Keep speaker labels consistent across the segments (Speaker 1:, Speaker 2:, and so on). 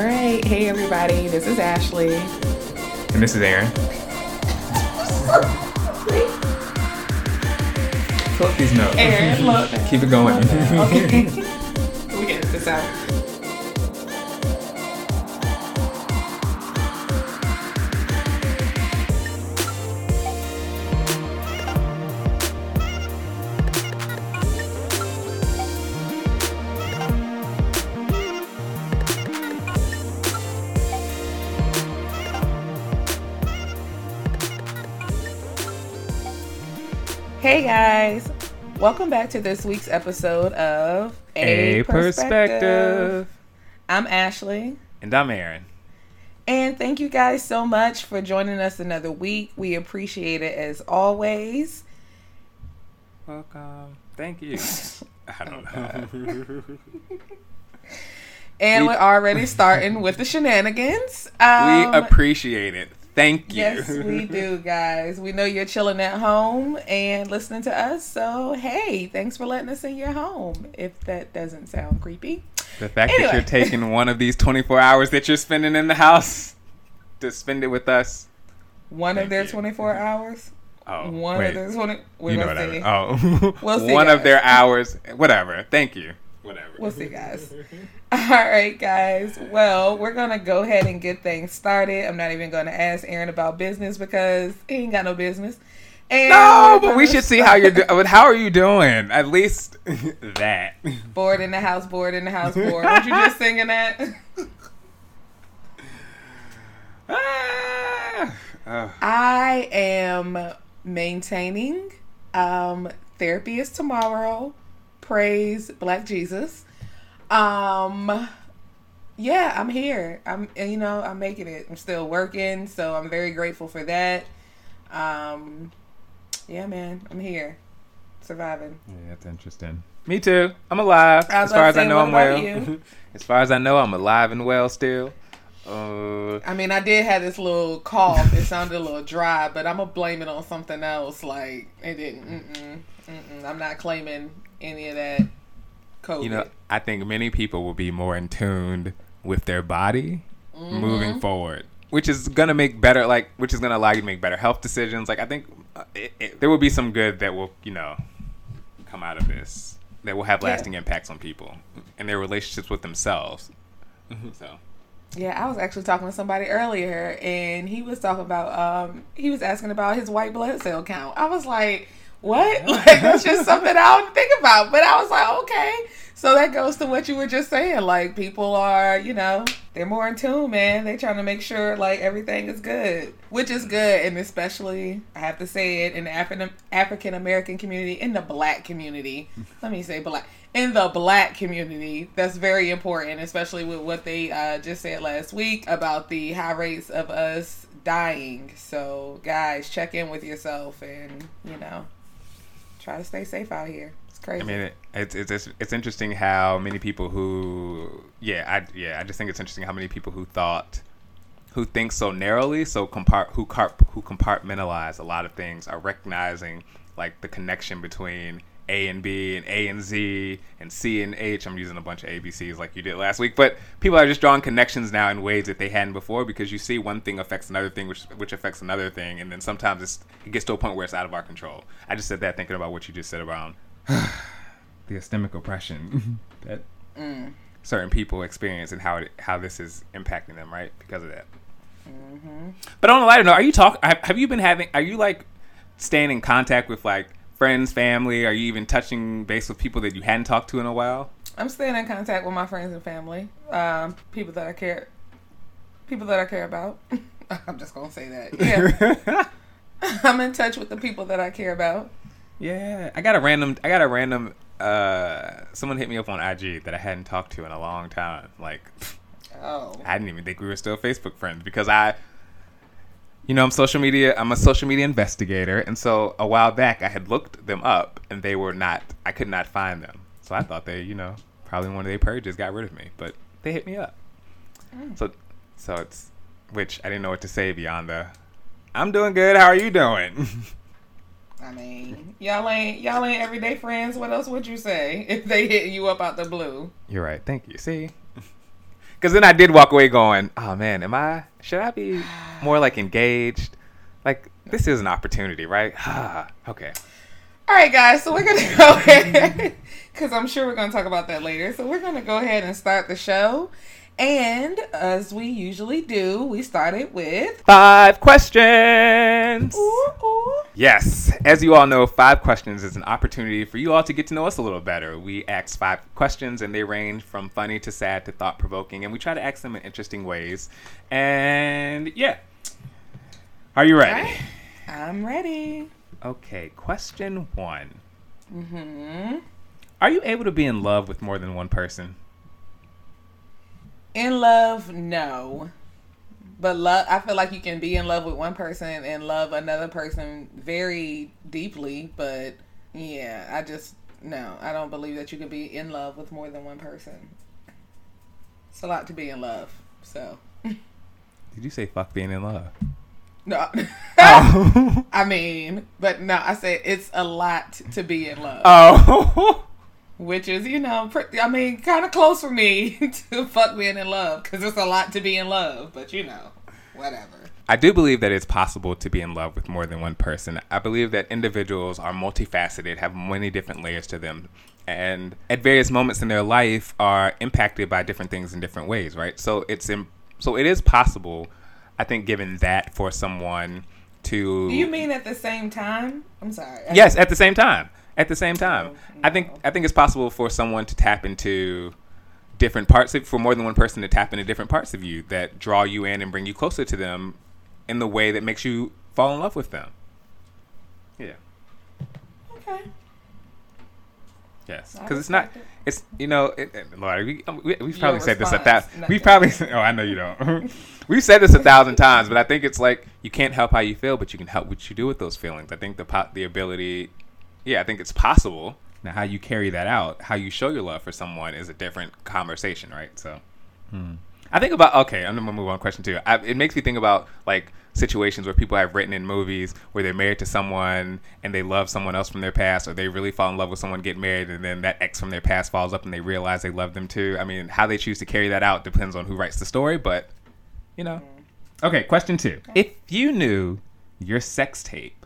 Speaker 1: All right. Hey, everybody. This is Ashley.
Speaker 2: And this is Aaron. Pull these notes.
Speaker 1: Aaron.
Speaker 2: Keep it going.
Speaker 1: Okay. we get this out. Guys, welcome back to this week's episode of
Speaker 2: A perspective.
Speaker 1: I'm Ashley,
Speaker 2: And I'm Aaron.
Speaker 1: and thank you guys so much for joining us another week. We appreciate it as always.
Speaker 2: Welcome. Thank you. I don't know.
Speaker 1: And
Speaker 2: We-
Speaker 1: we, are already starting with the shenanigans.
Speaker 2: we
Speaker 1: Um,
Speaker 2: appreciate it. Thank you.
Speaker 1: Yes, we do, guys. We know you're chilling at home and listening to us. So, hey, thanks for letting us in your home. If that doesn't sound creepy.
Speaker 2: The fact that you're taking one of these 24 hours that you're spending in the house to spend it with us.
Speaker 1: One
Speaker 2: Thank
Speaker 1: of their
Speaker 2: you.
Speaker 1: 24 hours.
Speaker 2: Oh,
Speaker 1: One
Speaker 2: wait.
Speaker 1: of their 20. We're
Speaker 2: you know what
Speaker 1: see.
Speaker 2: I mean. Oh,
Speaker 1: We'll see,
Speaker 2: one of their hours. Whatever. Thank you. Whatever.
Speaker 1: We'll see, guys. All right, guys. Well, we're gonna go ahead and get things started. I'm not even gonna ask Aaron about business because he ain't got no business. And
Speaker 2: No,
Speaker 1: we're
Speaker 2: but we
Speaker 1: gonna
Speaker 2: should see how you're doing. How are you doing? At least that.
Speaker 1: bored in the house, bored in the house, bored. Weren't you just singing that?
Speaker 2: Ah. Oh.
Speaker 1: I am maintaining. Um, therapy is tomorrow. Praise Black Jesus. Um, yeah, I'm here. I'm, you know, I'm making it. I'm still working, so I'm very grateful for that. Um, yeah, man, I'm here, surviving.
Speaker 2: Yeah, that's interesting. Me too. I'm alive. As far as I know, I'm well. as far as I know, I'm alive and well still. Uh,
Speaker 1: I mean, I did have this little cough. It sounded a little dry, but I'm gonna blame it on something else. Like it didn't. Mm-mm, mm-mm. I'm not claiming any of that. COVID.
Speaker 2: you know, I think many people will be more in tuned with their body
Speaker 1: Mm-hmm.
Speaker 2: moving forward, which is gonna make better, like, which is gonna allow you to make better health decisions. Like, I think uh, it, it, there will be some good that will, you know, come out of this that will have
Speaker 1: Yeah.
Speaker 2: lasting impacts on people and their relationships with themselves. so.
Speaker 1: Yeah, I was actually talking to somebody earlier, and he was talking about. Um, he was asking about his white blood cell count. I was like, "What? Like that's just something I don't think about." But I was like, "Okay." So that goes to what you were just saying. Like people are, you know, they're more in tune, man. They're trying to make sure like everything is good, which is good, and especially I have to say it in the African African American community, in the Black community. Let me say Black in the black community that's very important especially with what they uh, just said last week about the high rates of us dying so guys check in with yourself and you know try to stay safe out here. It's crazy.
Speaker 2: I mean, it, it's, it's it's interesting how many people who yeah I yeah I just think it's interesting how many people who thought who think so narrowly so compart who car- who compartmentalize a lot of things are recognizing like the connection between A and B and A and Z and C and H. I'm using a bunch of ABCs like you did last week, but people are just drawing connections now in ways that they hadn't before because you see one thing affects another thing, which which affects another thing, and then sometimes it's, it gets to a point where it's out of our control. I just said that thinking about what you just said around the systemic oppression that
Speaker 1: Mm.
Speaker 2: certain people experience and how it, how this is impacting them, right? Because of that.
Speaker 1: Mm-hmm.
Speaker 2: But on a lighter note, are you talk? Have you been having? Are you like staying in contact with like friends, family? Are you even touching base with people that you hadn't talked to in a while?
Speaker 1: i'm staying in contact with my friends and family um, people that i care people that i care about i'm just gonna say that yeah i'm in touch with the people that i care about
Speaker 2: yeah, I got a random. I got a random. Uh, someone hit me up on IG that I hadn't talked to in a long time. Like,
Speaker 1: oh
Speaker 2: I didn't even think we were still Facebook friends because I, you know, I'm social media. I'm a social media investigator, and so a while back I had looked them up, and they were not. I could not find them. So I thought they, you know, probably one of their purges got rid of me, but they hit me up.
Speaker 1: Mm.
Speaker 2: So, so it's which I didn't know what to say beyond the. I'm doing good. How are you doing?
Speaker 1: I mean, y'all ain't y'all ain't everyday friends. What else would you say if they hit you up out the blue?
Speaker 2: You're right. Thank you. See, Because then I did walk away going, oh man, am I, should I be more like engaged? Like, this is an opportunity, right? okay.
Speaker 1: All right, guys. So we're gonna go ahead because I'm sure we're gonna talk about that later. So we're gonna go ahead and start the show. And as we usually do, we started with
Speaker 2: five questions.
Speaker 1: Ooh, ooh.
Speaker 2: Yes, as you all know, five questions is an opportunity for you all to get to know us a little better. We ask five questions, and they range from funny to sad to thought provoking, and we try to ask them in interesting ways. And yeah, are you ready?
Speaker 1: Right. I'm ready.
Speaker 2: Okay, question one.
Speaker 1: Mm-hmm.
Speaker 2: Are you able to be in love with more than one person?
Speaker 1: In love, no. But love, I feel like you can be in love with one person and love another person very deeply. But yeah, I just no, I don't believe that you can be in love with more than one person. It's a lot to be in love. So
Speaker 2: Did you say fuck being in love?
Speaker 1: no,
Speaker 2: Oh.
Speaker 1: I mean, but no, I said it's a lot to be in love,
Speaker 2: oh.
Speaker 1: which is you know, pretty, I mean, kind of close for me to fuck being in love because it's a lot to be in love. But you know, whatever.
Speaker 2: I do believe that it's possible to be in love with more than one person. I believe that individuals are multifaceted, have many different layers to them, and at various moments in their life are impacted by different things in different ways, right? So it's in, so it is possible, I think, given that for someone to
Speaker 1: Do you mean at the same time? I'm sorry.
Speaker 2: yes, at the same time. At the same time, I think. I think it's possible for someone to tap into different parts of for more than one person to tap into different parts of you that draw you in and bring you closer to them in the way that makes you fall in love with them. Yeah.
Speaker 1: Okay.
Speaker 2: Yes. Because it's not. It's you know, it, it, Lord, we, um, we, we've probably
Speaker 1: Your
Speaker 2: said this a thousand. We've probably. Oh, I know you don't. we've said this a thousand times, but I think it's like you can't help how you feel, but you can help what you do with those feelings. I think the the ability, yeah, I think it's possible. Now, how you carry that out, how you show your love for someone, is a different conversation, right? So, hmm. I think about okay. I'm gonna move on. to Question two. I, it makes me think about like situations where people have written in movies where they're married to someone and they love someone else from their past, or they really fall in love with someone, get married, and then that ex from their past falls up and they realize they love them too. I mean, how they choose to carry that out depends on who writes the story, but you know. Okay, question two. If you knew your sex tape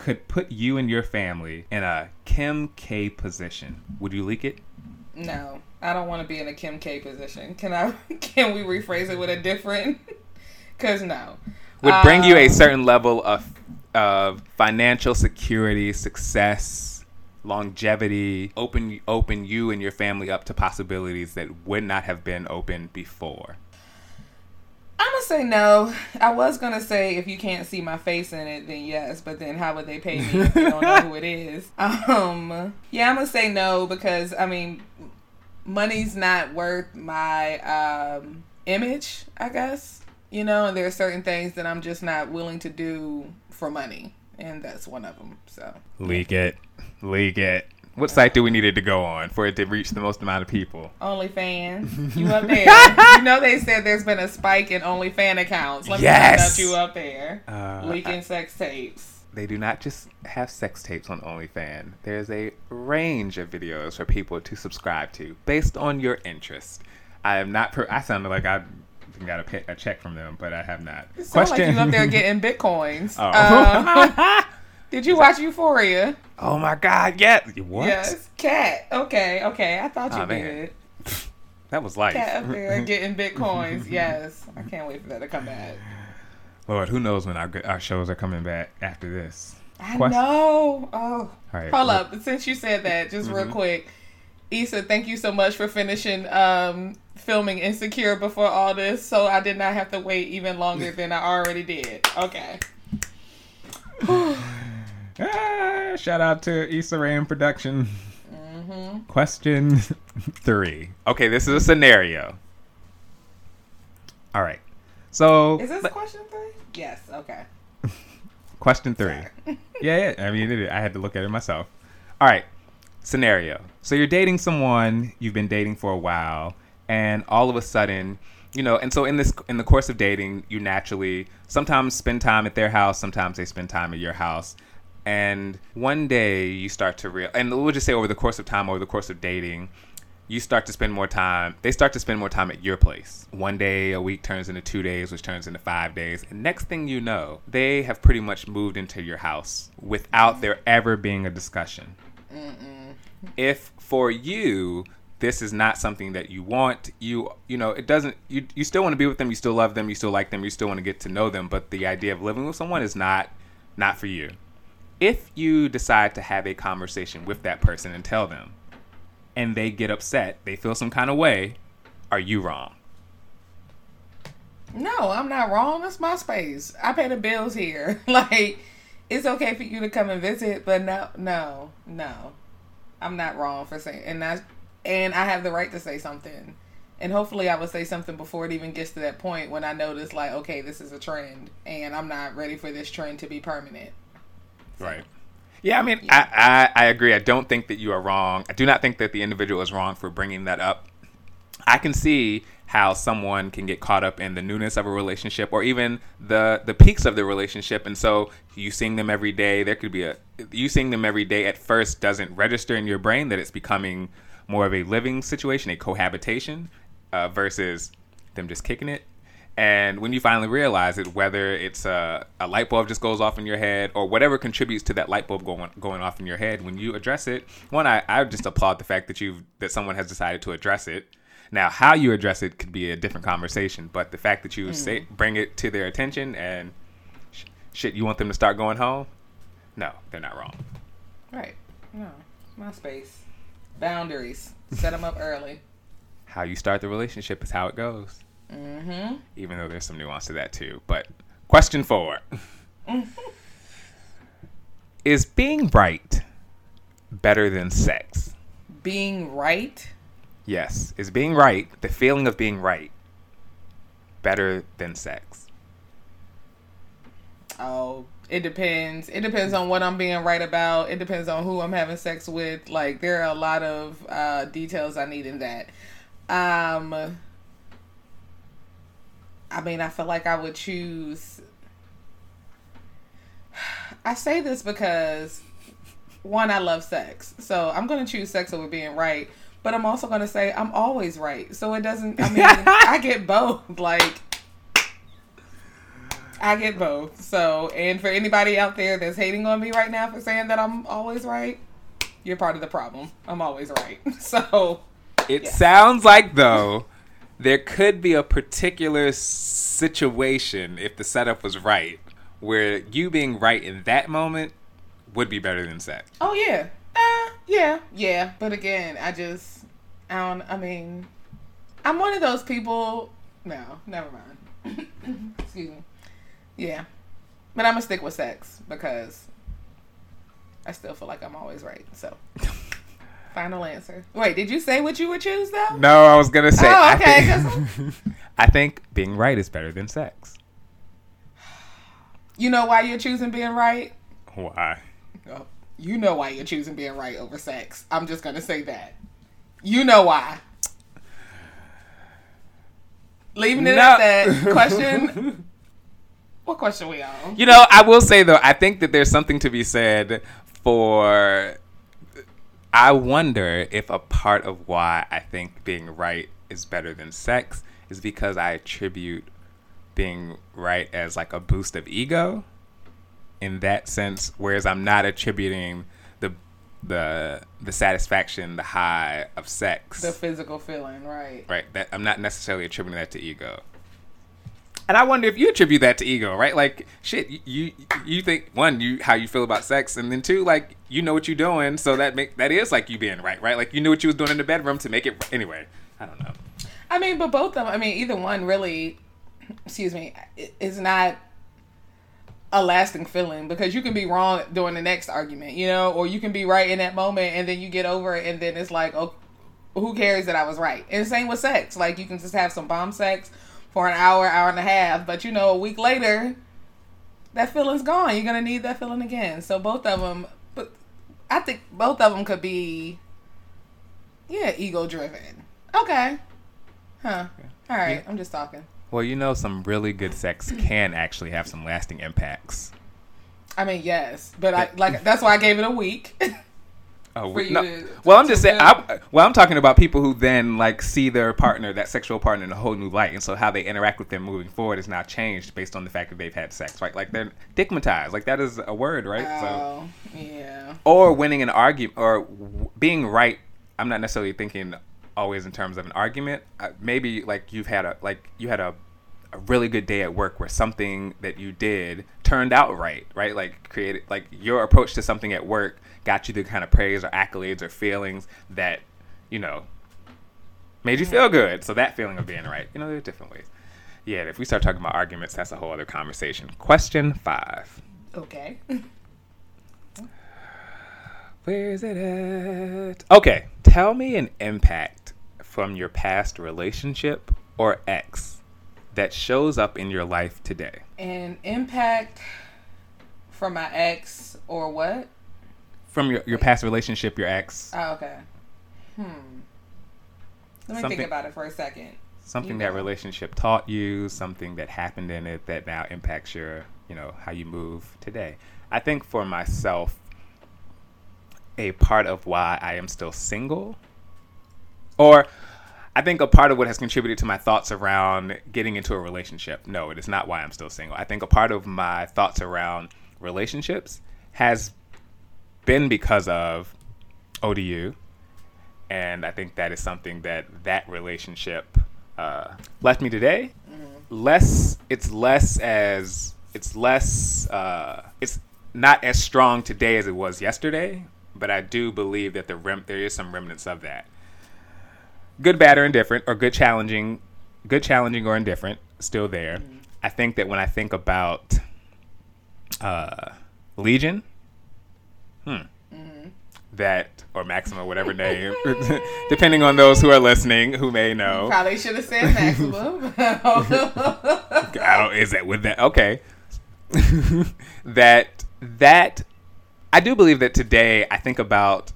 Speaker 2: could put you and your family in a Kim K position, would you leak it?
Speaker 1: No, I don't want to be in a Kim K position. Can I? Can we rephrase it with a different? Because no.
Speaker 2: would bring you a
Speaker 1: Um,
Speaker 2: certain level of of financial security, success, longevity, open open you and your family up to possibilities that would not have been open before.
Speaker 1: I'm gonna say no. I was gonna say if you can't see my face in it, then yes. But then how would they pay me if they don't know who it is? Um, yeah, I'm gonna say no because I mean, money's not worth my um, image. I guess you know, and there are certain things that I'm just not willing to do for money, and that's one of them. So
Speaker 2: Leak it. Leak it. What site do we need it to go on for it to reach the most amount of people?
Speaker 1: OnlyFans, you up there? you know they said there's been a spike in OnlyFan accounts. Let me
Speaker 2: Yes!
Speaker 1: find out you up there
Speaker 2: Uh,
Speaker 1: leaking sex tapes.
Speaker 2: they do not just have sex tapes on OnlyFans. There's a range of videos for people to subscribe to based on your interest. I am not. Per- I sounded like I got a, pay- a check from them, but I have not.
Speaker 1: It sounds like you up there getting bitcoins.
Speaker 2: Oh.
Speaker 1: Uh, did you watch Euphoria?
Speaker 2: oh my God! Yeah. What?
Speaker 1: Yes. Kat. Okay. Okay. I thought you
Speaker 2: Oh,
Speaker 1: did.
Speaker 2: That was life.
Speaker 1: Kat up there getting bitcoins. Yes. I can't wait for that to come back.
Speaker 2: Lord, who knows when our our shows are coming back after this?
Speaker 1: I
Speaker 2: Quest-
Speaker 1: know. Oh.
Speaker 2: All right.
Speaker 1: Hold up. Since you said that, just real
Speaker 2: Mhm.
Speaker 1: quick. Issa, thank you so much for finishing um, filming Insecure before all this, so I did not have to wait even longer than I already did. Okay.
Speaker 2: Ah, shout out to Issa Rae Production.
Speaker 1: hmm
Speaker 2: Question three. Okay, this is a scenario. All right. So
Speaker 1: Is this
Speaker 2: but-
Speaker 1: question three? Yes. Okay.
Speaker 2: question three. Yeah, yeah. I mean, it, I had to look at it myself. All right. Scenario. So you're dating someone you've been dating for a while, and all of a sudden, you know, and so in this in the course of dating, you naturally sometimes spend time at their house, sometimes they spend time at your house, and one day you start to real, and we'll just say over the course of time, over the course of dating, you start to spend more time. They start to spend more time at your place. One day a week turns into two days, which turns into five days. And next thing you know, they have pretty much moved into your house without there ever being a discussion. Mm-mm. If for you, this is not something that you want you you know it doesn't you you still want to be with them you still love them you still like them you still want to get to know them but the idea of living with someone is not not for you if you decide to have a conversation with that person and tell them and they get upset, they feel some kind of way, are you wrong?
Speaker 1: No, I'm not wrong. It's my space. I pay the bills here. like, it's okay for you to come and visit, but no, no, no. I'm not wrong for saying, and I, and I have the right to say something. And hopefully, I will say something before it even gets to that point when I notice, like, okay, this is a trend, and I'm not ready for this trend to be permanent.
Speaker 2: So. Right. Yeah, I mean, yeah. I, I, I agree. I don't think that you are wrong. I do not think that the individual is wrong for bringing that up. I can see how someone can get caught up in the newness of a relationship or even the the peaks of the relationship and so you seeing them every day there could be a you seeing them every day at first doesn't register in your brain that it's becoming more of a living situation a cohabitation uh, versus them just kicking it and when you finally realize it, whether it's a, a, light bulb just goes off in your head or whatever contributes to that light bulb going going off in your head, when you address it, one, I, I just applaud the fact that you that someone has decided to address it. Now, how you address it could be a different conversation, but the fact that you mm. say bring it to their attention and sh- shit, you want them to start going home? No, they're not wrong.
Speaker 1: Right. No, my space. Boundaries. Set them up early.
Speaker 2: How you start the relationship is how it goes. Mm-hmm. Even though there's some nuance to that too. But question four Is being right better than sex?
Speaker 1: Being right?
Speaker 2: Yes. Is being right, the feeling of being right, better than sex?
Speaker 1: Oh, it depends. It depends on what I'm being right about. It depends on who I'm having sex with. Like there are a lot of uh, details I need in that. Um, I mean, I feel like I would choose. I say this because one, I love sex, so I'm going to choose sex over being right. But I'm also going to say I'm always right, so it doesn't. I mean, I get both. Like, I get both. So, and for anybody out there that's hating on me right now for saying that I'm always right, you're part of the problem. I'm always right. So,
Speaker 2: it yeah. sounds like though there could be a particular situation if the setup was right where you being right in that moment would be better than sex.
Speaker 1: Oh yeah. Uh, yeah, yeah. But again, I just I don't I mean I'm one of those people no, never mind. Excuse me. Yeah. But I'm gonna stick with sex because I still feel like I'm always right. So Final answer. Wait, did you say what you would choose though?
Speaker 2: No, I was gonna say. Oh, okay. I think, I think being right is better than sex.
Speaker 1: You know why you're choosing being right?
Speaker 2: Why?
Speaker 1: Oh, you know why you're choosing being right over sex. I'm just gonna say that. You know why. Leaving it no. at that. Question. what question we on?
Speaker 2: You know, I will say though, I think that there's something to be said for I wonder if a part of why I think being right is better than sex is because I attribute being right as like a boost of ego in that sense whereas I'm not attributing the the the satisfaction the high of sex.
Speaker 1: The physical feeling right.
Speaker 2: Right that I'm not necessarily attributing that to ego and I wonder if you attribute that to ego, right? Like, shit, you you think one, you how you feel about sex, and then two, like you know what you're doing, so that make that is like you being right, right? Like you knew what you was doing in the bedroom to make it anyway. I don't know.
Speaker 1: I mean, but both of them. I mean, either one really, excuse me, is not a lasting feeling because you can be wrong during the next argument, you know, or you can be right in that moment and then you get over it and then it's like, oh, who cares that I was right? And same with sex. Like you can just have some bomb sex for an hour, hour and a half. But you know, a week later, that feeling's gone. You're gonna need that feeling again. So both of them, but I think both of them could be, yeah, ego driven. Okay, huh? All right, yeah. I'm just talking.
Speaker 2: Well, you know, some really good sex can actually have some lasting impacts.
Speaker 1: I mean, yes, but I like that's why I gave it a week.
Speaker 2: Oh,
Speaker 1: you
Speaker 2: no.
Speaker 1: to-
Speaker 2: well, I'm just saying. I, well, I'm talking about people who then like see their partner, that sexual partner, in a whole new light, and so how they interact with them moving forward is now changed based on the fact that they've had sex, right? Like they're stigmatized. Like that is a word, right? so,
Speaker 1: Oh, yeah.
Speaker 2: or winning an argument, or w- being right. I'm not necessarily thinking always in terms of an argument. Uh, maybe like you've had a like you had a a really good day at work where something that you did turned out right, right? Like created like your approach to something at work got you the kind of praise or accolades or feelings that, you know, made you feel good. So that feeling of being right. You know, there are different ways. Yeah, if we start talking about arguments, that's a whole other conversation. Question five.
Speaker 1: Okay.
Speaker 2: Where is it at? Okay, tell me an impact from your past relationship or ex that shows up in your life today.
Speaker 1: An impact from my ex or what?
Speaker 2: From your, your past relationship, your ex,
Speaker 1: Oh, okay. Hmm. Let me
Speaker 2: Something-
Speaker 1: think about it for a second.
Speaker 2: something
Speaker 1: you
Speaker 2: that relationship taught you, something that happened in it that now impacts your, you know, how you move today. I think for myself, a part of why I am still single, or I think a part of what has contributed to my thoughts around getting into a relationship. No, it is not why I'm still single. I think a part of my thoughts around relationships has been because of ODU, and I think that is something that that relationship uh, left me today. Less, it's less as it's less, uh, it's not as strong today as it was yesterday. But I do believe that the rem- there is some remnants of that. Good, bad, or indifferent, or good, challenging, good, challenging, or indifferent, still there. I think that when I think about uh, Legion, hmm, that or Maxima, whatever name, depending on those who are listening who may know.
Speaker 1: Probably should have said maximum.
Speaker 2: I don't, is that with that? Okay. that that I do believe that today I think about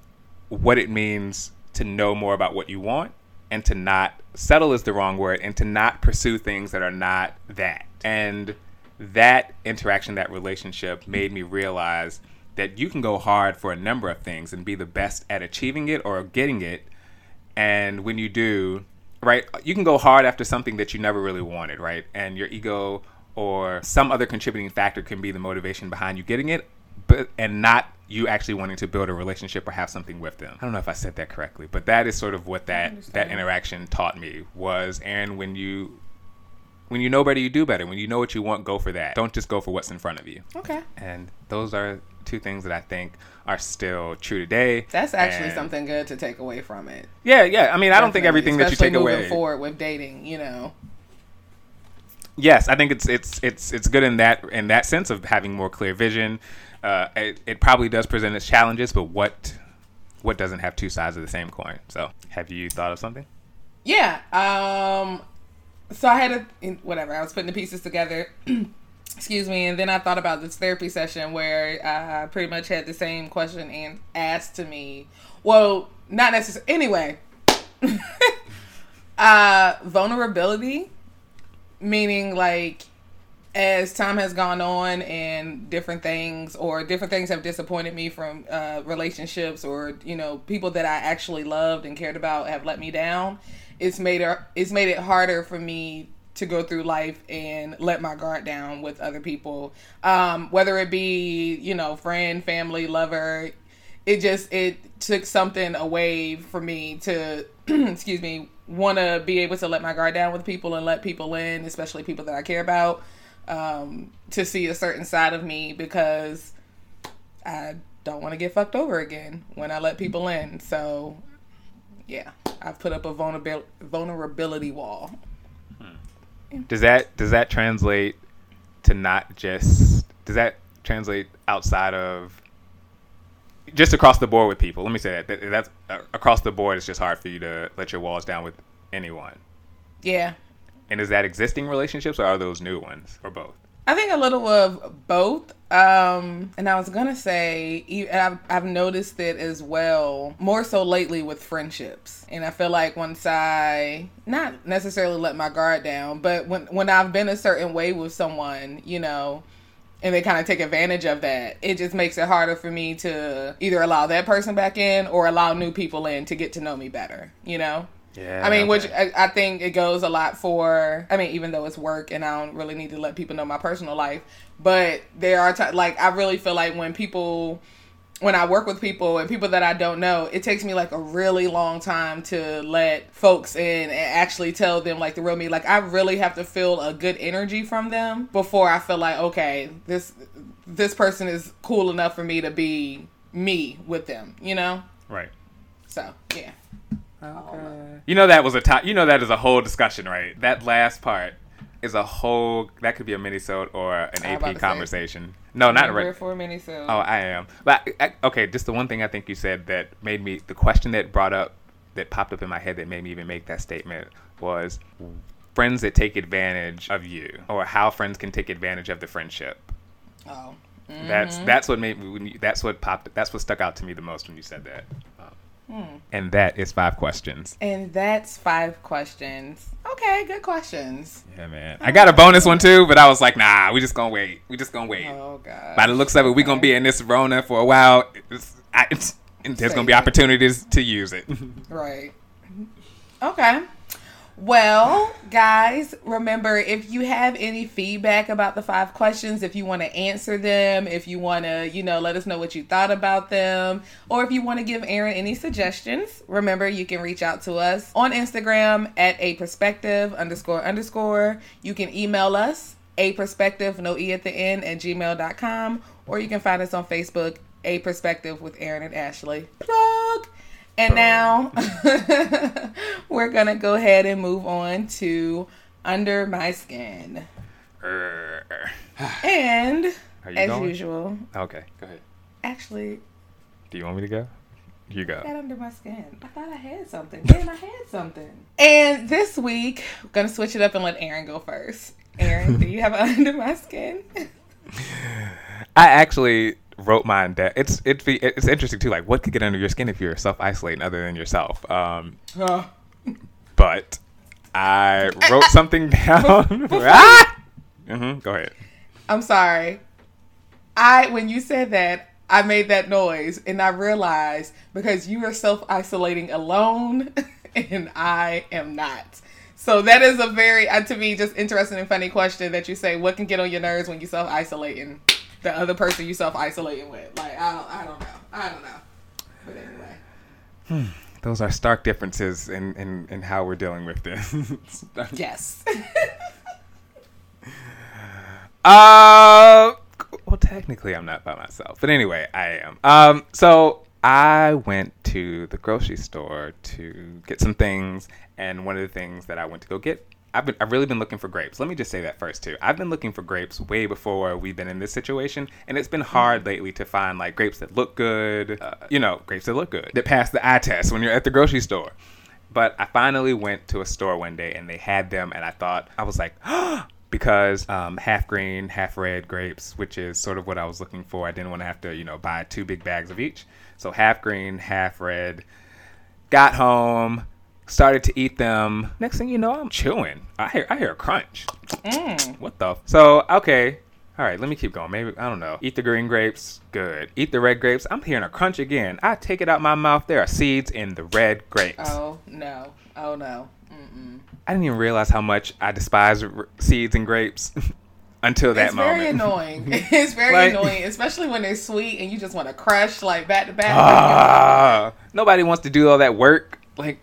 Speaker 2: what it means to know more about what you want and to not settle is the wrong word and to not pursue things that are not that. And that interaction, that relationship made me realize that you can go hard for a number of things and be the best at achieving it or getting it. And when you do, right, you can go hard after something that you never really wanted, right? And your ego or some other contributing factor can be the motivation behind you getting it, but and not you actually wanting to build a relationship or have something with them. I don't know if I said that correctly, but that is sort of what that that interaction taught me was and when you when you know better you do better. When you know what you want, go for that. Don't just go for what's in front of you.
Speaker 1: okay.
Speaker 2: And those are two things that I think are still true today.
Speaker 1: That's actually
Speaker 2: And-
Speaker 1: something good to take away from it.
Speaker 2: Yeah, yeah. I mean, I don't think
Speaker 1: Definitely,
Speaker 2: everything that you
Speaker 1: especially
Speaker 2: take
Speaker 1: moving
Speaker 2: away.
Speaker 1: forward with dating, you know.
Speaker 2: Yes, I think it's it's it's it's good in that in that sense of having more clear vision. Uh, it, it probably does present its challenges, but what what doesn't have two sides of the same coin? So, have you thought of something?
Speaker 1: Yeah. Um. So I had a in- whatever. I was putting the pieces together. Excuse me, and then I thought about this therapy session where I pretty much had the same question and asked to me. Well, not necessarily. Anyway, uh, vulnerability, meaning like as time has gone on and different things or different things have disappointed me from uh, relationships or you know people that I actually loved and cared about have let me down. It's made it it's made it harder for me to go through life and let my guard down with other people, um, whether it be you know friend, family, lover. It just it took something away for me to excuse me want to be able to let my guard down with people and let people in, especially people that I care about um, to see a certain side of me because I don't want to get fucked over again when I let people in. So, yeah, I've put up a vulnerabil- vulnerability wall.
Speaker 2: Does that does that translate to not just does that translate outside of just across the board with people? Let me say that, that that's uh, across the board. It's just hard for you to let your walls down with anyone.
Speaker 1: Yeah,
Speaker 2: And is that existing relationships or are those new ones or both?
Speaker 1: I think a little of both. Um, and I was gonna say, I've, I've noticed it as well, more so lately with friendships. And I feel like once I, not necessarily let my guard down, but when when I've been a certain way with someone, you know, and they kind of take advantage of that, it just makes it harder for me to either allow that person back in or allow new people in to get to know me better, you know?
Speaker 2: Yeah.
Speaker 1: I mean, which. I, I think it goes a lot for. I mean, even though it's work and I don't really need to let people know my personal life, but there are times like I really feel like when people, when I work with people and people that I don't know, it takes me like a really long time to let folks in and actually tell them like the real me. Like I really have to feel a good energy from them before I feel like okay, this this person is cool enough for me to be me with them. You know.
Speaker 2: right.
Speaker 1: So yeah.
Speaker 2: You know that was a top. You know that is a whole discussion, right? That last part is a whole. That could be a minisode or an
Speaker 1: I was about
Speaker 2: AP conversation. No, not right.
Speaker 1: for a mini so.
Speaker 2: Oh, I am. But I, okay, just the one thing I think you said that made me the question that brought up that popped up in my head that made me even make that statement was friends that take advantage of you or how friends can take advantage of the friendship.
Speaker 1: oh.
Speaker 2: That's mm-hmm. that's what made me. That's what popped. That's what stuck out to me the most when you said that. Um, And that is five questions.
Speaker 1: And that's five questions. Okay, good questions.
Speaker 2: Yeah, man. I got a bonus one too, but I was like, nah, we just gonna wait. We just gonna wait.
Speaker 1: Oh god.
Speaker 2: By the looks of it, we gonna be in this Rona for a while. It's, I, it's, there's gonna be opportunities to use it.
Speaker 1: Right. Okay. Well, guys, remember if you have any feedback about the five questions, if you want to answer them, if you want to, you know, let us know what you thought about them, or if you want to give Aaron any suggestions, remember you can reach out to us on Instagram at a perspective underscore underscore. You can email us a perspective, no e at the end, at gmail.com, or you can find us on Facebook, a perspective with Aaron and Ashley. Plug. And now we're going to go ahead and move on to Under My Skin. And as
Speaker 2: going?
Speaker 1: usual,
Speaker 2: Okay, go ahead.
Speaker 1: actually,
Speaker 2: Do you want me to go? You go.
Speaker 1: under my skin. I thought I had something. Damn, I had something. And this week, we're going to switch it up and let Aaron go first. Aaron, do you have under my skin?
Speaker 2: I actually wrote mine down. It's it's it's interesting too. Like, what could get under your skin if you're self isolating other than yourself? Um,
Speaker 1: Oh.
Speaker 2: but I wrote something down. ah! hmm Go ahead.
Speaker 1: I'm sorry. I when you said that, I made that noise and I realized because you are self isolating alone and I am not. So that is a very uh, to me just interesting and funny question that you say what can get on your nerves when you self isolating the other person you self isolating with. Like I don't I don't know. I don't know. But anyway.
Speaker 2: Those are stark differences in, in, in how we're dealing with this.
Speaker 1: Yes.
Speaker 2: Uh, well, technically, I'm not by myself, but anyway, I am. Um, so I went to the grocery store to get some things, and one of the things that I went to go get, I've been, I've really been looking for grapes. Let me just say that first too. I've been looking for grapes way before we've been in this situation, and it's been hard lately to find like grapes that look good. Uh, you know, grapes that look good that pass the eye test when you're at the grocery store. But I finally went to a store one day and they had them, and I thought I was like, because um, half green, half red grapes, which is sort of what I was looking for. I didn't want to have to, you know, buy two big bags of each. So half green, half red. Got home, started to eat them. Next thing you know, I'm chewing. I hear, I hear a crunch.
Speaker 1: Mm.
Speaker 2: What the? F- so okay. All right, let me keep going. Maybe I don't know. Eat the green grapes, good. Eat the red grapes. I'm hearing a crunch again. I take it out my mouth. There are seeds in the red grapes.
Speaker 1: Oh no. Oh no. Mm-mm.
Speaker 2: I didn't even realize how much I despise r- seeds and grapes until that
Speaker 1: it's
Speaker 2: moment.
Speaker 1: It's very annoying. It's very
Speaker 2: Like-
Speaker 1: annoying, especially when they're sweet and you just want to crush like back to back.
Speaker 2: Ah, nobody wants to do all that work. Like,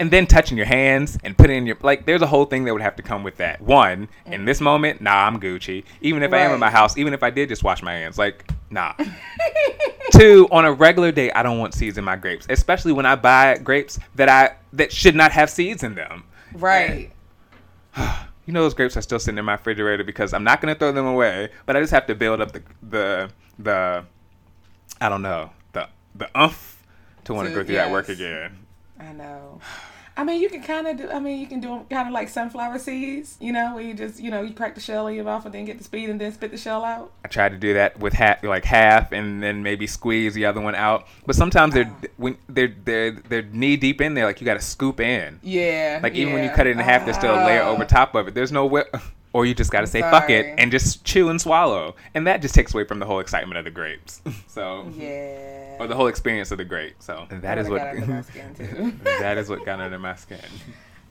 Speaker 2: and then touching your hands and putting in your like. There's a whole thing that would have to come with that. One, in mm. this moment, nah, I'm Gucci. Even if I am in my house, even if I did just wash my hands, like, nah. Two, on a regular day, I don't want seeds in my grapes, especially when I buy grapes that I that should not have seeds in them.
Speaker 1: right.
Speaker 2: You know those grapes are still sitting in my refrigerator because I'm not gonna throw them away, but I just have to build up the the the I don't know the the umph to want to
Speaker 1: To-
Speaker 2: go through that work again.
Speaker 1: I know. I mean, you can kind of do. I mean, you can do them kind of like sunflower seeds. You know, where you just you know you crack the shell in your mouth and then get the speed and then spit the shell out.
Speaker 2: I tried to do that with half like half and then maybe squeeze the other one out, but sometimes they're when they're they're they're knee deep in there, like you got to scoop in.
Speaker 1: Yeah.
Speaker 2: Like even when you cut it in half, there's still a layer
Speaker 1: Ah.
Speaker 2: over top of it. There's no way. or you just got to say fuck it and just chew and swallow, and that just takes away from the whole excitement of the grapes. so
Speaker 1: Yeah.
Speaker 2: Or the whole experience of the grape. So that is what
Speaker 1: got under my skin, too.
Speaker 2: that is what got under my skin.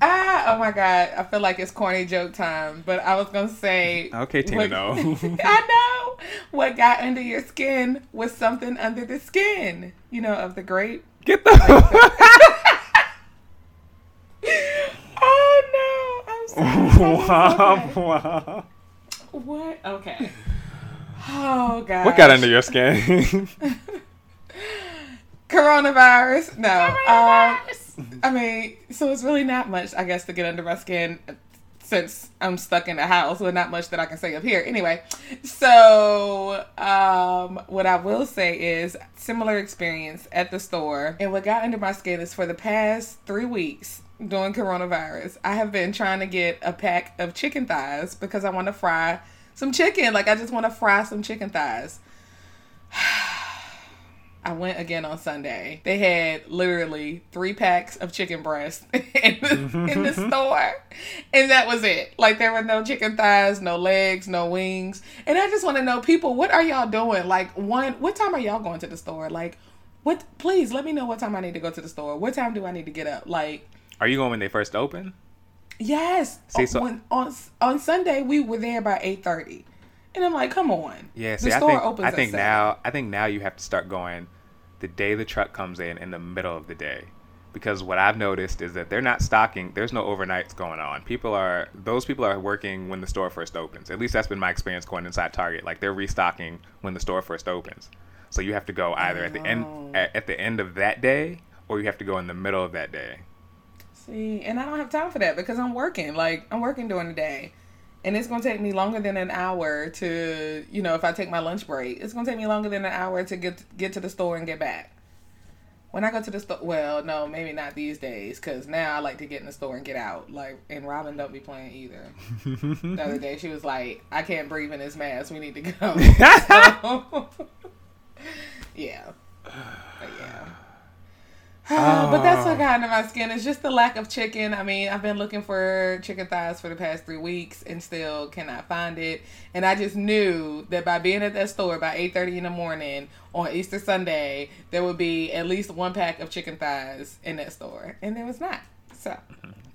Speaker 1: Ah, oh my god, I feel like it's corny joke time, but I was gonna say.
Speaker 2: Okay, Tina,
Speaker 1: what-
Speaker 2: no.
Speaker 1: I know what got under your skin was something under the skin, you know, of the grape.
Speaker 2: Get the.
Speaker 1: oh no, I'm sorry.
Speaker 2: Womp womp.
Speaker 1: What? Okay. Oh god.
Speaker 2: What got under your skin?
Speaker 1: Coronavirus. No. Um, I mean, so it's really not much, I guess, to get under my skin since I'm stuck in the house. Well, not much that I can say up here. Anyway, so um, what I will say is similar experience at the store. And what got under my skin is for the past three weeks during coronavirus, I have been trying to get a pack of chicken thighs because I want to fry some chicken. Like, I just want to fry some chicken thighs. I went again on Sunday. They had literally three packs of chicken breast in the, in the store. And that was it. Like there were no chicken thighs, no legs, no wings. And I just want to know people, what are y'all doing? Like one, what time are y'all going to the store? Like what please let me know what time I need to go to the store. What time do I need to get up? Like
Speaker 2: Are you going when they first open?
Speaker 1: yes.
Speaker 2: See, so-
Speaker 1: on, on on Sunday we were there by 8:30. And I'm like, "Come on."
Speaker 2: Yeah,
Speaker 1: the
Speaker 2: see, I
Speaker 1: store
Speaker 2: think
Speaker 1: opens
Speaker 2: I think
Speaker 1: 7.
Speaker 2: now I think now you have to start going the day the truck comes in in the middle of the day. Because what I've noticed is that they're not stocking. There's no overnights going on. People are those people are working when the store first opens. At least that's been my experience going inside Target. Like they're restocking when the store first opens. So you have to go either at the end at, at the end of that day or you have to go in the middle of that day.
Speaker 1: See, and I don't have time for that because I'm working. Like I'm working during the day. And it's gonna take me longer than an hour to, you know, if I take my lunch break, it's gonna take me longer than an hour to get get to the store and get back. When I go to the store, well, no, maybe not these days, because now I like to get in the store and get out. Like, and Robin don't be playing either. the other day, she was like, "I can't breathe in this mask. We need to go." So, yeah, but yeah. Ah, but that's what got under my skin. It's just the lack of chicken. I mean, I've been looking for chicken thighs for the past three weeks and still cannot find it. And I just knew that by being at that store by eight thirty in the morning on Easter Sunday, there would be at least one pack of chicken thighs in that store, and there was not. So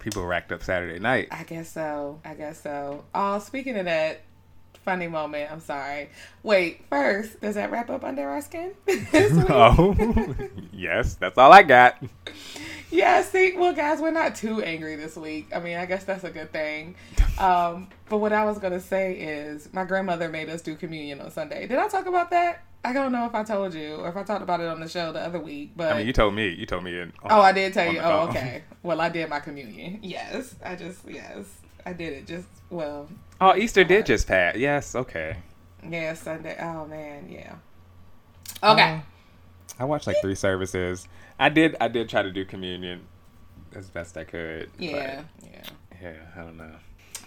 Speaker 2: People racked up Saturday night.
Speaker 1: I guess so. I guess so. Oh, speaking of that funny moment, I'm sorry. Wait, first, does that wrap up under our skin?
Speaker 2: Oh, yes, that's all I got.
Speaker 1: Yeah, see, well, guys, we're not too angry this week. I mean, I guess that's a good thing. Um, but what I was gonna say is, my grandmother made us do communion on Sunday. Did I talk about that? I don't know if I told you or if I talked about it on the show the other week. But
Speaker 2: I mean, you told me. You told me. In,
Speaker 1: oh, I did tell you. Oh, okay. Well, I did my communion. Yes, I just yes, I did it. Just well,
Speaker 2: Oh, Easter did just pass. Yes, okay.
Speaker 1: yeah, Sunday. Oh man, yeah. Um, okay.
Speaker 2: I watched like three services. I did. I did try to do communion as best I could.
Speaker 1: yeah. Yeah.
Speaker 2: yeah. I don't know.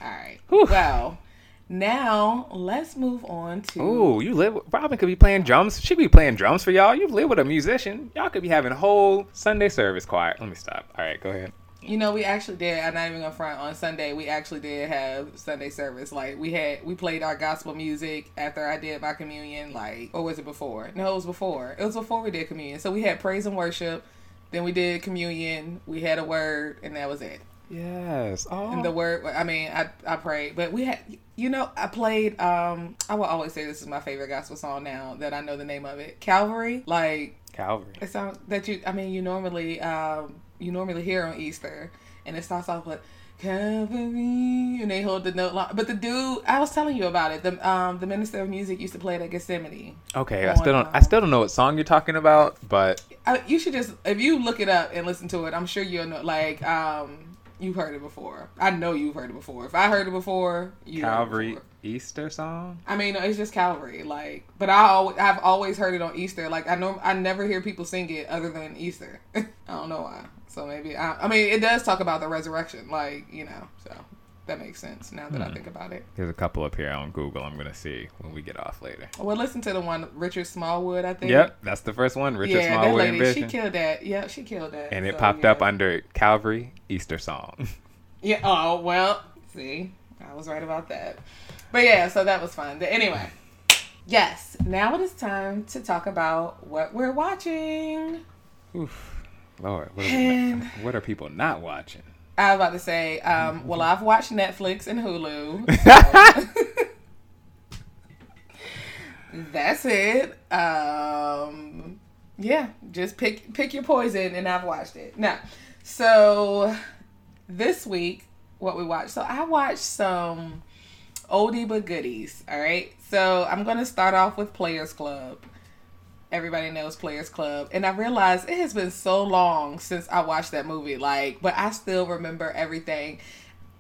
Speaker 1: All right.
Speaker 2: Whew.
Speaker 1: Well, now let's move on to.
Speaker 2: Ooh, you live. Robin could be playing drums. She could be playing drums for y'all. You live with a musician. Y'all could be having a whole Sunday service choir. Let me stop. All right, go ahead.
Speaker 1: You know, we actually did. I'm not even gonna front. On Sunday, we actually did have Sunday service. Like we had, we played our gospel music after I did my communion. Like, or was it before? No, it was before. It was before we did communion. So we had praise and worship. Then we did communion. We had a word, and that was it.
Speaker 2: Yes. Oh.
Speaker 1: And the word, I mean, I I prayed, but we had, you know, I played. Um, I will always say this is my favorite gospel song now that I know the name of it. Calvary, like
Speaker 2: Calvary.
Speaker 1: it sounds that you. I mean, you normally um you normally hear on Easter, and it starts off with Calvary, and they hold the note. Line. But the dude, I was telling you about it. The um the minister of music used to play it at Gethsemane.
Speaker 2: Okay, I still don't. I
Speaker 1: um,
Speaker 2: still don't know what song you're talking about, but
Speaker 1: I, you should just if you look it up and listen to it, I'm sure you'll know. Like um, you've heard it before. I know you've heard it before. If I heard it before, you
Speaker 2: Calvary
Speaker 1: before.
Speaker 2: Easter song.
Speaker 1: I mean, it's just Calvary. Like, but I always, I've always heard it on Easter. Like, I know I never hear people sing it other than Easter. I don't know why. So maybe I, I mean, it does talk about the resurrection. Like, you know, so that makes sense now that I hmm. think about it.
Speaker 2: There's a couple up here on Google. I'm gonna see when we get off later.
Speaker 1: Well, listen to the one Richard Smallwood. I think.
Speaker 2: Yep, that's the first one. Richard
Speaker 1: yeah, that
Speaker 2: Smallwood
Speaker 1: lady, she killed that. Yeah, she killed that.
Speaker 2: and it
Speaker 1: So,
Speaker 2: popped
Speaker 1: yeah.
Speaker 2: up under Calvary Easter song.
Speaker 1: Yeah. Oh well. See, I was right about that. But yeah, so that was fun. But anyway, yes, now it is time to talk about what we're watching.
Speaker 2: Oof. Lord, what are, what are people not watching?
Speaker 1: I was about to say, um, well, I've watched Netflix and Hulu. so- That's it. Um, yeah, just pick pick your poison, and I've watched it. Now, so this week, what we watched. So I watched some oldie but goodies. All right. So I'm gonna start off with Players Club. Everybody knows Players Club, and I realized it has been so long since I watched that movie. Like, but I still remember everything.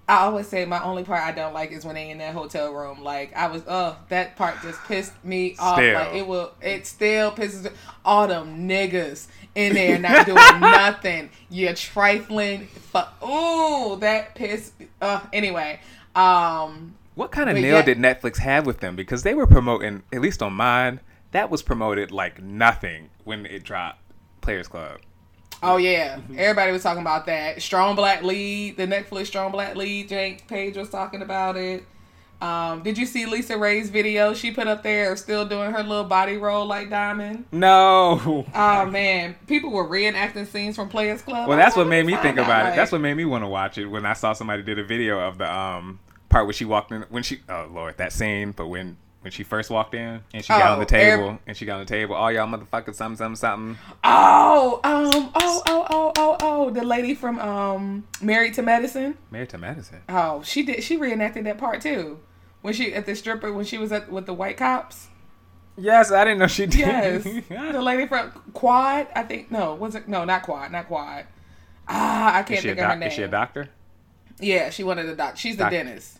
Speaker 1: I always say my only part I don't like is when they in that hotel room. Like I was, oh, that part just pissed me off.
Speaker 2: Still.
Speaker 1: Like it will, it still pisses me- all them niggas in there not doing nothing. You're trifling. Fuck. Ooh, that pissed. Uh, anyway, um,
Speaker 2: What kind of nail
Speaker 1: yeah.
Speaker 2: did Netflix have with them? Because they were promoting, at least on mine, that was promoted like nothing when it dropped. Players Club.
Speaker 1: Oh yeah,
Speaker 2: Mm-hmm.
Speaker 1: everybody was talking about that. Strong Black Lead, the Netflix Strong Black Lead. Jake Page was talking about it. Um, did you see LisaRaye's video she put up there, still doing her little body roll like Diamond?
Speaker 2: No.
Speaker 1: Oh man, people were reenacting scenes from Players Club.
Speaker 2: Well, that's what made me think
Speaker 1: out,
Speaker 2: about it.
Speaker 1: like-
Speaker 2: That's what made me want to watch it when I saw somebody did a video of the um part where she walked in when she oh lord that scene, but when when she first walked in and she got on
Speaker 1: Oh,
Speaker 2: the table
Speaker 1: every-
Speaker 2: and she got on the table, all y'all motherfuckers something something something.
Speaker 1: Oh, um, oh, oh, oh, oh, oh, the lady from um, Married to Medicine.
Speaker 2: Married to Medicine.
Speaker 1: Oh, she did. She reenacted that part too. When she at the stripper when she was at with the white cops.
Speaker 2: Yes, I didn't know she did.
Speaker 1: Yes, the lady from Quad. I think no, was it no, not Quad, not Quad. Ah, I can't think of her name.
Speaker 2: is she a doctor?
Speaker 1: Yeah, she wanted a doc. She's the
Speaker 2: Doc-
Speaker 1: dentist.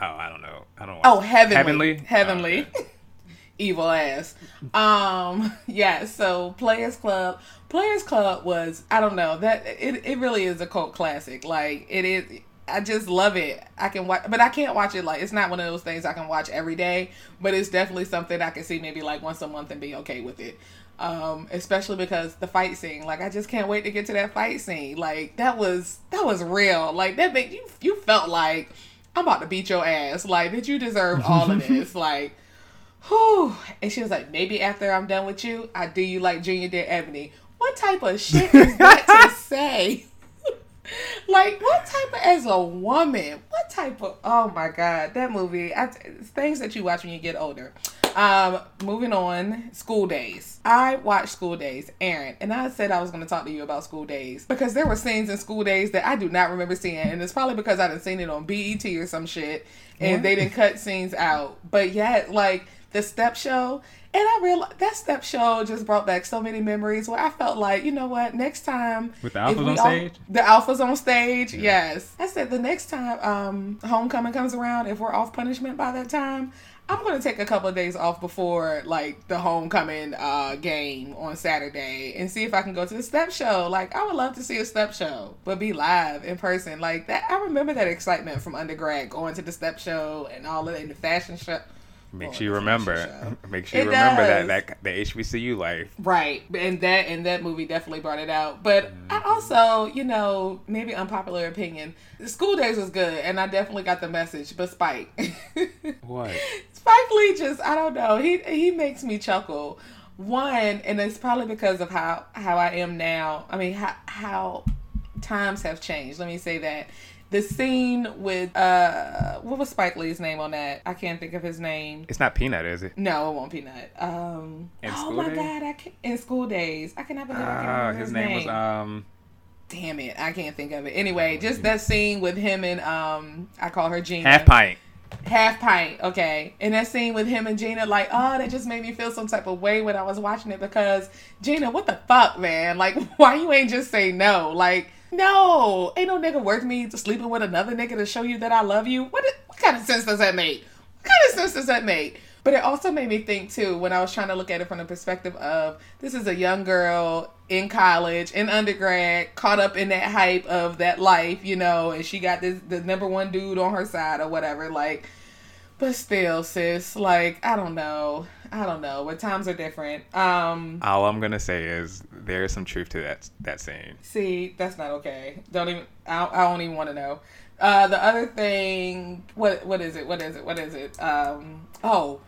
Speaker 2: Oh, I don't know. I don't.
Speaker 1: Oh, heavenly,
Speaker 2: Heavenly.
Speaker 1: heavenly,
Speaker 2: Oh, okay.
Speaker 1: evil ass. Um, yeah. So Players Club, Players Club was I don't know that it it really is a cult classic. Like it is. I just love it. I can watch, but I can't watch it like it's not one of those things I can watch every day. But it's definitely something I can see maybe like once a month and be okay with it. Um, especially because the fight scene, like I just can't wait to get to that fight scene. Like that was that was real. Like that made you you felt like I'm about to beat your ass. Like did you deserve all of this? Like Whew. And she was like, maybe after I'm done with you, I do you like Junior did Ebony. What type of shit is that to say? like, what type of, as a woman, what type of, oh my God, that movie, I, things that you watch when you get older. Um, moving on, School Daze. I watched School Daze, Aaron, and I said I was going to talk to you about School Daze because there were scenes in School Daze that I do not remember seeing, and it's probably because I didn't seen it on BET or some shit, and
Speaker 2: What?
Speaker 1: they didn't cut scenes out. But yet, like the step show, and I realized that step show just brought back so many memories where I felt like, you know what, next time
Speaker 2: With the alphas on
Speaker 1: all-
Speaker 2: stage?
Speaker 1: the alphas on stage, yes. I said the next time um homecoming comes around, if we're off punishment by that time, I'm gonna take a couple of days off before like the homecoming uh game on Saturday and see if I can go to the step show. Like I would love to see a step show, but be live in person. Like that I remember that excitement from undergrad going to the step show and all of it in the fashion show.
Speaker 2: Makes
Speaker 1: Oh,
Speaker 2: you remember.
Speaker 1: show.
Speaker 2: Makes you
Speaker 1: It
Speaker 2: remember
Speaker 1: does.
Speaker 2: that that the HBCU life.
Speaker 1: Right, and that and that movie definitely brought it out. But I also, you know, maybe unpopular opinion, The School Daze was good, and I definitely got the message. But Spike,
Speaker 2: What?
Speaker 1: Spike Lee just I don't know he he makes me chuckle. One, and it's probably because of how how I am now. I mean how how times have changed. Let me say that. The scene with uh what was Spike Lee's name on that? I can't think of his name.
Speaker 2: It's not peanut, is it?
Speaker 1: No, it won't Peanut. Um,
Speaker 2: In
Speaker 1: oh my
Speaker 2: Days?
Speaker 1: god, I can't, in School Daze. I cannot believe I can't
Speaker 2: Ah,
Speaker 1: remember
Speaker 2: his name was um.
Speaker 1: Damn it, I can't think of it. Anyway, just that scene with him and um, I call her Gina.
Speaker 2: Half pint.
Speaker 1: Half pint. Okay, and that scene with him and Gina, like, oh, that just made me feel some type of way when I was watching it because Gina, what the fuck, man? Like, why you ain't just say no? Like, no, ain't no nigga worth me sleeping with another nigga to show you that I love you. What? What kind of sense does that make? What kind of sense does that make? But it also made me think too when I was trying to look at it from the perspective of this is a young girl in college, in undergrad, caught up in that hype of that life, you know, and she got this the number one dude on her side or whatever. Like, but still, sis, like I don't know, I don't know. But times are different. Um,
Speaker 2: All I'm gonna say is there is some truth to that that saying.
Speaker 1: see, that's not okay. Don't even. I, I don't even want to know. Uh, the other thing, what what is it? What is it? What is it? Um, oh,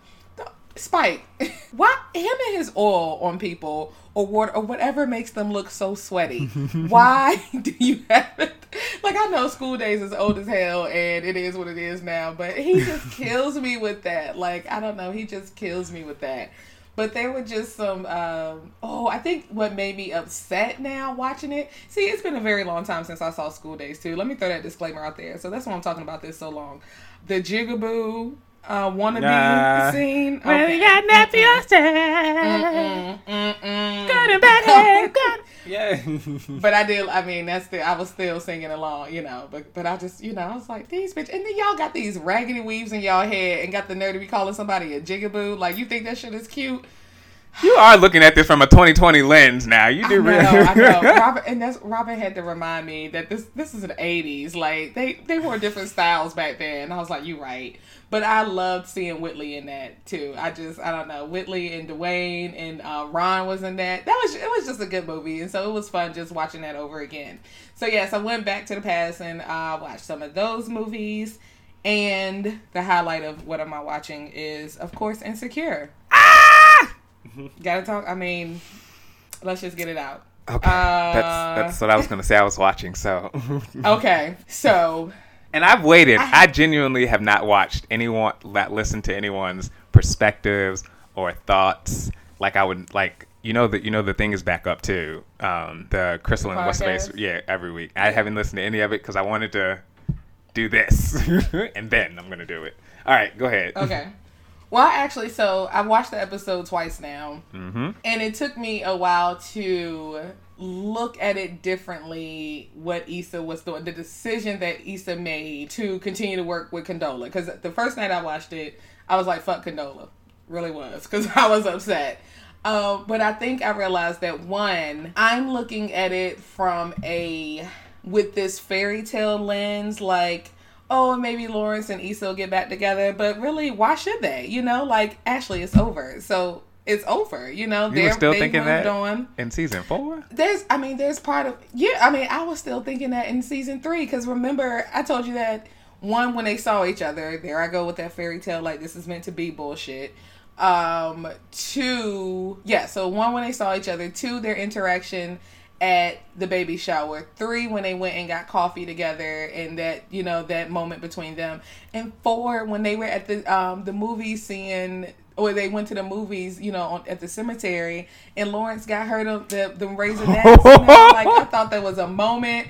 Speaker 1: Spike. Why him and his oil on people or water or whatever makes them look so sweaty? Why do you have it? Like I know School Daze is old as hell and it is what it is now, but he just kills me with that. Like I don't know, he just kills me with that. But there were just some. Um, oh, I think what made me upset now watching it. See, it's been a very long time since I saw School Daze too. Let me throw that disclaimer out there. So that's why I'm talking about this so long. The Jigaboo uh, wannabe
Speaker 2: Nah.
Speaker 1: scene.
Speaker 2: Well,
Speaker 1: Okay.
Speaker 2: you got nappy
Speaker 1: Mm-mm, mm-mm.
Speaker 2: Got a bad head, got- Yeah.
Speaker 1: But I did. I mean, that's the. I was still singing along, you know. But but I just, you know, I was like, these bitch. And then y'all got these raggedy weaves in y'all head and got the nerve to be calling somebody a jigaboo. Like you think that shit is cute?
Speaker 2: You are looking at this from a 2020 lens now. You do really.
Speaker 1: I know. Robert and that's Robert had to remind me that this this is the eighties. Like they they wore different styles back then. And I was like, you're right. But I loved seeing Whitley in that too. I just I don't know Whitley and Dwayne and uh, Ron was in that. That was it was just a good movie, and so it was fun just watching that over again. So yes, I went back to the past and uh, watched some of those movies. And the highlight of what am I watching is of course Insecure.
Speaker 2: Ah!
Speaker 1: Gotta talk. I mean, let's just get it out.
Speaker 2: Okay.
Speaker 1: Uh,
Speaker 2: that's that's what I was gonna say. I was watching. So.
Speaker 1: Okay, so
Speaker 2: And I've waited.
Speaker 1: I-
Speaker 2: I genuinely have not watched anyone that listened to anyone's perspectives or thoughts. Like I would like you know that you know the thing is back up too. Um, the Crystal and face
Speaker 1: podcast?
Speaker 2: yeah every week. I haven't listened to any of it because I wanted to do this and then I'm gonna do it. All right, go ahead.
Speaker 1: okay. Well, actually, so I've watched the episode twice now,
Speaker 2: Mm-hmm.
Speaker 1: and it took me a while to look at it differently. What Issa was doing, the decision that Issa made to continue to work with Condola. Because the first night I watched it, I was like, "Fuck Condola," really was, because I was upset. Um, but I think I realized that one, I'm looking at it from a with this fairy tale lens, like oh, maybe Lawrence and Issa will get back together, but really, why should they? You know, like Ashley, it's over. So it's over. You know,
Speaker 2: You were
Speaker 1: they're
Speaker 2: still thinking
Speaker 1: moved
Speaker 2: that
Speaker 1: on.
Speaker 2: in season four.
Speaker 1: There's, I mean, there's part of yeah. I mean, I was still thinking that in season three because remember I told you that one when they saw each other. There I go with that fairy tale like this is meant to be bullshit. Um, two, yeah. So one when they saw each other. Two, their interaction at the baby shower. Three, when they went and got coffee together and that you know that moment between them. And four, when they were at the um the movie seeing or they went to the movies, you know, on, at the cemetery, and Lawrence got her the the, the raisinets. you like I thought that was a moment,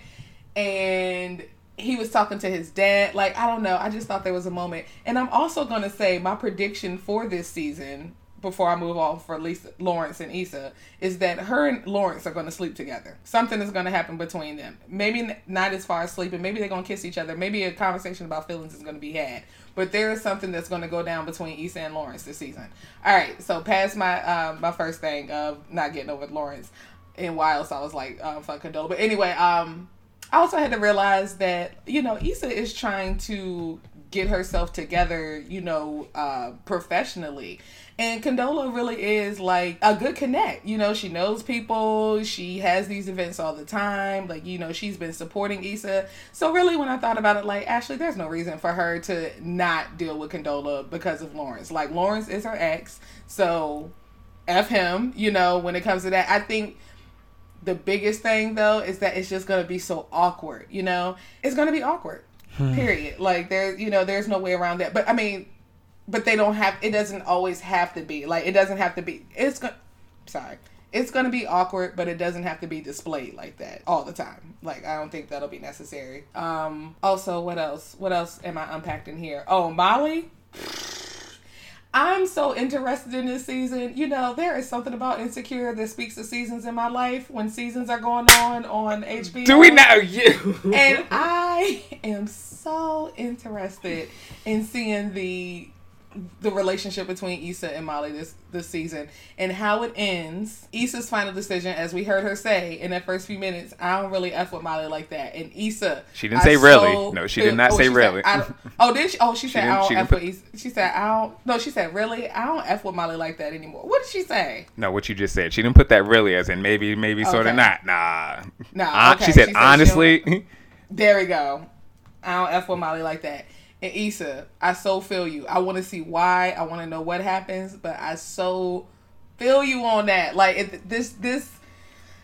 Speaker 1: and he was talking to his dad. Like I don't know, I just thought there was a moment. And I'm also gonna say my prediction for this season before I move on for Lisa, Lawrence and Issa is that her and Lawrence are going to sleep together. Something is going to happen between them. Maybe not as far as sleeping. Maybe they're going to kiss each other. Maybe a conversation about feelings is going to be had. But there is something that's going to go down between Issa and Lawrence this season. All right. So past my um, my first thing of not getting over Lawrence and why else I was like um, fuck Condola. But anyway, um, I also had to realize that you know Issa is trying to get herself together, you know, uh, professionally. And Condola really is like a good connect. You know, she knows people. She has these events all the time. Like, you know, she's been supporting Issa. So really, when I thought about it, like, Ashley, there's no reason for her to not deal with Condola because of Lawrence. Like, Lawrence is her ex. So F him, you know, when it comes to that. I think the biggest thing though is that it's just gonna be so awkward, you know? It's gonna be awkward. Hmm. Period. Like there you know, there's no way around that. But I mean but they don't have it doesn't always have to be. Like it doesn't have to be it's gonna sorry. It's gonna be awkward, but it doesn't have to be displayed like that all the time. Like I don't think that'll be necessary. Um also what else? What else am I unpacking here? Oh, Molly? I'm so interested in this season. You know, there is something about Insecure that speaks to seasons in my life when seasons are going on on HBO.
Speaker 2: Do we know you?
Speaker 1: And I am so interested in seeing the the relationship between Issa and Molly this this season and how it ends. Issa's final decision, as we heard her say in that first few minutes, I don't really f with Molly like that. And Issa,
Speaker 2: She didn't
Speaker 1: I
Speaker 2: say really.
Speaker 1: so
Speaker 2: No, she did not
Speaker 1: oh,
Speaker 2: say
Speaker 1: she said,
Speaker 2: really.
Speaker 1: Oh, did she? Oh, she said
Speaker 2: didn't-
Speaker 1: I don't
Speaker 2: she
Speaker 1: f
Speaker 2: didn't
Speaker 1: with Issa. She said I don't. No, she said really. I don't f with Molly like that anymore. What did she say?
Speaker 2: No, what you just said. She didn't put that really as in maybe, maybe, sort of not. Nah.
Speaker 1: Nah, okay.
Speaker 2: She said
Speaker 1: She said she
Speaker 2: honestly.
Speaker 1: There we go. I don't f with Molly like that. And Issa, I so feel you. I want to see why. I want to know what happens, but I so feel you on that. Like it, this, this.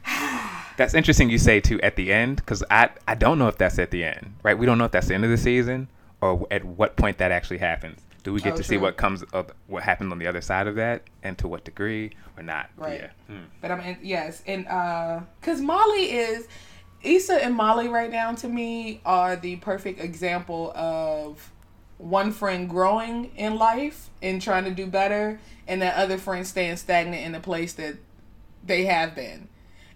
Speaker 2: That's interesting. You say too at the end because I I don't know if that's at the end, right? We don't know if that's the end of the season or at what point that actually happens. Do we get
Speaker 1: Oh,
Speaker 2: to see what comes of what happened on the other side of that, and to what degree or not?
Speaker 1: Right.
Speaker 2: Yeah. Hmm.
Speaker 1: But I'm in, yes, and uh, cause Molly is Issa and Molly right now to me are the perfect example of one friend growing in life and trying to do better, and that other friend staying stagnant in the place that they have been.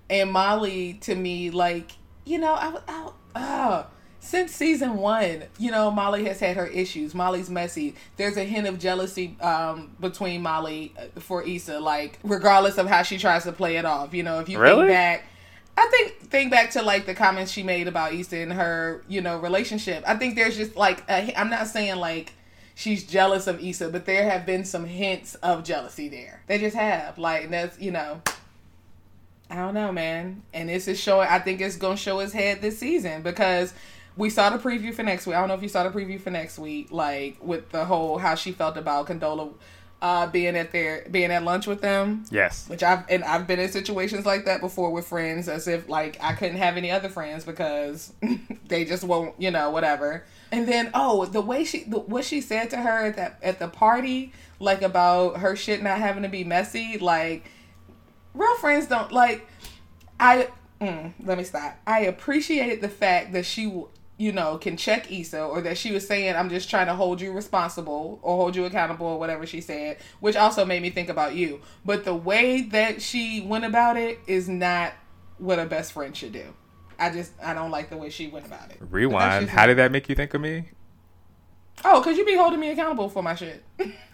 Speaker 1: And Molly to me, like you know, I, I uh, since season one, you know, Molly has had her issues. Molly's messy. There's a hint of jealousy um, between Molly uh, for Issa, like regardless of how she tries to play it off. You know, if you
Speaker 2: Really?
Speaker 1: think back. I think think back to like the comments she made about Issa and her, you know, relationship. I think there's just like I'm not saying like she's jealous of Issa, but there have been some hints of jealousy there. They just have like that's you know. I don't know, man. And this is showing. I think it's gonna show his head this season because we saw the preview for next week. I don't know if you saw the preview for next week, like with the whole how she felt about Condola uh, being at their being at lunch with them.
Speaker 2: Yes.
Speaker 1: Which I've and I've been in situations like that before with friends, as if like I couldn't have any other friends because they just won't, you know, whatever. And then oh, the way she, the, what she said to her at that at the party, like about her shit not having to be messy, like real friends don't like. I mm, let me stop. I appreciated the fact that she, you know, can check Issa, or that she was saying, "I'm just trying to hold you responsible or hold you accountable," or whatever she said, which also made me think about you. But the way that she went about it is not what a best friend should do. I just I don't like the way she went about it.
Speaker 2: Rewind. How did that make you think of me?
Speaker 1: Oh, cause you be holding me accountable for my shit.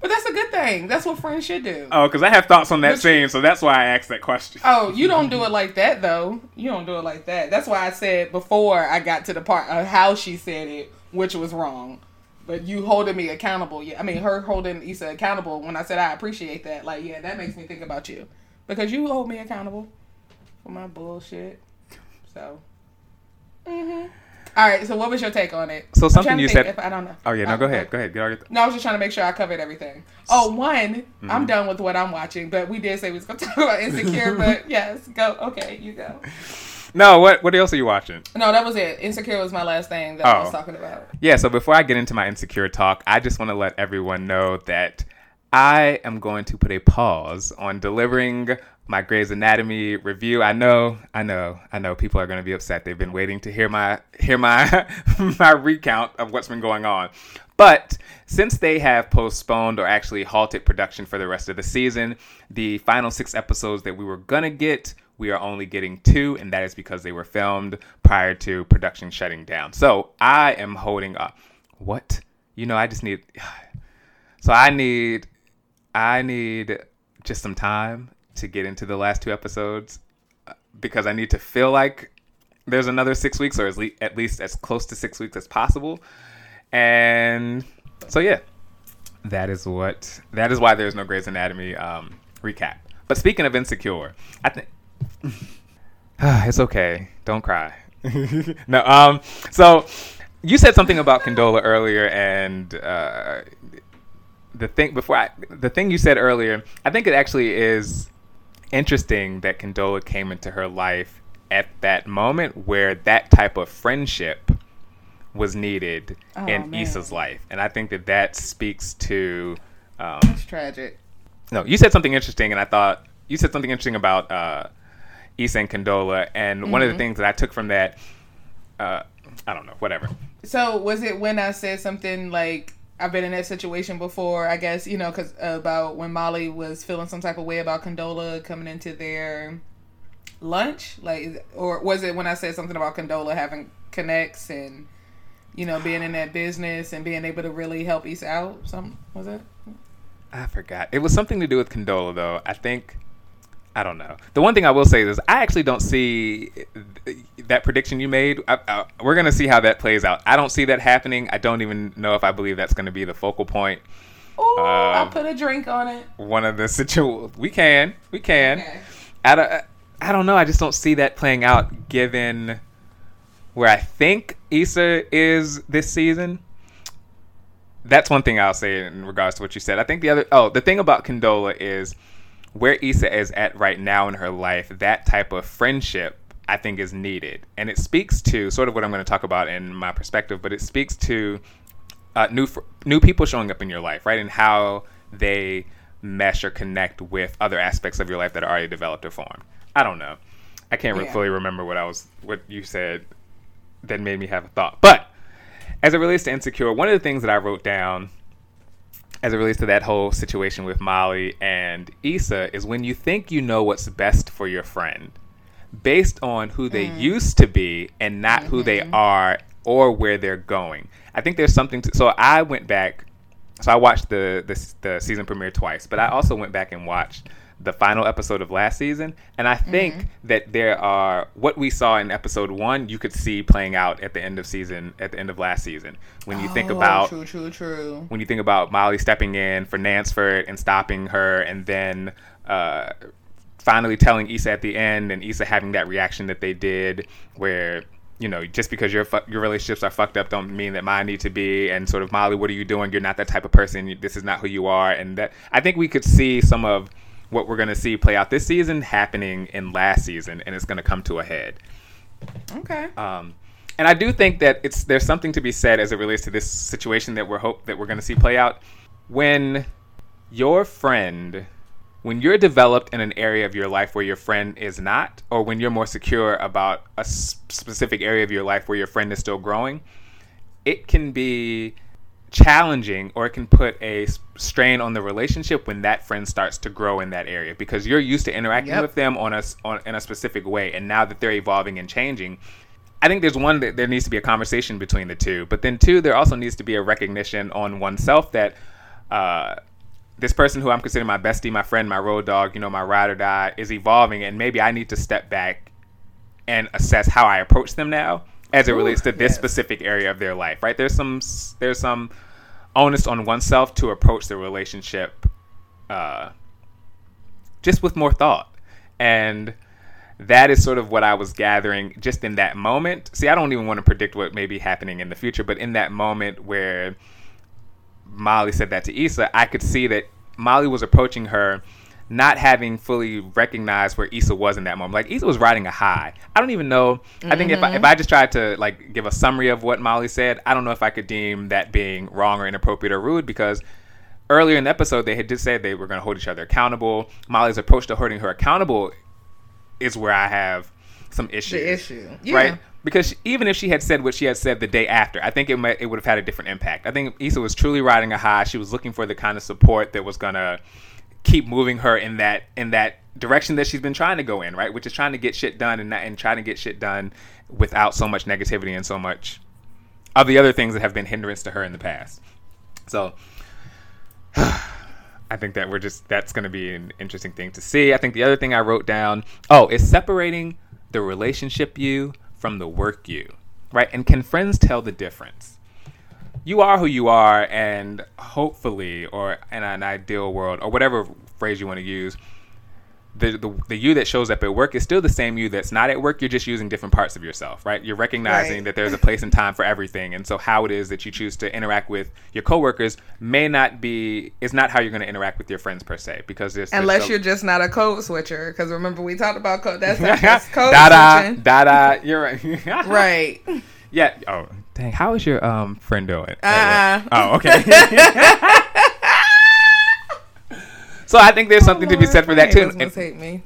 Speaker 1: but that's a good thing. That's what friends should do.
Speaker 2: Oh, because I have thoughts on that
Speaker 1: But-
Speaker 2: scene, so that's why I asked that question.
Speaker 1: Oh, you don't do it like that though. You don't do it like that. That's why I said before I got to the part of how she said it, which was wrong. But you holding me accountable. Yeah, I mean her holding Issa accountable. When I said I appreciate that, like yeah, that makes me think about you because you hold me accountable for my bullshit. So. Mhm. All right. So what was your take on it?
Speaker 2: So something you said-
Speaker 1: If, I don't know.
Speaker 2: Oh yeah, no,
Speaker 1: Oh,
Speaker 2: go ahead, go ahead, get all your.
Speaker 1: No, I was just trying to make sure I covered everything. Oh, one,
Speaker 2: Mm-hmm.
Speaker 1: I'm done with what I'm watching, but we did say we was gonna talk about Insecure, but yes, go. Okay, you go.
Speaker 2: No, what what else are you watching?
Speaker 1: No, that was it. Insecure was my last thing that I was
Speaker 2: Oh.
Speaker 1: talking about.
Speaker 2: Yeah, so before I get into my insecure talk, I just want to let everyone know that I am going to put a pause on delivering my Grey's Anatomy review. I know, I know, I know people are going to be upset. They've been waiting to hear my hear my my recount of what's been going on. But since they have postponed or actually halted production for the rest of the season, the final 6 episodes that we were going to get we are only getting two, and that is because they were filmed prior to production shutting down. So I am holding up. What? You know, I just need. So I need, I need just some time to get into the last two episodes uh, because I need to feel like there's another six weeks, or at least, as close to six weeks as possible. And so yeah, that is what that is why there's no Grey's Anatomy um, recap. But speaking of insecure, I think it's okay. Don't cry. no. Um. So you said something about Condola earlier, and uh, the thing before I, the thing you said earlier, I think it actually is interesting that Condola came into her life at that moment where that type of friendship was needed
Speaker 1: Oh,
Speaker 2: in
Speaker 1: man.
Speaker 2: Issa's life, and I think that that speaks to. Um,
Speaker 1: It's tragic.
Speaker 2: no, you said something interesting, and I thought you said something interesting about uh, Issa and Condola, and one of the things that I took from that, uh, I don't know, whatever.
Speaker 1: So was it when I said something like I've been in that situation before? I guess you know because about when Molly was feeling some type of way about Condola coming into their lunch, like, or was it when I said something about Condola having connects and you know being in that business and being able to really help Issa out? Some was it?
Speaker 2: I forgot. It was something to do with Condola, though. I think. I don't know. The one thing I will say is I actually don't see that prediction you made. I, I, we're gonna see how that plays out. I don't see that happening. I don't even know if I believe that's gonna be the focal point.
Speaker 1: Oh, I'll
Speaker 2: Um,
Speaker 1: put a drink on it.
Speaker 2: One of the situ. We can. We can.
Speaker 1: Okay.
Speaker 2: I don't, I don't know. I just don't see that playing out given where I think Issa is this season. That's one thing I'll say in regards to what you said. I think the other oh, the thing about Condola is where Issa is at right now in her life, that type of friendship I think is needed. And it speaks to sort of what I'm going to talk about in my perspective, but it speaks to uh, new new people showing up in your life, right? And how they mesh or connect with other aspects of your life that are already developed or formed. I don't know. I can't yeah. fully remember what I was what you said that made me have a thought. But as it relates to insecure, one of the things that I wrote down as it relates to that whole situation with Molly and Issa is when you think you know what's best for your friend based on who they mm. used to be and not mm-hmm. who they mm-hmm. are or where they're going. I think there's something to so I went back so I watched the, the the season premiere twice, but I also went back and watched the final episode of last season, and I think mm-hmm. that there are what we saw in episode one, you could see playing out at the end of season, at the end of last season. When you oh, think about
Speaker 1: true, true, true.
Speaker 2: When you think about Molly stepping in for Nansford and stopping her, and then uh, finally telling Issa at the end, and Issa having that reaction that they did, where you know, just because your fu- your relationships are fucked up, don't mean that mine need to be. And sort of Molly, what are you doing? You're not that type of person. This is not who you are. And that I think we could see some of what we're going to see play out this season happening in last season, and it's going to come to a head.
Speaker 1: Okay.
Speaker 2: Um, and I do think that it's there's something to be said as it relates to this situation that we're hope that we're going to see play out when your friend when you're developed in an area of your life where your friend is not or when you're more secure about a specific area of your life where your friend is still growing it can be challenging or it can put a strain on the relationship when that friend starts to grow in that area because you're used to interacting yep. with them on a on, in a specific way and now that they're evolving and changing I think there's one that there needs to be a conversation between the two but then two there also needs to be a recognition on oneself that uh, this person who I'm considering my bestie, my friend, my road dog, you know, my ride or die is evolving and maybe I need to step back and assess how I approach them now as it relates to this yes. specific area of their life, right? There's some there's some onus on oneself to approach the relationship uh, just with more thought, and that is sort of what I was gathering just in that moment. See, I don't even want to predict what may be happening in the future, but in that moment where Molly said that to Issa, I could see that Molly was approaching her not having fully recognized where Issa was in that moment. Like Issa was riding a high. I don't even know. Mm-hmm. I think if I, if I just tried to like give a summary of what Molly said, I don't know if I could deem that being wrong or inappropriate or rude because earlier in the episode they had just said they were going to hold each other accountable. Molly's approach to holding her accountable is where I have some issues.
Speaker 1: The issue, yeah.
Speaker 2: right? Because even if she had said what she had said the day after, I think it might, it would have had a different impact. I think Issa was truly riding a high. She was looking for the kind of support that was gonna keep moving her in that in that direction that she's been trying to go in, right? Which is trying to get shit done and and trying to get shit done without so much negativity and so much of the other things that have been hindrance to her in the past. So I think that we're just that's going to be an interesting thing to see. I think the other thing I wrote down, oh, is separating the relationship you from the work you, right? And can friends tell the difference? You are who you are, and hopefully, or in an ideal world, or whatever phrase you want to use, the, the, the you that shows up at work is still the same you that's not at work. You're just using different parts of yourself, right? You're recognizing right. that there's a place and time for everything, and so how it is that you choose to interact with your coworkers may not be is not how you're going to interact with your friends per se, because there's
Speaker 1: unless
Speaker 2: so,
Speaker 1: you're just not a code switcher. Because remember we talked about code. That's, that's code
Speaker 2: da switching. Da da. You're right.
Speaker 1: right.
Speaker 2: Yeah. Oh, dang. How is your um friend doing?
Speaker 1: Uh.
Speaker 2: Oh, okay. so I think there's something oh, to be said for that too.
Speaker 1: And, hate me.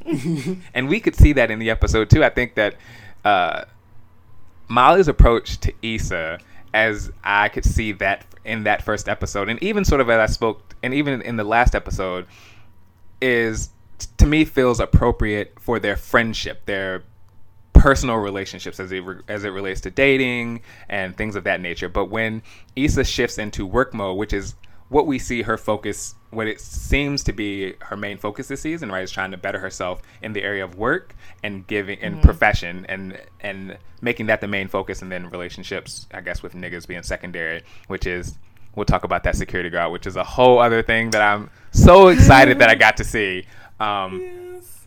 Speaker 2: and we could see that in the episode too. I think that uh, Molly's approach to Issa, as I could see that in that first episode, and even sort of as I spoke, and even in the last episode, is to me feels appropriate for their friendship, their personal relationships as it re- as it relates to dating and things of that nature. But when Issa shifts into work mode, which is what we see her focus, what it seems to be her main focus this season, right, is trying to better herself in the area of work and giving and mm-hmm. profession and and making that the main focus, and then relationships, I guess, with niggas being secondary, which is we'll talk about that security guard, which is a whole other thing that I'm so excited that I got to see. Um, yes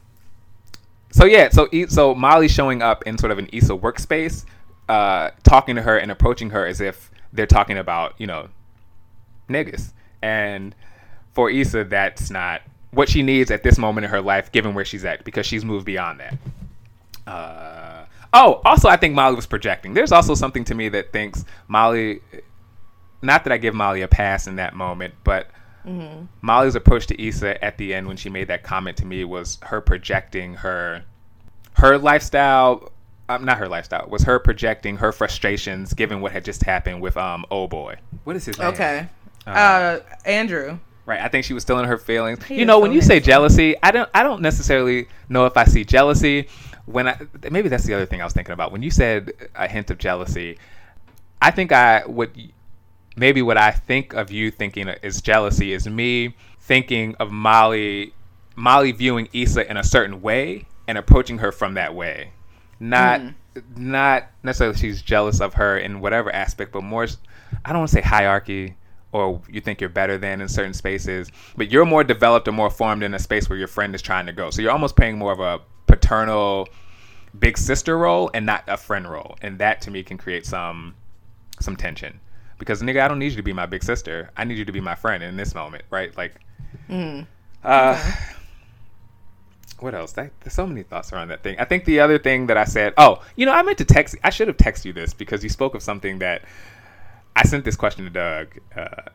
Speaker 2: so yeah, so so Molly showing up in sort of an Issa workspace uh, talking to her and approaching her as if they're talking about you know niggas. And for Issa, that's not what she needs at this moment in her life, given where she's at, because she's moved beyond that. Uh, oh, also, I think Molly was projecting. There's also something to me that thinks Molly. Not that I give Molly a pass in that moment, but mm-hmm. Molly's approach to Issa at the end when she made that comment to me was her projecting her her lifestyle. Um, not her lifestyle was her projecting her frustrations given what had just happened with um oh boy what is his name
Speaker 1: okay uh, uh Andrew
Speaker 2: Right. I think she was still in her feelings. He you know, when so you say jealousy, I don't I don't necessarily know if I see jealousy. When I maybe that's the other thing I was thinking about. When you said a hint of jealousy, I think I would maybe what I think of you thinking is jealousy is me thinking of Molly Molly viewing Issa in a certain way and approaching her from that way. Not mm. not necessarily she's jealous of her in whatever aspect, but more I don't want to say hierarchy or you think you're better than in certain spaces, but you're more developed or more formed in a space where your friend is trying to go. So you're almost playing more of a paternal big sister role and not a friend role. And that to me can create some some tension. Because nigga, I don't need you to be my big sister. I need you to be my friend in this moment, right? Like mm. uh okay. what else? That, there's so many thoughts around that thing. I think the other thing that I said, oh, you know, I meant to text. I should have texted you this because you spoke of something that I sent this question to Doug, uh,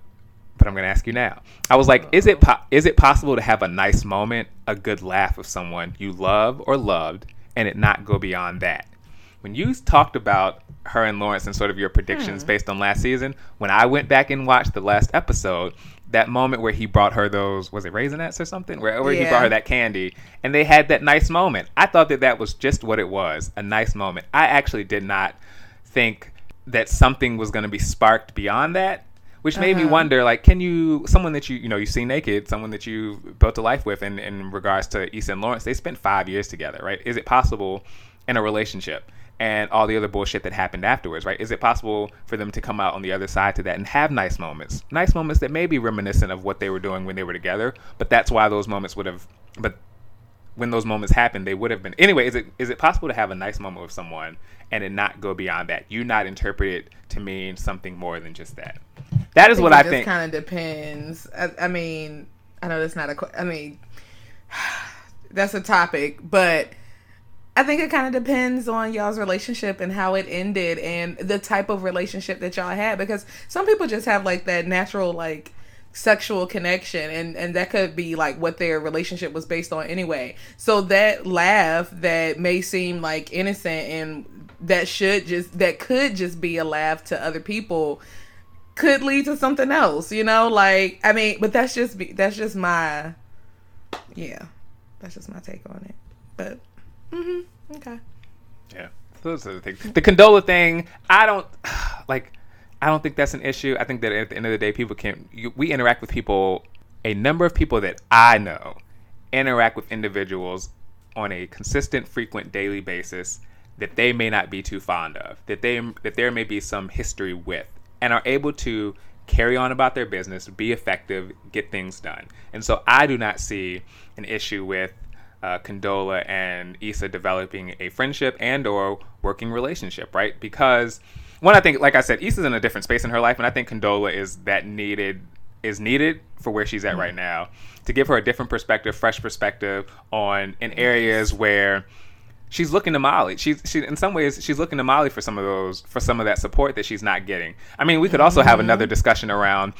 Speaker 2: but I'm going to ask you now. I was like, is it po- is it possible to have a nice moment, a good laugh with someone you love or loved, and it not go beyond that? When you talked about her and Lawrence and sort of your predictions hmm. based on last season, when I went back and watched the last episode, that moment where he brought her those was it raisinets or something where, where yeah. he brought her that candy and they had that nice moment i thought that that was just what it was a nice moment i actually did not think that something was going to be sparked beyond that which made uh-huh. me wonder like can you someone that you you know you see naked someone that you built a life with in, in regards to Issa and Lawrence they spent five years together right is it possible in a relationship and all the other bullshit that happened afterwards right is it possible for them to come out on the other side to that and have nice moments nice moments that may be reminiscent of what they were doing when they were together but that's why those moments would have but when those moments happened, they would have been. Anyway, is it is it possible to have a nice moment with someone and it not go beyond that? You not interpret it to mean something more than just that. That is I what I think.
Speaker 1: Kind of depends. I, I, mean, I know that's not a. I mean, that's a topic, but I think it kind of depends on y'all's relationship and how it ended and the type of relationship that y'all had. Because some people just have like that natural like sexual connection and and that could be like what their relationship was based on anyway so that laugh that may seem like innocent and that should just that could just be a laugh to other people could lead to something else you know like i mean but that's just that's just my yeah that's just my take on it but mm-hmm okay
Speaker 2: yeah those are the things the condola thing i don't like I don't think that's an issue. I think that at the end of the day, people can. You, we interact with people. A number of people that I know interact with individuals on a consistent, frequent, daily basis that they may not be too fond of, that they that there may be some history with, and are able to carry on about their business, be effective, get things done. And so I do not see an issue with uh, Condola and Issa developing a friendship and or working relationship, right? Because one, I think, like I said, Issa's in a different space in her life, and I think Condola is that needed is needed for where she's at mm-hmm. right now to give her a different perspective, fresh perspective on in areas where she's looking to Molly. She's she in some ways she's looking to Molly for some of those for some of that support that she's not getting. I mean, we could also have another mm-hmm. discussion around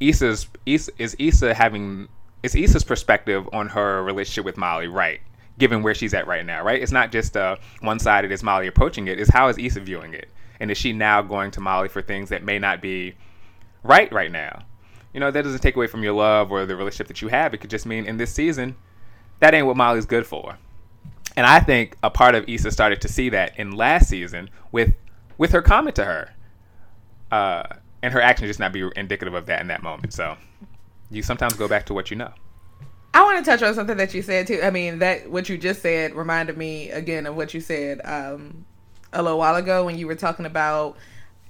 Speaker 2: Issa's Issa, is Issa having is Issa's perspective on her relationship with Molly right? Given where she's at right now, right? It's not just uh, one sided is Molly approaching it. Is how is Issa viewing it? and is she now going to Molly for things that may not be right right now? You know, that doesn't take away from your love or the relationship that you have. It could just mean in this season, that ain't what Molly's good for. And I think a part of Issa started to see that in last season with with her comment to her, uh, and her action just not be indicative of that in that moment. So you sometimes go back to what you know.
Speaker 1: I want to touch on something that you said too. I mean, that what you just said reminded me again of what you said um, a little while ago when you were talking about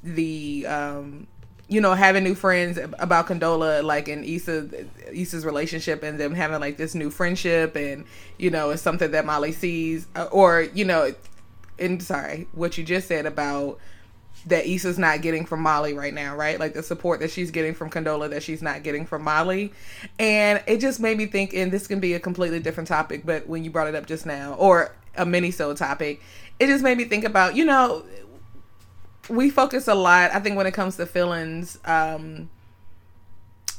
Speaker 1: the um you know having new friends about Condola like in Issa Issa's relationship and them having like this new friendship and you know it's something that Molly sees uh, or you know and sorry, what you just said about that Issa's not getting from Molly right now, right? Like the support that she's getting from Condola that she's not getting from Molly. And it just made me think, and this can be a completely different topic, but when you brought it up just now, or a mini so topic, it just made me think about, you know, we focus a lot, I think when it comes to feelings, um,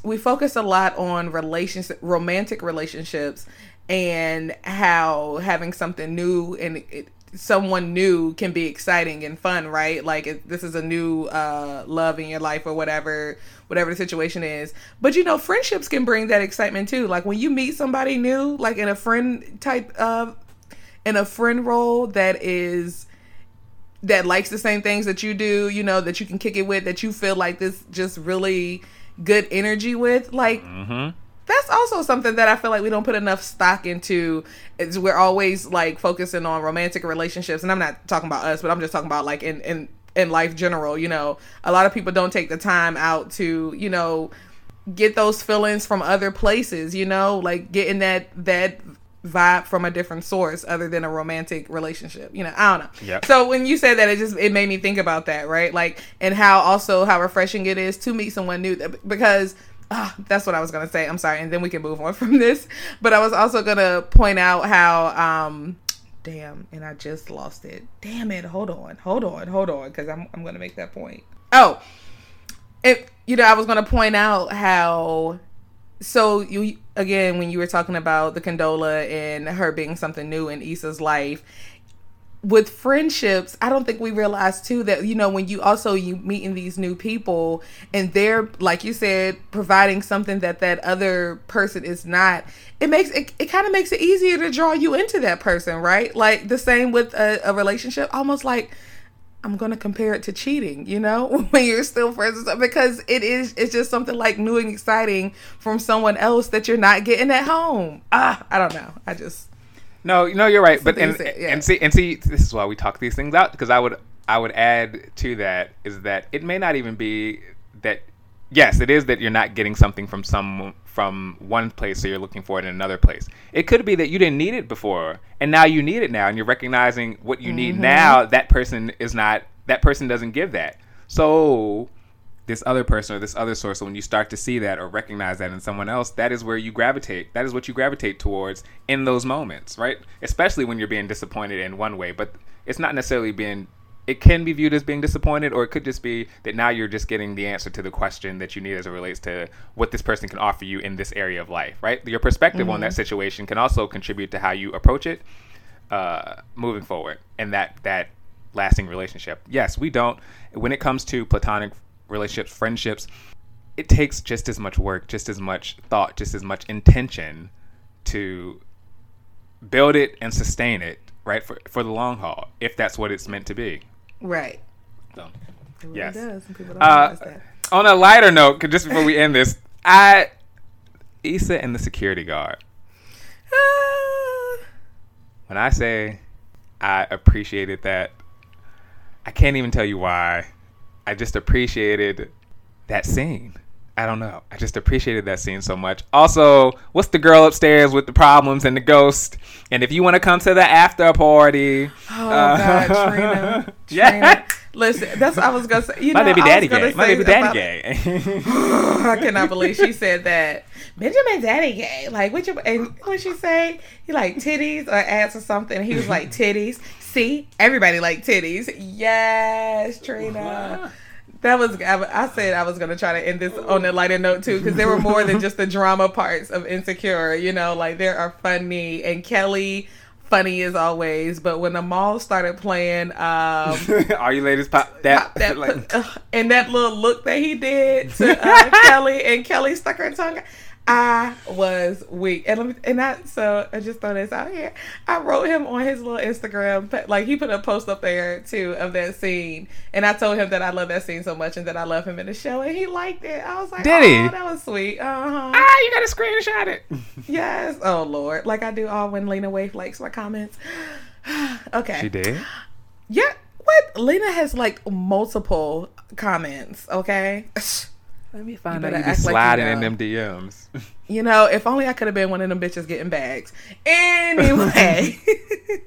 Speaker 1: we focus a lot on relationship romantic relationships and how having something new and it, someone new can be exciting and fun, right? Like this is a new uh, love in your life or whatever, whatever the situation is. But you know, friendships can bring that excitement too. Like when you meet somebody new, like in a friend type of, in a friend role that is that likes the same things that you do, you know, that you can kick it with, that you feel like this just really good energy with, like. Mm-hmm that's also something that I feel like we don't put enough stock into. Is we're always like focusing on romantic relationships, and I'm not talking about us, but I'm just talking about like in in in life general. You know, a lot of people don't take the time out to you know get those feelings from other places. You know, like getting that that vibe from a different source other than a romantic relationship. You know, I don't know. Yep. So when you said that, it just it made me think about that, right? Like, and how also how refreshing it is to meet someone new because Oh, that's what I was gonna say. I'm sorry, and then we can move on from this. But I was also gonna point out how, um, damn, and I just lost it. Damn it! Hold on, hold on, hold on, because I'm I'm gonna make that point. Oh, it. You know, I was gonna point out how. So you again when you were talking about the Condola and her being something new in Issa's life, with friendships, I don't think we realize too that you know when you also you meeting these new people and they're like you said providing something that that other person is not. It makes it, it kind of makes it easier to draw you into that person, right? Like the same with a, a relationship, almost like I'm gonna compare it to cheating, you know, when you're still friends because it is it's just something like new and exciting from someone else that you're not getting at home. Ah, I don't know. I just
Speaker 2: no, no, you're right. But and, yeah. and see and see this is why we talk these things out because I would I would add to that is that it may not even be that yes, it is that you're not getting something from some from one place so you're looking for it in another place. It could be that you didn't need it before and now you need it now and you're recognizing what you mm-hmm. need now that person is not that person doesn't give that. So this other person or this other source. So when you start to see that or recognize that in someone else, that is where you gravitate. That is what you gravitate towards in those moments, right? Especially when you're being disappointed in one way, but it's not necessarily being. It can be viewed as being disappointed, or it could just be that now you're just getting the answer to the question that you need as it relates to what this person can offer you in this area of life, right? Your perspective mm-hmm. on that mm-hmm. situation can also contribute to how you approach it uh, moving forward and that that lasting relationship. Yes, we don't. When it comes to platonic relationships, friendships, it takes just as much work, just as much thought, just as much intention to build it and sustain it, right? For for the long haul, if that's what it's meant to be.
Speaker 1: Right. So,
Speaker 2: really yes. Uh, on a lighter note, just before we end this, I Issa and the security guard. when I say I appreciated that, I can't even tell you why. I just appreciated that scene. I don't know. I just appreciated that scene so much. Also, what's the girl upstairs with the problems and the ghost? And if you want to come to the after party,
Speaker 1: oh uh, God, Trina, yeah. Listen, that's what I was gonna say. You
Speaker 2: My
Speaker 1: know,
Speaker 2: baby daddy gay. My baby daddy gay.
Speaker 1: I cannot believe she said that. Benjamin daddy gay. Like what you and what she say? He like titties or ass or something. He was like titties. See, everybody like titties. Yes, Trina. That was I, said I was gonna try to end this on a lighter note too because there were more than just the drama parts of Insecure. You know, like there are funny and Kelly funny as always. But when the mall started playing, um,
Speaker 2: all you ladies pop that, pop that
Speaker 1: like... and that little look that he did to uh, Kelly, and Kelly stuck her tongue. I was weak, and let me, and I so I just throw this out here. I wrote him on his little Instagram, like he put a post up there too of that scene, and I told him that I love that scene so much and that I love him in the show, and he liked it. I was like, did he? That was sweet. Uh huh.
Speaker 2: Ah, you gotta screenshot it.
Speaker 1: yes. Oh Lord, like I do all when Lena Waithe likes my comments. okay.
Speaker 2: She did.
Speaker 1: Yeah. What? Lena has like multiple comments. Okay.
Speaker 2: Let me find out you be sliding like you know. in them DMs.
Speaker 1: You know, if only I could have been one of them bitches getting bags. Anyway.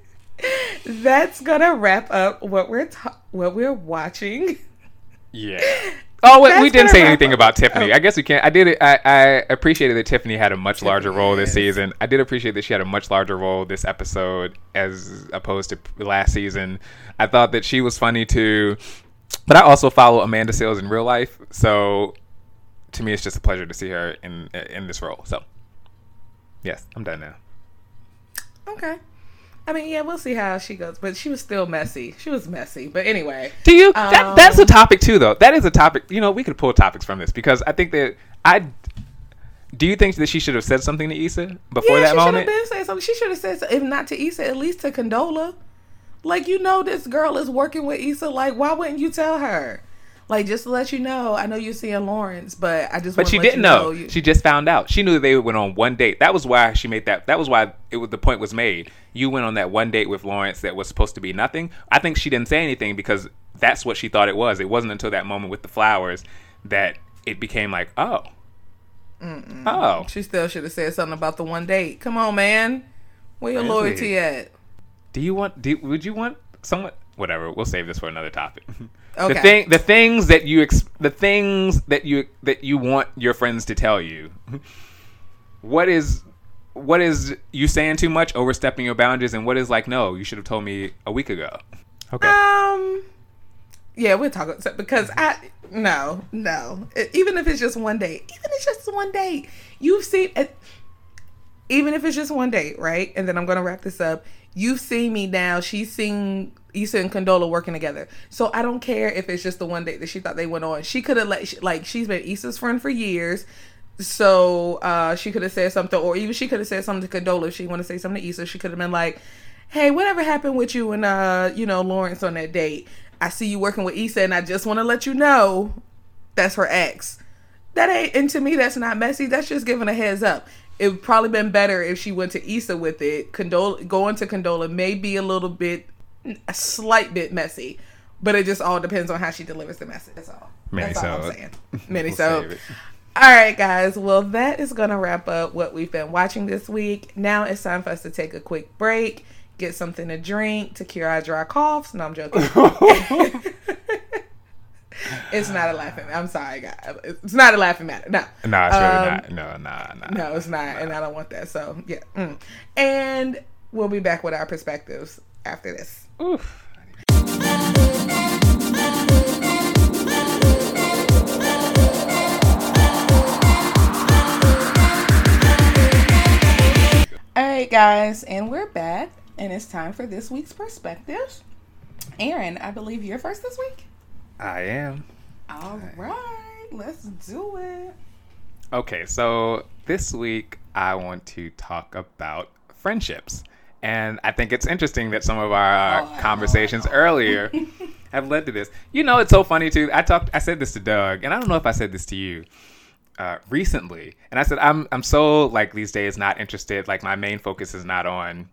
Speaker 1: That's gonna wrap up what we're ta- what we're watching.
Speaker 2: Yeah. Oh, wait, we didn't say anything
Speaker 1: up-
Speaker 2: about Tiffany.
Speaker 1: oh.
Speaker 2: I guess we can't. I did. I, I appreciated that Tiffany had a much larger role this
Speaker 1: is-
Speaker 2: season. I did appreciate that she had a much larger role this episode as opposed to last season. I thought that she was funny too, but I also follow Amanda Seales in real life, so to me, it's just a pleasure to see her in in this role. So, yes, I'm done now.
Speaker 1: Okay. I mean, yeah, we'll see how she goes, but she was still messy. She was messy, but anyway.
Speaker 2: Do you? that, that's a
Speaker 1: Um,
Speaker 2: topic too, though. That is a topic. You know, we could pull topics from this because I think that I. Do you think that she should have said something to Issa before
Speaker 1: yeah,
Speaker 2: that
Speaker 1: she
Speaker 2: moment?
Speaker 1: should have been saying something. She should have said, if not to Issa, at least to Condola. Like, you know, this girl is working with Issa. Like, why wouldn't you tell her? Like, just to let you know, I know you're seeing Lawrence, but I just.
Speaker 2: But she
Speaker 1: let
Speaker 2: didn't
Speaker 1: you
Speaker 2: know.
Speaker 1: you-
Speaker 2: She just found out. She knew that they went on one date. That was why she made that. That was why it was the point was made. You went on that one date with Lawrence that was supposed to be nothing. I think she didn't say anything because that's what she thought it was. It wasn't until that moment with the flowers that it became like, oh, oh,
Speaker 1: She still should have said something about the one date. Come on, man. Where your loyalty at?
Speaker 2: do you want? Do, would you want someone? Whatever. We'll save this for another topic.
Speaker 1: Okay.
Speaker 2: The thing, the things that you, ex, the things that you that you want your friends to tell you. What is, what is you saying too much, overstepping your boundaries, and what is like, no, you should have told me a week ago. Okay.
Speaker 1: Um. Yeah, we're talking so- because I no no even if it's just one date, even if it's just one date, you've seen it. Even if it's just one date, right? And then I'm gonna wrap this up. You've seen me now. She's seen Issa and Condola working together. So I don't care if it's just the one date that she thought they went on. She could have let like she's been Issa's friend for years. So uh, she could have said something, or even she could have said something to Condola if she want to say something to Issa. She could have been like, "Hey, whatever happened with you and uh, you know Lawrence on that date? I see you working with Issa, and I just want to let you know that's her ex. That ain't, and to me, that's not messy. That's just giving a heads up. It would probably been better if she went to Issa with it. Condola, going to Condola may be a little bit, a slight bit messy, but it just all depends on how she delivers the message. That's all.
Speaker 2: Many
Speaker 1: That's all
Speaker 2: so.
Speaker 1: I'm saying. Uh, Many
Speaker 2: We'll
Speaker 1: so. All right, guys. Well, that is going to wrap up what we've been watching this week. Now it's time for us to take a quick break, get something to drink to cure our dry coughs. No, I'm joking. it's not a laughing. Matter. I'm sorry, guys. It's not a laughing matter. No.
Speaker 2: No, it's really
Speaker 1: Um,
Speaker 2: not. No, nah, nah.
Speaker 1: No, it's not, and I don't want that. So yeah. Mm. And we'll be back with our perspectives after this.
Speaker 2: Oof.
Speaker 1: All right, guys, and we're back, and it's time for this week's perspectives. Aaron, I believe you're first this week.
Speaker 2: I am.
Speaker 1: All right, let's do it.
Speaker 2: Okay, so this week I want to talk about friendships. And I think it's interesting that some of our
Speaker 1: Oh,
Speaker 2: conversations
Speaker 1: I know.
Speaker 2: earlier have led to this. You know, it's so funny too. I talked I said this to Doug, and I don't know if I said this to you uh, recently. And I said I'm I'm so like these days not interested. Like my main focus is not on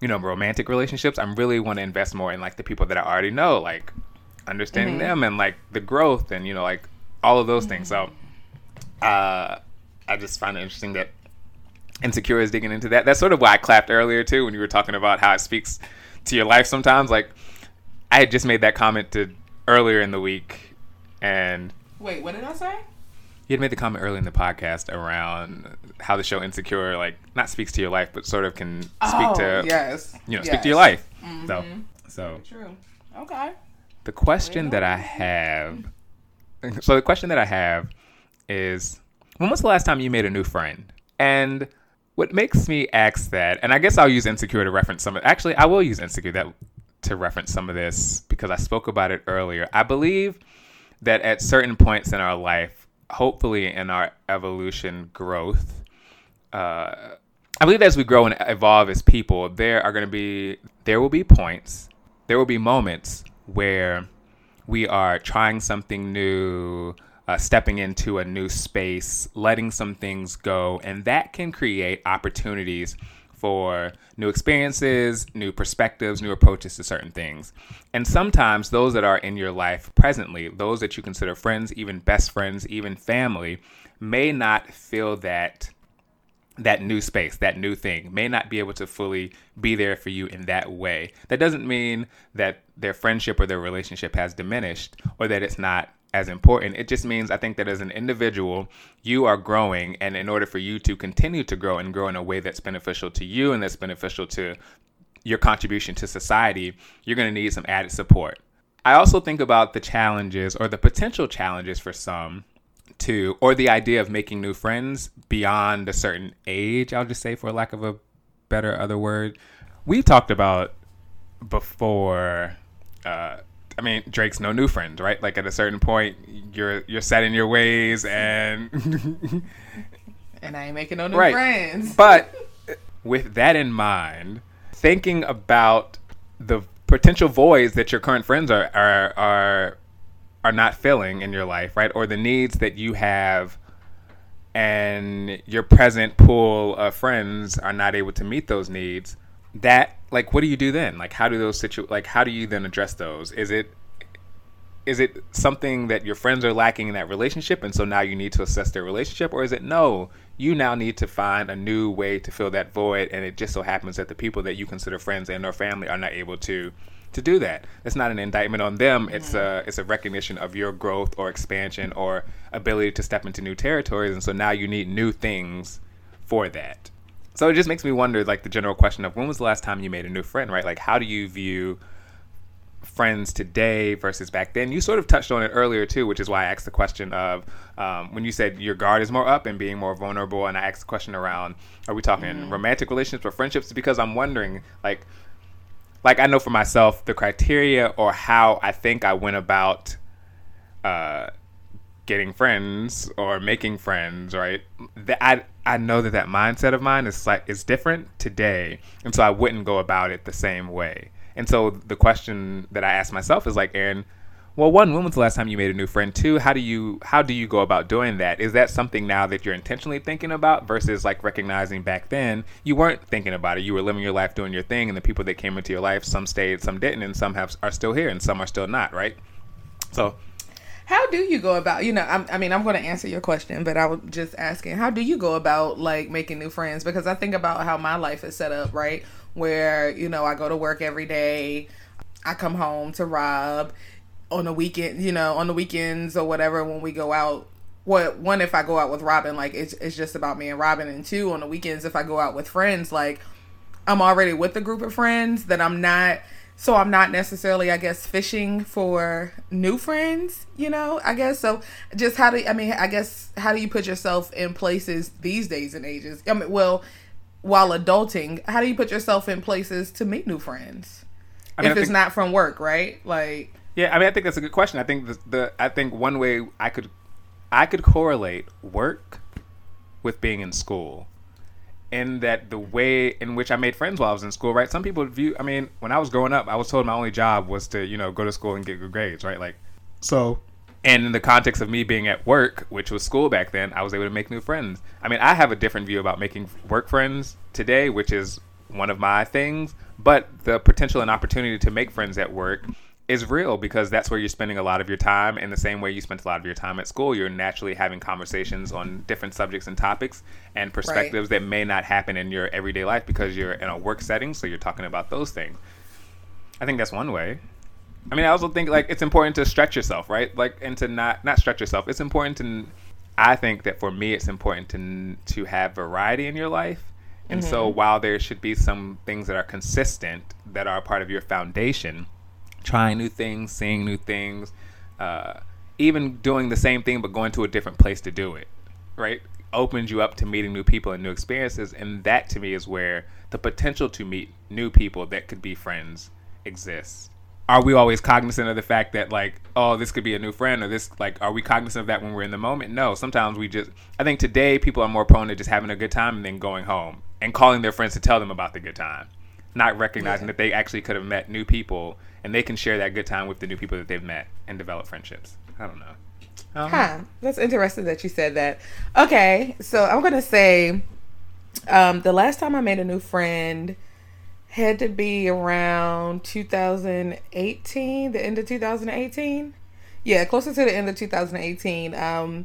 Speaker 2: you know romantic relationships. I'm really want to invest more in like the people that I already know, like understanding mm-hmm. them and like the growth and you know like all of those things. So mm-hmm. uh, I just find it interesting that Insecure is digging into that. That's sort of why I clapped earlier too when you were talking about how it speaks to your life sometimes. Like I had just made that comment to earlier in the week, and
Speaker 1: Wait, what did I say?
Speaker 2: you had made the comment earlier in the podcast around how the show Insecure like not speaks to your life, but sort of can speak
Speaker 1: oh,
Speaker 2: to
Speaker 1: yes,
Speaker 2: you know speak to your life. So mm-hmm. so
Speaker 1: True. Okay.
Speaker 2: The question that I have, so the question that I have is, when was the last time you made a new friend? And what makes me ask that, and I guess I'll use insecure to reference some of. Actually, I will use insecure that to reference some of this because I spoke about it earlier. I believe that at certain points in our life, hopefully in our evolution growth, uh, I believe as we grow and evolve as people, there are going to be there will be points, there will be moments where we are trying something new, uh, stepping into a new space, letting some things go, and that can create opportunities for new experiences, new perspectives, new approaches to certain things. And sometimes those that are in your life presently, those that you consider friends, even best friends, even family, may not feel that that new space, that new thing, may not be able to fully be there for you in that way. That doesn't mean that their friendship or their relationship has diminished or that it's not as important. It just means I think that as an individual, you are growing, and in order for you to continue to grow and grow in a way that's beneficial to you and that's beneficial to your contribution to society, you're going to need some added support. I also think about the challenges or the potential challenges for some to, or the idea of making new friends beyond a certain age, I'll just say, for lack of a better other word. We've talked about before. Uh, I mean, Drake's no new friends, right? Like at a certain point, you're you're set in your ways, and
Speaker 1: and I ain't making no new right. friends.
Speaker 2: but with that in mind, thinking about the potential voids that your current friends are are are are not filling in your life, right? Or the needs that you have and your present pool of friends are not able to meet those needs, that like what do you do then? Like how do those situ like how do you then address those? Is it is it something that your friends are lacking in that relationship and so now you need to assess their relationship or is it no you now need to find a new way to fill that void and it just so happens that the people that you consider friends and or family are not able to to do that. It's not an indictment on them. It's a it's a recognition of your growth or expansion or ability to step into new territories, and so now you need new things for that. So it just makes me wonder, like the general question of when was the last time you made a new friend, right? Like how do you view friends today versus back then? You sort of touched on it earlier too, which is why I asked the question of um, when you said your guard is more up and being more vulnerable, and I asked the question around, are we talking mm-hmm. romantic relationships or friendships? Because I'm wondering, like like I know for myself the criteria or how I think I went about uh, getting friends or making friends, right? That I I know that that mindset of mine is like is different today, and so I wouldn't go about it the same way. And so the question that I ask myself is like, Aaron, well, one, when was the last time you made a new friend? Two, how do you how do you go about doing that? Is that something now that you're intentionally thinking about versus like recognizing back then you weren't thinking about it. You were living your life doing your thing, and the people that came into your life, some stayed, some didn't, and some have are still here, and some are still not, right? So,
Speaker 1: how do you go about? You know, I'm, I mean, I'm going to answer your question, but I was just asking, how do you go about like making new friends? Because I think about how my life is set up, right? Where you know I go to work every day. I come home to Rob on the weekend, you know, on the weekends or whatever when we go out. What one if I go out with Robin, like it's it's just about me and Robin, and two on the weekends if I go out with friends, like I'm already with a group of friends that I'm not. So I'm not necessarily, I guess, fishing for new friends. You know, I guess so. Just how do I mean? I guess how do you put yourself in places these days and ages? I mean, well, while adulting, how do you put yourself in places to meet new friends? I mean, if it's think- not from work, right? Like
Speaker 2: yeah, I mean, I think that's a good question. I think the, the I think one way I could I could correlate work with being in school. In that the way in which I made friends while I was in school, right? Some people view I mean, when I was growing up, I was told my only job was to, you know, go to school and get good grades, right? Like so and in the context of me being at work, which was school back then, I was able to make new friends. I mean, I have a different view about making work friends today, which is one of my things, but the potential and opportunity to make friends at work is real because that's where you're spending a lot of your time. In the same way you spent a lot of your time at school you're naturally having conversations on different subjects and topics and perspectives right. that may not happen in your everyday life because you're in a work setting so you're talking about those things. I think that's one way. I mean i also think like it's important to stretch yourself right? Like and to not not stretch yourself. It's important to i think that for me it's important to to have variety in your life. And mm-hmm. so while there should be some things that are consistent that are part of your foundation trying new things, seeing new things, uh, even doing the same thing but going to a different place to do it, right? Opens you up to meeting new people and new experiences, and that to me is where the potential to meet new people that could be friends exists. Are we always cognizant of the fact that like, oh, this could be a new friend, or this like, are we cognizant of that when we're in the moment? No, sometimes we just. I think today people are more prone to just having a good time and then going home and calling their friends to tell them about the good time, not recognizing yeah. that they actually could have met new people and they can share that good time with the new people that they've met and develop friendships. I don't know.
Speaker 1: Um, huh. That's interesting that you said that. Okay, so I'm gonna say, um, the last time I made a new friend had to be around 2018, the end of 2018. Yeah, closer to the end of 2018. Um,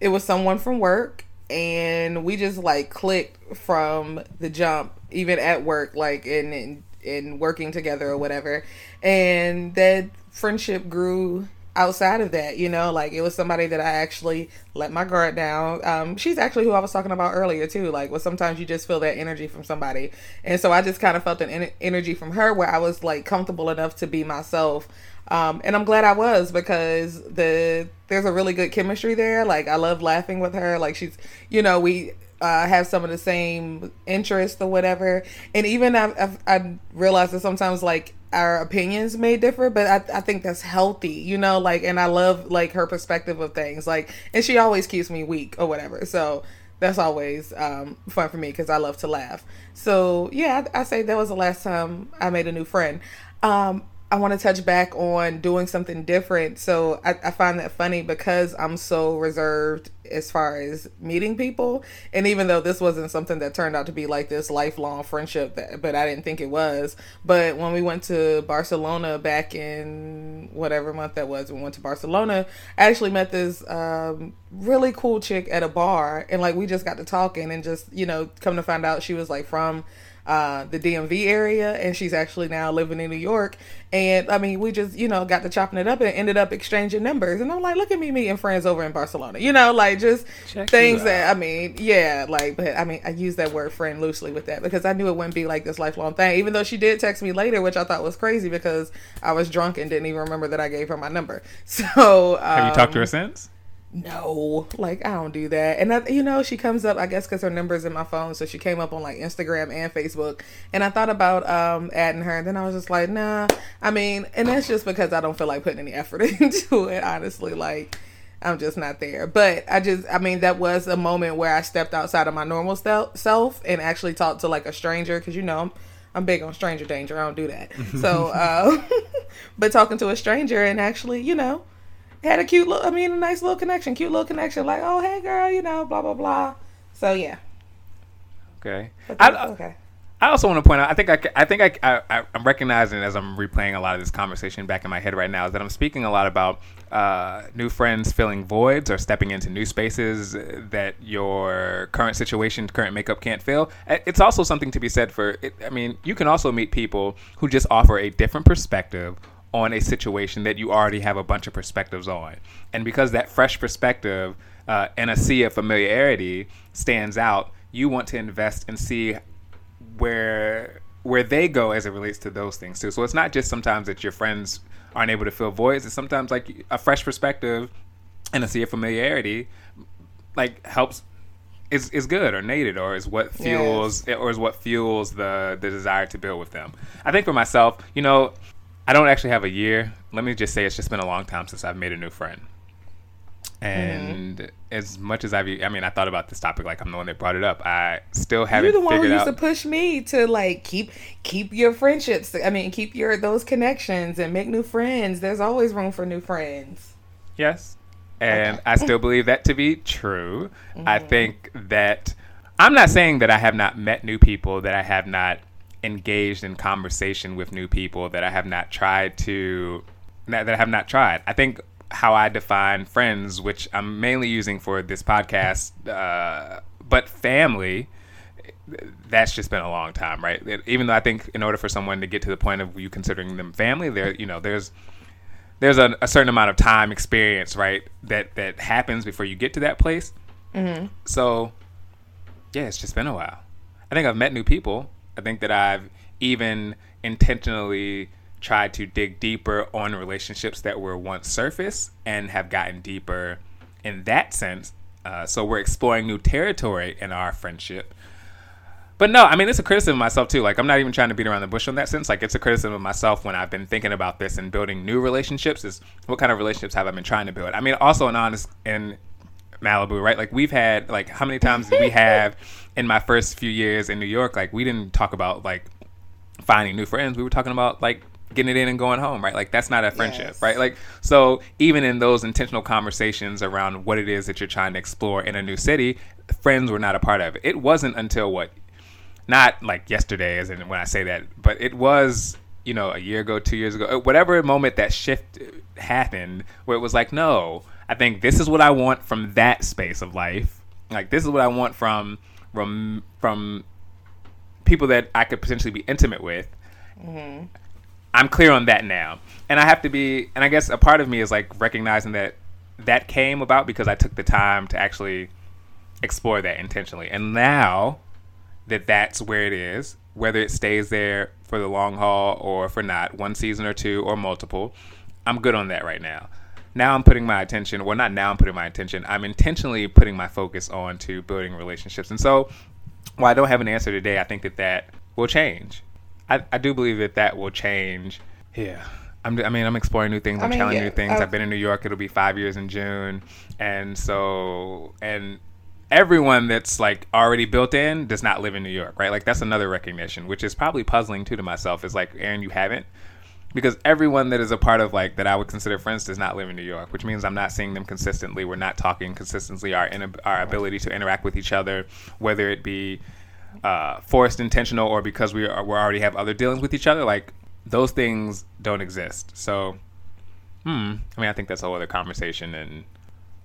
Speaker 1: it was someone from work and we just like clicked from the jump, even at work, like and, in, in working together or whatever, and that friendship grew outside of that, you know, like it was somebody that I actually let my guard down. Um, she's actually who I was talking about earlier too. Like, well, sometimes you just feel that energy from somebody, and so I just kind of felt an en- energy from her where I was like comfortable enough to be myself. Um, and I'm glad I was because the there's a really good chemistry there. Like I love laughing with her. Like she's, you know, we uh, have some of the same interests or whatever. And even I've, I've, I realized that sometimes like our opinions may differ, but I, I think that's healthy, you know, like, and I love like her perspective of things. Like, and she always keeps me weak or whatever. So that's always um, fun for me because I love to laugh. So yeah, I, I, say that was the last time I made a new friend. Um, I want to touch back on doing something different. So I, I, find that funny because I'm so reserved as far as meeting people. And even though this wasn't something that turned out to be like this lifelong friendship, that, but I didn't think it was. But when we went to Barcelona back in whatever month that was, we went to Barcelona, I actually met this um, really cool chick at a bar. And like we just got to talking and just, you know, come to find out she was like from uh, the DMV area, and she's actually now living in New York. And I mean, we just you know got to chopping it up and ended up exchanging numbers. And I'm like, look at me meeting friends over in Barcelona. You know, like just Check things that I mean, yeah, like. But I mean, I use that word friend loosely with that because I knew it wouldn't be like this lifelong thing. Even though she did text me later, which I thought was crazy because I was drunk and didn't even remember that I gave her my number. So
Speaker 2: um, have you talked to her um, since?
Speaker 1: No. Like i don't do that. And that you know she comes up i guess because her number's in my phone so she came up on like instagram and facebook. And i thought about um adding her and then i was just like nah. I mean and that's just because i don't feel like putting any effort into it honestly. Like i'm just not there. But i just i mean that was a moment where i stepped outside of my normal self and actually talked to like a stranger because you know I'm, I'm big on stranger danger. I don't do that. So uh but talking to a stranger and actually you know had a cute little, I mean, a nice little connection, cute little connection. Like, oh, hey, girl, you know, blah blah blah. So yeah.
Speaker 2: Okay. I, okay. I also want to point out. I think I, I think I, I, am recognizing as I'm replaying a lot of this conversation back in my head right now is that I'm speaking a lot about uh, new friends filling voids or stepping into new spaces that your current situation, current makeup can't fill. It's also something to be said for. It, I mean, you can also meet people who just offer a different perspective on a situation that you already have a bunch of perspectives on. And because that fresh perspective uh, and a sea of familiarity stands out, you want to invest and see where where they go as it relates to those things too. So it's not just sometimes that your friends aren't able to fill voids. It's sometimes like a fresh perspective and a sea of familiarity like helps is is good or needed or is what fuels yes. or is what fuels the the desire to build with them. I think for myself, you know, I don't actually have a year. Let me just say it's just been a long time since I've made a new friend. And mm-hmm. as much as I've, I mean, I thought about this topic like I'm the one that brought it up. I still haven't. You're the one who used
Speaker 1: to push me to like keep keep your friendships. I mean, keep your those connections and make new friends. There's always room for new friends.
Speaker 2: Yes, and okay. I still believe that to be true. Mm-hmm. I think that I'm not saying that I have not met new people, that I have not engaged in conversation with new people that I have not tried to that I have not tried. I think how I define friends, which I'm mainly using for this podcast, uh, but family. That's just been a long time, right? Even though I think in order for someone to get to the point of you considering them family, there, you know, there's there's a, a certain amount of time experience, right? That that happens before you get to that place. Mm-hmm. So, yeah, it's just been a while. I think I've met new people, I think that I've even intentionally tried to dig deeper on relationships that were once surface and have gotten deeper in that sense. Uh, so we're exploring new territory in our friendship. But no, I mean it's a criticism of myself too. Like I'm not even trying to beat around the bush on that sense. Like it's a criticism of myself when I've been thinking about this and building new relationships. Is what kind of relationships have I been trying to build? I mean, also an honest in Malibu, right? Like we've had like how many times we have in my first few years in New York? Like we didn't talk about like finding new friends. We were talking about like getting it in and going home, right? Like that's not a friendship, yes. right? Like so even in those intentional conversations around what it is that you're trying to explore in a new city, friends were not a part of it. It wasn't until what not like yesterday as in when I say that, but it was you know, a year ago, two years ago, uh, whatever moment that shift happened, where it was like, no, I think this is what I want from that space of life, Like this is what I want from from from people that I could potentially be intimate with.
Speaker 1: Mm-hmm.
Speaker 2: I'm clear on that now, and I have to be. And I guess a part of me is like recognizing that that came about because I took the time to actually explore that intentionally, and now that that's where it is, whether it stays there for the long haul or for not, one season or two or multiple, I'm good on that right now. Now I'm putting my attention, well, not now I'm putting my attention, I'm intentionally putting my focus on to building relationships. And so, while I don't have an answer today, I think that that will change. I, I do believe that that will change. Yeah. I'm, I mean, I'm exploring new things.
Speaker 1: I
Speaker 2: I'm
Speaker 1: mean,
Speaker 2: trying
Speaker 1: yeah,
Speaker 2: new things.
Speaker 1: uh,
Speaker 2: I've been in New York. It'll be five years in June, and so and everyone that's like already built in does not live in New York, right? Like that's another recognition, which is probably puzzling too to myself. Is like, Aaron, you haven't, because everyone that is a part of like that I would consider friends does not live in New York, which means I'm not seeing them consistently. We're not talking consistently. Our in, our ability to interact with each other, whether it be uh, forced, intentional, or because we are, we already have other dealings with each other, like those things don't exist. So, hmm. I mean, I think that's a whole other conversation and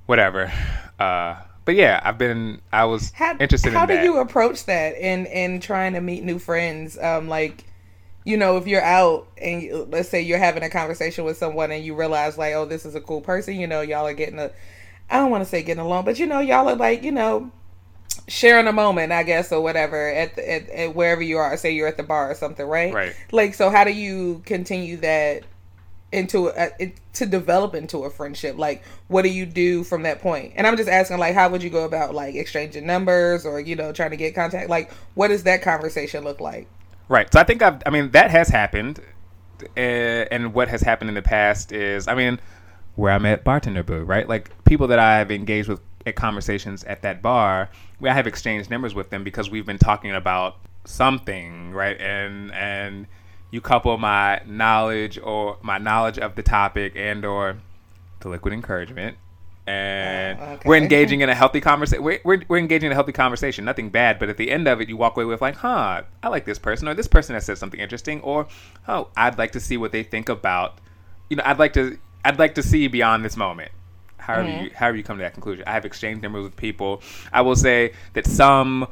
Speaker 2: whatever. Uh, but yeah, I've been. I was
Speaker 1: How,
Speaker 2: interested
Speaker 1: how
Speaker 2: in
Speaker 1: do
Speaker 2: that.
Speaker 1: you approach that in in trying to meet new friends? Um, like, you know, if you're out and you, let's say you're having a conversation with someone and you realize like, oh, this is a cool person. You know, y'all are getting a. I don't want to say getting along, but you know, y'all are like, you know, sharing a moment, I guess, or whatever at, the, at at wherever you are. Say you're at the bar or something, right?
Speaker 2: Right.
Speaker 1: Like, so how do you continue that into a, it, to develop into a friendship? Like, what do you do from that point? And I'm just asking, like, how would you go about like exchanging numbers or you know trying to get contact? Like, what does that conversation look like?
Speaker 2: Right. So I think I've. I mean, that has happened, uh, and what has happened in the past is, I mean, where I met bartender boo, right? Like people that I have engaged with at conversations at that bar, where I have exchanged numbers with them because we've been talking about something, right? And and you couple my knowledge or my knowledge of the topic and or the liquid encouragement. And
Speaker 1: Oh, okay.
Speaker 2: we're engaging in a healthy conversation. We're, we're, we're engaging in a healthy conversation. Nothing bad, but at the end of it, you walk away with like, "Huh, I like this person," or "This person has said something interesting," or "Oh, I'd like to see what they think about." You know, I'd like to, I'd like to see beyond this moment. However,
Speaker 1: Mm-hmm.
Speaker 2: you, however you come to that conclusion. I have exchanged numbers with people. I will say that some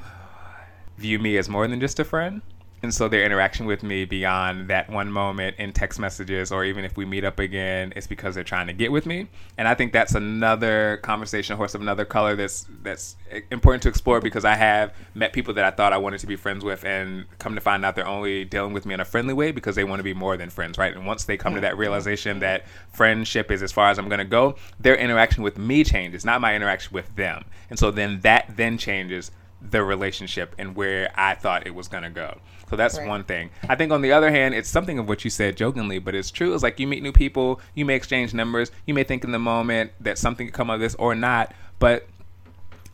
Speaker 2: view me as more than just a friend. And so their interaction with me beyond that one moment in text messages or even if we meet up again, it's because they're trying to get with me. And I think that's another conversation, horse of another color that's that's important to explore because I have met people that I thought I wanted to be friends with and come to find out they're only dealing with me in a friendly way because they want to be more than friends, right? And once they come to that realization that friendship is as far as I'm going to go, their interaction with me changes, not my interaction with them. And so then that then changes the relationship and where I thought it was going to go. So that's
Speaker 1: Right.
Speaker 2: one thing. I think on the other hand, it's something of what you said jokingly, but it's true. It's like you meet new people, you may exchange numbers, you may think in the moment that something could come of this or not, but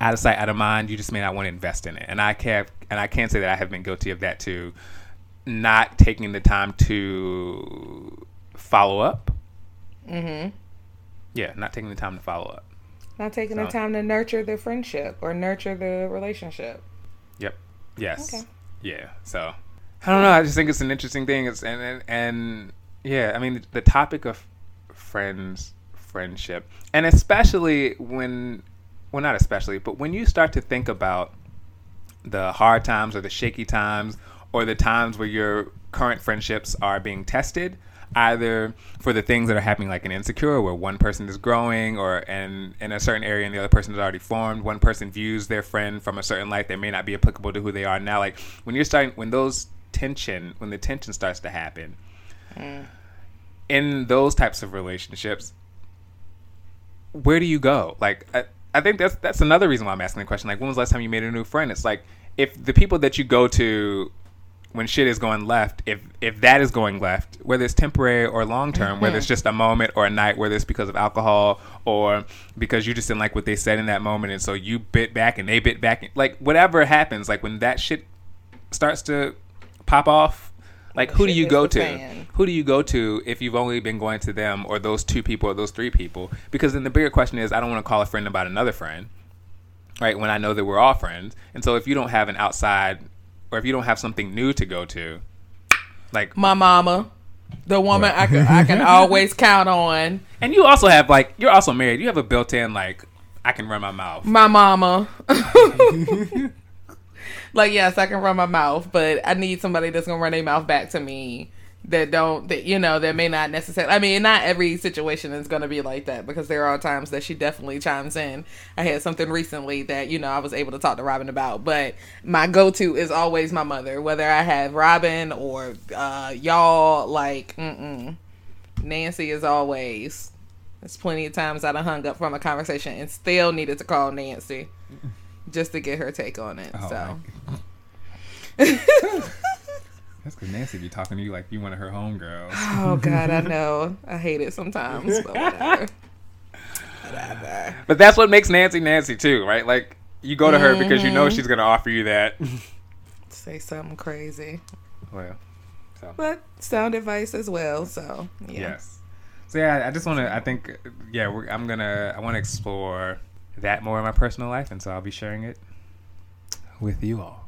Speaker 2: out of sight, out of mind, you just may not want to invest in it. And I can't, and I can say that I have been guilty of that too, not taking the time to follow up.
Speaker 1: Mm-hmm.
Speaker 2: Yeah, not taking the time to follow up.
Speaker 1: Not taking the time to nurture the friendship or nurture the relationship.
Speaker 2: Yep. Yes.
Speaker 1: Okay.
Speaker 2: Yeah. So I don't know. I just think it's an interesting thing. It's and and, and yeah. I mean, the topic of friends, friendship, and especially when, well, not especially, but when you start to think about the hard times or the shaky times or the times where your current friendships are being tested either for the things that are happening like in insecure where one person is growing or in, in a certain area and the other person is already formed one person views their friend from a certain light that may not be applicable to who they are now like when you're starting when those tension when the tension starts to happen mm. in those types of relationships where do you go? Like, I, I think that's that's another reason why I'm asking the question. Like, when was the last time you made a new friend? It's like if the people that you go to when shit is going left, if if that is going left, whether it's temporary or long term, whether it's just a moment or a night, whether it's because of alcohol or because you just didn't like what they said in that moment, and so you bit back and they bit back, like whatever happens, like when that shit starts to pop off, like who do you go to?
Speaker 1: fan.
Speaker 2: who do you go to if you've only been going to them or those two people or those three people? Because then the bigger question is, I don't want to call a friend about another friend, right? When I know that we're all friends, and so if you don't have an outside, or if you don't have something new to go to, like,
Speaker 1: My mama, the woman I can, I can always count on.
Speaker 2: and you also have like, you're also married, you have a built-in like I can run my mouth.
Speaker 1: My mama. like yes, I can run my mouth, but I need somebody that's gonna run their mouth back to me that don't that you know that may not necessarily i mean not every situation is going to be like that because there are times that she definitely chimes in i had something recently that you know i was able to talk to robin about but my go-to is always my mother whether i have robin or uh, y'all like mm-mm. nancy is always there's plenty of times i done hung up from a conversation and still needed to call nancy just to get her take on it
Speaker 2: Oh,
Speaker 1: so
Speaker 2: That's because Nancy be talking to you like you one of her homegirls.
Speaker 1: Oh God, I know. I hate it sometimes, but whatever. whatever.
Speaker 2: But that's what makes Nancy Nancy too, right? Like you go to her because you
Speaker 1: Mm-hmm.
Speaker 2: know she's gonna offer you that.
Speaker 1: Say something crazy,
Speaker 2: well, so
Speaker 1: but sound advice as well. So yeah.
Speaker 2: yes. So yeah, I just want to. I think yeah, we're, I'm gonna. I want to explore that more in my personal life, and so I'll be sharing it with you all.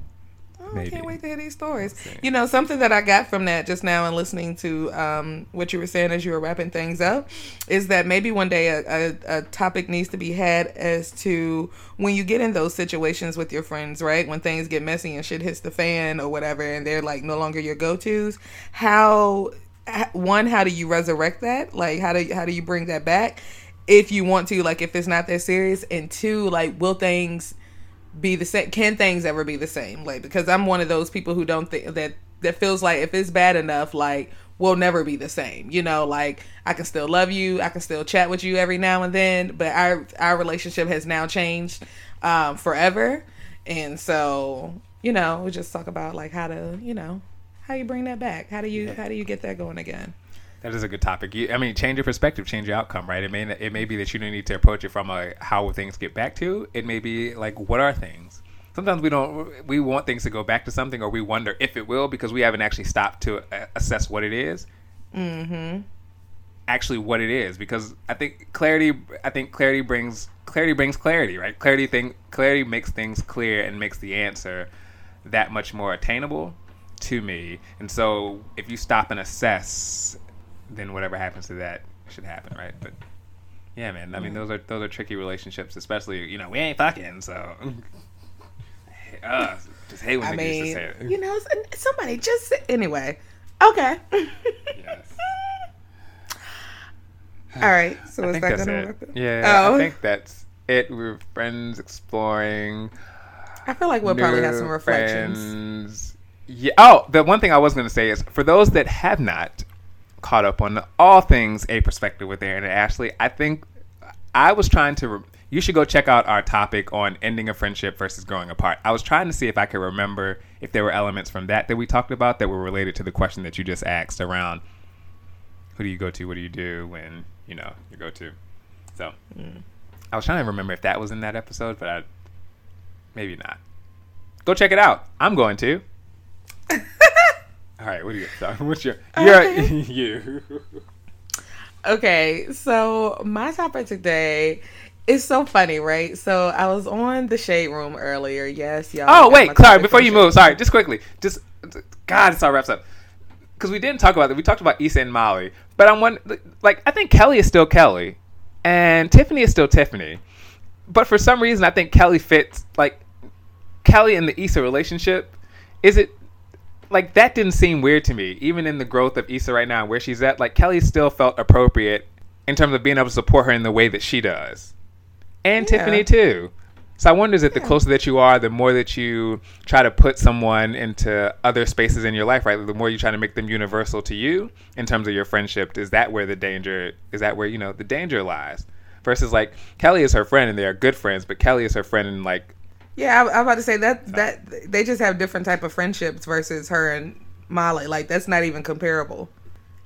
Speaker 1: Oh, I can't wait to hear these stories. You know, something that I got from that just now and listening to um, what you were saying as you were wrapping things up is that maybe one day a, a, a topic needs to be had as to when you get in those situations with your friends, right? When things get messy and shit hits the fan or whatever, and they're like no longer your go tos. How one, how do you resurrect that? Like, how do you, how do you bring that back? If you want to, like, if it's not that serious, and two, like, will things be the same can things ever be the same? Like because i'm one of those people who don't think that that feels like if it's bad enough like we'll never be the same you know? Like i can still love you i can still chat with you every now and then but our our relationship has now changed um forever. And so you know we just talk about like how to you know how you bring that back? How do you how do you get that going again
Speaker 2: That is a good topic. You, I mean, change your perspective, change your outcome, right? It may it may be that you don't need to approach it from a how will things get back to. It may be like what are things. Sometimes we don't. We want things to go back to something, or we wonder if it will because we haven't actually stopped to uh, assess what it is.
Speaker 1: mm-hmm
Speaker 2: Actually, what it is, because I think clarity. I think clarity brings clarity brings clarity, right? Clarity thing. Clarity makes things clear and makes the answer that much more attainable to me. And so, if you stop and assess, then whatever happens to that should happen, right? But yeah, man. I mean, those are those are tricky relationships, especially you know we ain't fucking, so. uh, just hate when
Speaker 1: i mean
Speaker 2: just say it.
Speaker 1: you know somebody just anyway okay
Speaker 2: Yes.
Speaker 1: all right so
Speaker 2: I
Speaker 1: is that gonna
Speaker 2: it. Yeah,
Speaker 1: Oh.
Speaker 2: I think that's it. We're friends exploring.
Speaker 1: I feel like we'll probably have some reflections.
Speaker 2: friends. Yeah. Oh, the one thing I was going to say is for those that have not caught up on all things a perspective with Aaron and Ashley, I think I was trying to. Re- you should go check out our topic on ending a friendship versus growing apart. I was trying to see if I could remember if there were elements from that that we talked about that were related to the question that you just asked around who do you go to, what do you do when you know you go to. So mm. I was trying to remember if that was in that episode, but I maybe not. Go check it out. I'm going to. All right, what do you got? What's your you're
Speaker 1: Okay.
Speaker 2: you?
Speaker 1: Okay, so my topic today is so funny, right? So I was on the shade room earlier. Yes, y'all.
Speaker 2: Oh wait, sorry. Before you move, sorry. Just quickly, just God, it's all wraps up. Because we didn't talk about that. We talked about Issa and Molly, but I'm one like I think Kelly is still Kelly, and Tiffany is still Tiffany. But for some reason, I think Kelly fits like Kelly and the Issa relationship. Is it like that? Didn't seem weird to me, even in the growth of Issa right now, where she's at. Like Kelly still felt appropriate in terms of being able to support her in the way that she does, and
Speaker 1: Yeah.
Speaker 2: Tiffany too. So I wonder is that the closer that you are, the more that you try to put someone into other spaces in your life, right? The more you try to make them universal to you in terms of your friendship, is that where the danger is that where, you know, the danger lies? Versus like Kelly is her friend and they are good friends, but Kelly is her friend and like
Speaker 1: Yeah, I, I'm about to say that that they just have different type of friendships versus her and Molly. Like that's not even comparable.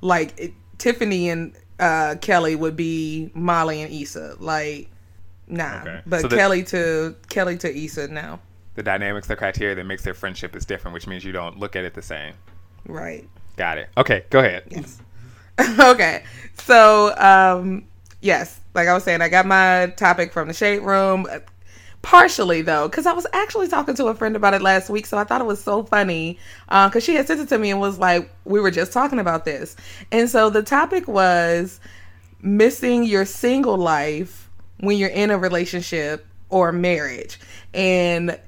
Speaker 1: Like it, Tiffany and uh, Kelly would be Molly and Issa. Like nah,
Speaker 2: Okay.
Speaker 1: but
Speaker 2: So the-
Speaker 1: Kelly to Kelly to Issa no.
Speaker 2: the dynamics, the criteria that makes their friendship is different, which means you don't look at it the same.
Speaker 1: Right.
Speaker 2: Got it. Okay, go ahead.
Speaker 1: Yes. okay. So, um, yes, like I was saying, I got my topic from the shade room. Uh, Partially though, because I was actually talking to a friend about it last week, so I thought it was so funny. Because she had sent it to me and was like, "We were just talking about this," and so the topic was missing your single life when you're in a relationship or marriage. And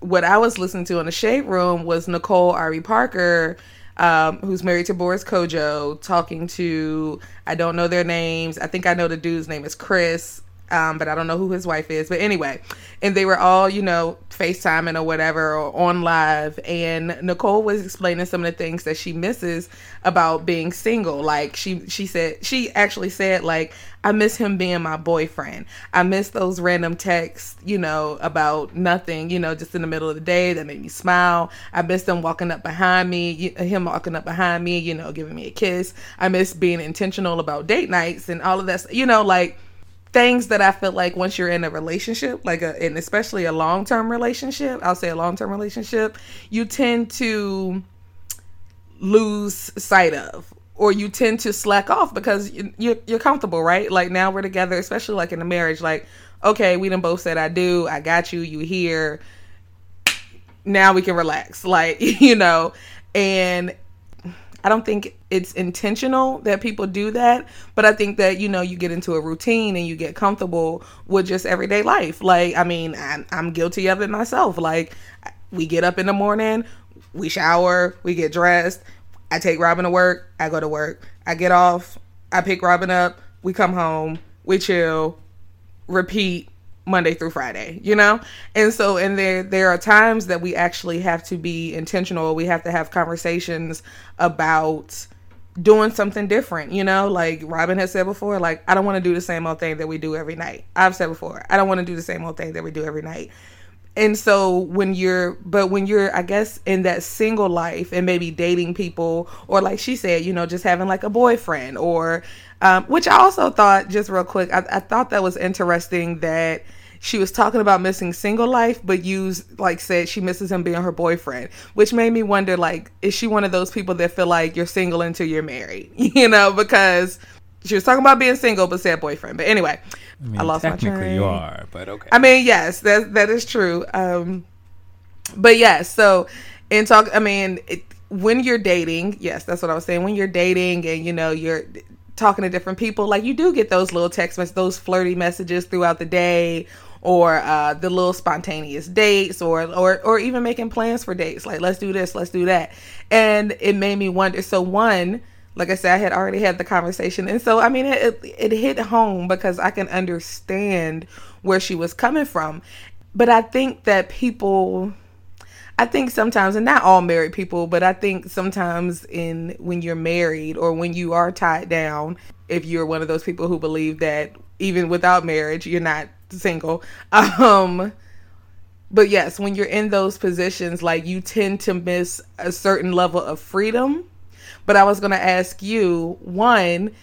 Speaker 1: what I was listening to in the shade room was Nicole Ari Parker, um, who's married to Boris Kodjoe, talking to I don't know their names. I think I know the dude's name is Chris um, but I don't know who his wife is. But anyway, and they were all, you know, FaceTiming or whatever or on live. And Nicole was explaining some of the things that she misses about being single. Like she she said she actually said like I miss him being my boyfriend. I miss those random texts, you know, about nothing, you know, just in the middle of the day that made me smile. I miss them walking up behind me, him walking up behind me, you know, giving me a kiss. I miss being intentional about date nights and all of that, you know, like things that I feel like once you're in a relationship, like a, and especially a long term relationship, I'll say a long term relationship, you tend to lose sight of or you tend to slack off because you, you're comfortable, right? Like now we're together, especially like in a marriage, like, okay, we done both said I do, I got you, you here. Now we can relax, like, you know, and I don't think it's intentional that people do that, but I think that you know you get into a routine and you get comfortable with just everyday life. Like, I mean, I'm, guilty of it myself. Like, we get up in the morning, we shower, we get dressed. I take Robin to work. I go to work. I get off. I pick Robin up. We come home. We chill. Repeat Monday through Friday, you know? And so and there there are times that we actually have to be intentional. We have to have conversations about doing something different, you know? Like Robin has said before, like I don't want to do the same old thing that we do every night. I've said before, I don't want to do the same old thing that we do every night. And so when you're but when you're I guess in that single life and maybe dating people or like she said, you know, just having like a boyfriend or um, which I also thought just real quick, I, I thought that was interesting that she was talking about missing single life, but used like said she misses him being her boyfriend, which made me wonder like, is she one of those people that feel like you're single until you're married? You know, because she was talking about being single but said boyfriend. But anyway,
Speaker 2: I, mean, I lost my train. you are, but okay.
Speaker 1: I mean, yes, that that is true. Um, but yes, yeah, so in talk, I mean, it, when you're dating, yes, that's what I was saying. When you're dating and you know you're talking to different people, like you do get those little text messages, those flirty messages throughout the day, or uh, the little spontaneous dates or or or even making plans for dates. Like let's do this let's do that. And it made me wonder so one like i said i had already had the conversation. And so i mean it, it, it hit home because i can understand where she was coming from. But i think that people I think sometimes, and not all married people, but I think sometimes in when you're married or when you are tied down, if you're one of those people who believe that even without marriage, you're not single. Um, but yes, when you're in those positions, like you tend to miss a certain level of freedom. But I was going to ask you one,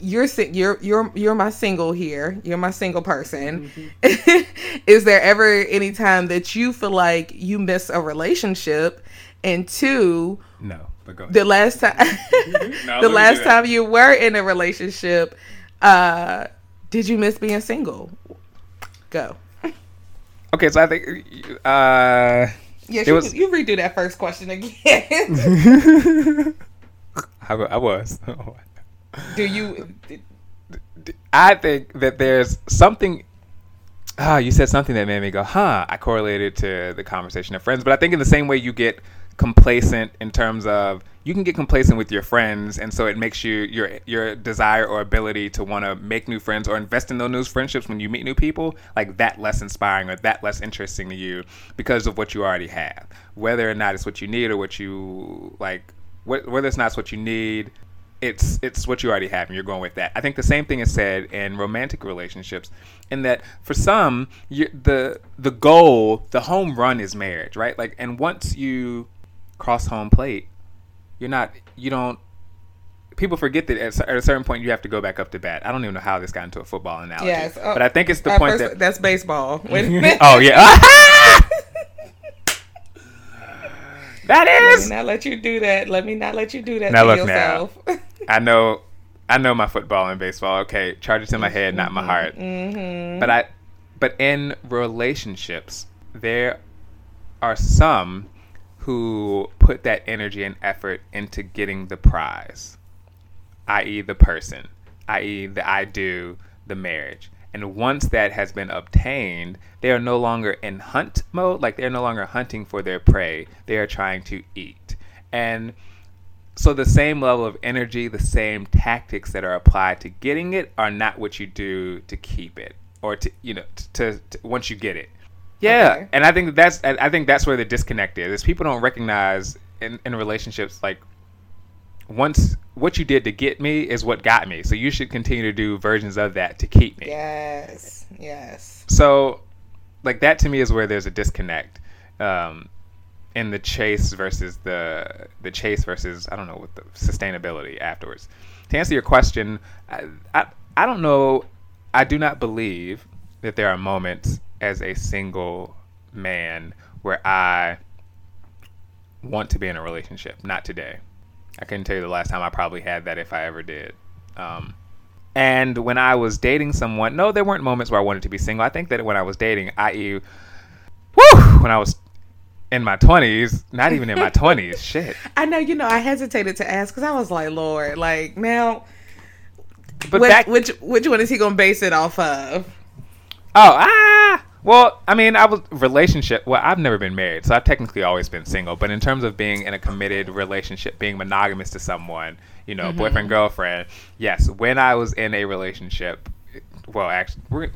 Speaker 1: you're you're you're you're my single here. You're my single person. Mm-hmm. Is there ever any time that you feel like you miss a relationship? And two,
Speaker 2: no. But go.
Speaker 1: The last time, no, the last time you were in a relationship, uh, did you miss being single? Go.
Speaker 2: Okay, so I think uh
Speaker 1: yeah, you, was... you redo that first question again.
Speaker 2: I, I was.
Speaker 1: Do you?
Speaker 2: I think that there's something. Ah, oh, you said something that made me go, huh? I correlated to the conversation of friends, but I think in the same way you get complacent in terms of you can get complacent with your friends and so it makes you your your desire or ability to want to make new friends or invest in those new friendships when you meet new people like that less inspiring or that less interesting to you because of what you already have whether or not it's what you need or what you like whether it's not what you need it's it's what you already have and you're going with that. I think the same thing is said in romantic relationships in that for some the the goal, the home run is marriage, right? Like and once you cross home plate, you're not you don't people forget that at, a certain point you have to go back up to bat. I don't even know how this got into a football analogy. Yes, oh, but I think it's the point that
Speaker 1: that's baseball.
Speaker 2: oh yeah. that is.
Speaker 1: Let me not let you do that. Let me not let you do that now to look yourself.
Speaker 2: Now, I know, I know my football and baseball. Okay, charge it to my head, not my heart.
Speaker 1: Mm-hmm.
Speaker 2: But I, but in relationships, there are some who put that energy and effort into getting the prize, i.e., the person, i.e., the I do, the marriage. And once that has been obtained, they are no longer in hunt mode. Like they're no longer hunting for their prey. They are trying to eat. And so the same level of energy, the same tactics that are applied to getting it are not what you do to keep it or to, you know, to, to once you get it. Yeah. Okay. And I think that's, I think that's where the disconnect is, is people don't recognize in, in relationships, like once what you did to get me is what got me. So you should continue to do versions of that to keep me.
Speaker 1: Yes. Yes.
Speaker 2: So, like that to me is where there's a disconnect um, in the chase versus the the chase versus I don't know what the sustainability afterwards. To answer your question, I, I I don't know. I do not believe that there are moments as a single man where I want to be in a relationship. Not today. I couldn't tell you the last time I probably had that if I ever did. Um, and when I was dating someone, no, there weren't moments where I wanted to be single. I think that when I was dating, i.e., whoo, when I was in my 20s, not even in my 20s, shit.
Speaker 1: I know, you know, I hesitated to ask because I was like, Lord, like, now, but which,
Speaker 2: back,
Speaker 1: which, which one is he going to base it off of?
Speaker 2: Oh, ah, well, I mean, I was relationship. Well, I've never been married, so I've technically always been single. But in terms of being in a committed relationship, being monogamous to someone, you know, mm-hmm. boyfriend girlfriend, yes. When I was in a relationship, well, actually, we're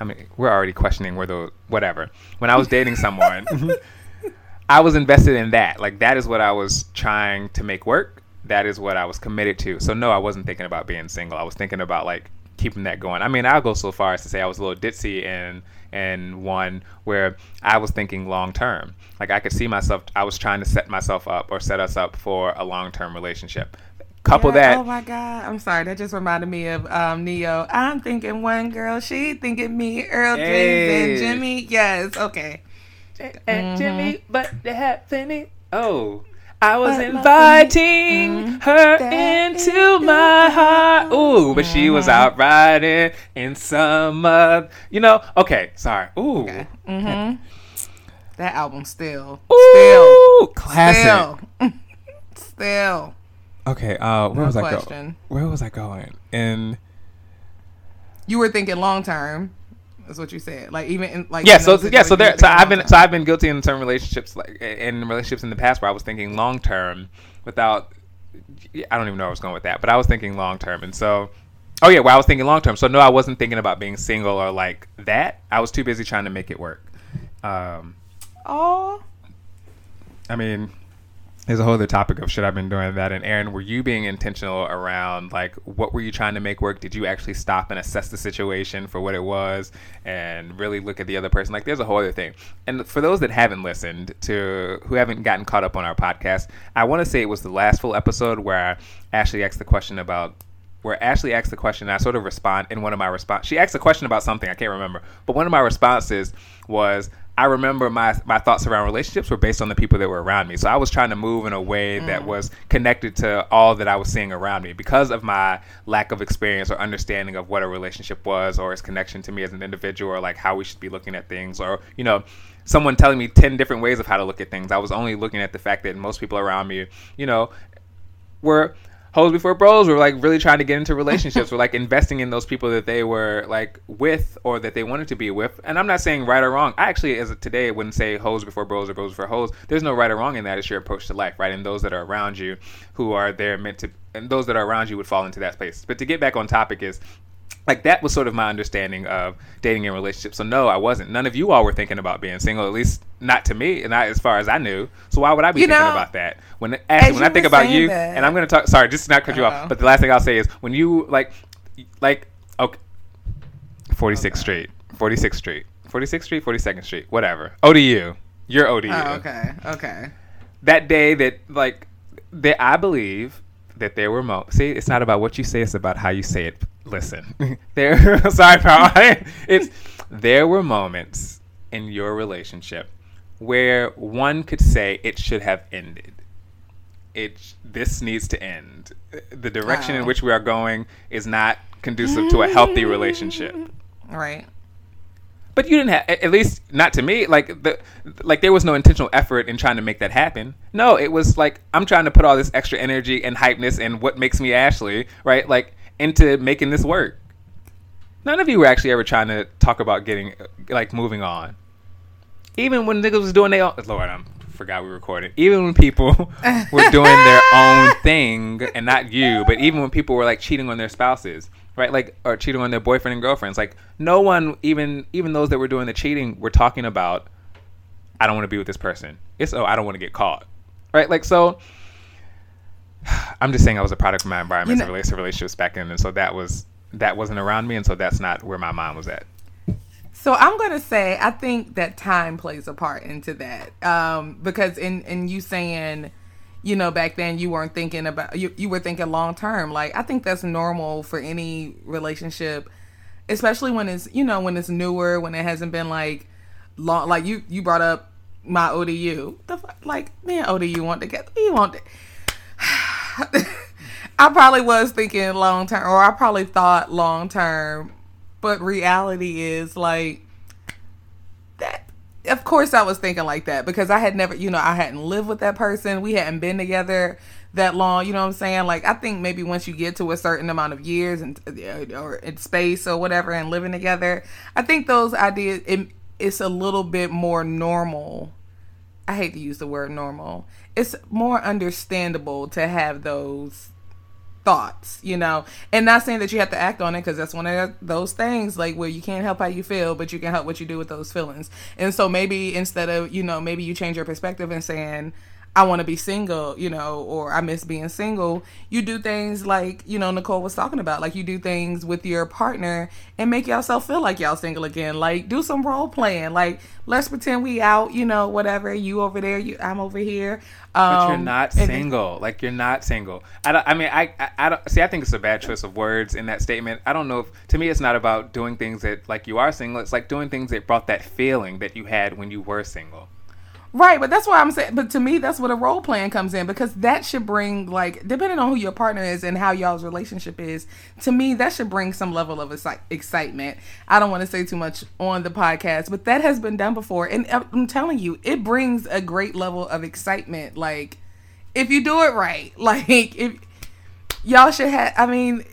Speaker 2: I mean, we're already questioning where the whatever. When I was dating someone, I was invested in that. Like that is what I was trying to make work. That is what I was committed to. So no, I wasn't thinking about being single. I was thinking about like keeping that going. I mean, I'll go so far as to say I was a little ditzy and and one where I was thinking long term. Like I could see myself, I was trying to set myself up or set us up for a long term relationship. Couple yeah, that.
Speaker 1: Oh my God. I'm sorry. That just reminded me of um, Ne-Yo. I'm thinking one girl, she thinking me, Earl hey. and Jimmy. Yes. Okay.
Speaker 2: And mm-hmm. Jimmy, but they have plenty. Oh. I was but inviting her into my heart. Ooh, but she was mm-hmm. out riding in some, uh, you know. Okay, sorry. Ooh, okay.
Speaker 1: mm-hmm. that album still, Ooh,
Speaker 2: still classic,
Speaker 1: still, still.
Speaker 2: Okay, uh, where no was question. I going? Where was I going? And
Speaker 1: you were thinking long term. That's what you said. Like even in, like
Speaker 2: yeah. So yeah. So there. So I've been time. so I've been guilty in some relationships like in relationships in the past where I was thinking long term without. I don't even know where I was going with that, but I was thinking long term, and so. Oh yeah, well I was thinking long term. So no, I wasn't thinking about being single or like that. I was too busy trying to make it work. Um,
Speaker 1: oh.
Speaker 2: I mean, there's a whole other topic of should I've been doing that. And Aaron, were you being intentional around like what were you trying to make work? Did you actually stop and assess the situation for what it was and really look at the other person? Like there's a whole other thing. And for those that haven't listened to who haven't gotten caught up on our podcast, I want to say it was the last full episode where Ashley asked the question about where Ashley asked the question, and I sort of respond in one of my response. She asked a question about something I can't remember, but one of my responses was I remember my my thoughts around relationships were based on the people that were around me. So I was trying to move in a way mm. that was connected to all that I was seeing around me because of my lack of experience or understanding of what a relationship was or its connection to me as an individual or like how we should be looking at things or you know someone telling me 10 different ways of how to look at things. I was only looking at the fact that most people around me, you know, were hoes before bros were like really trying to get into relationships were like investing in those people that they were like with or that they wanted to be with. And i'm not saying right or wrong. I actually as today wouldn't say hoes before bros or bros before hoes. There's no right or wrong in that. It's your approach to life right? And those that are around you who are there meant to and those that are around you would fall into that space. But to get back on topic is like that was sort of my understanding of dating and relationships. So no, I wasn't. None of you all were thinking about being single, at least not to me, and not as far as I knew. So why would I be you thinking know, about that? When actually, when I think about you, that. and I'm going to talk. Sorry, just not cut uh-huh. you off. But the last thing I'll say is when you like, like, okay, 46th okay. Street, 46th Street, 46th Street, 42nd Street, whatever. ODU, you're ODU.
Speaker 1: Oh, okay, okay.
Speaker 2: That day that like that I believe that there were mo. See, it's not about what you say; it's about how you say it listen, there. sorry, pal. it's there were moments in your relationship where one could say it should have ended. It this needs to end. The direction wow. in oh. which we are going is not conducive to a healthy relationship.
Speaker 1: Right.
Speaker 2: But you didn't have, at least not to me. Like the, like there was no intentional effort in trying to make that happen. No, it was like I'm trying to put all this extra energy and hypeness and what makes me Ashley, right? Like into making this work. None of you were actually ever trying to talk about getting like moving on. Even when niggas was doing their own, Lord, I forgot we recorded. Even when people were doing their own thing, and not you, but even when people were like cheating on their spouses, right? Like or cheating on their boyfriend and girlfriends. Like no one, even even those that were doing the cheating, were talking about. I don't want to be with this person. It's oh, I don't want to get caught, right? Like so. I'm just saying I was a product of my environment you know, as relationships back then, and so that was that wasn't around me, and so that's not where my mind was at.
Speaker 1: So I'm gonna say I think that time plays a part into that um, because in in you saying, you know, back then you weren't thinking about you you were thinking long term. Like I think that's normal for any relationship, especially when it's you know when it's newer when it hasn't been like long. Like you you brought up my ODU. The like man ODU want to get you want. To, I probably was thinking long term, or I probably thought long term, but reality is like that. Of course, I was thinking like that because I had never, you know, I hadn't lived with that person. We hadn't been together that long. You know what I'm saying? Like, I think maybe once you get to a certain amount of years and uh, or in space or whatever, and living together, I think those ideas it, it's a little bit more normal. I hate to use the word normal. It's more understandable to have those thoughts, you know, and not saying that you have to act on it because that's one of those things like where you can't help how you feel, but you can help what you do with those feelings. And so maybe instead of, you know, maybe you change your perspective and saying, I want to be single, you know, or I miss being single, you do things like, you know, Nicole was talking about. Like you do things with your partner and make yourself feel like y'all single again. Like do some role playing. Like let's pretend we out, you know, whatever. You over there, you I'm over here.
Speaker 2: Um, but you're um, not single. like you're not single. I don't, I mean, I, I, I don't see. I think it's a bad choice of words in that statement. I don't know. if To me, it's not about doing things that like you are single. It's like doing things that brought that feeling that you had when you were single.
Speaker 1: Right, but that's why I'm saying. But to me, that's what a role playing comes in because that should bring like depending on who your partner is and how y'all's relationship is. To me, that should bring some level of excitement. I don't want to say too much on the podcast, but that has been done before, and uh, I'm telling you, it brings a great level of excitement. Like if you do it right, like if y'all should have. I mean,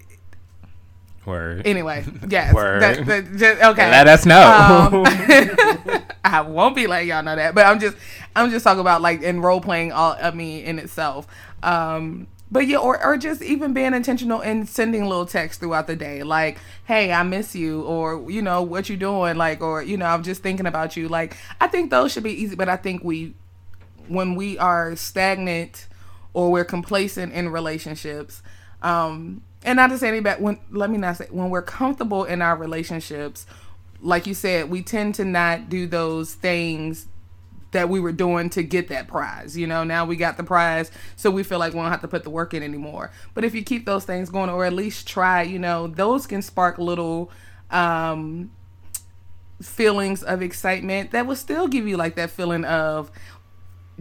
Speaker 2: Word.
Speaker 1: Anyway, yes. Word. That, that, just, okay.
Speaker 2: Let us know.
Speaker 1: Um, I won't be letting y'all know that, but I'm just, I'm just talking about like in role playing all of me in itself. Um, but yeah, or, or just even being intentional and sending little texts throughout the day, like, "Hey, I miss you," or you know, "What you doing?" Like, or you know, I'm just thinking about you. Like, I think those should be easy, but I think we, when we are stagnant or we're complacent in relationships, um, and not to say any bad when let me not say when we're comfortable in our relationships like you said we tend to not do those things that we were doing to get that prize you know? Now we got the prize so we feel like we don't have to put the work in anymore. But if you keep those things going or at least try you know those can spark little um feelings of excitement that will still give you like that feeling of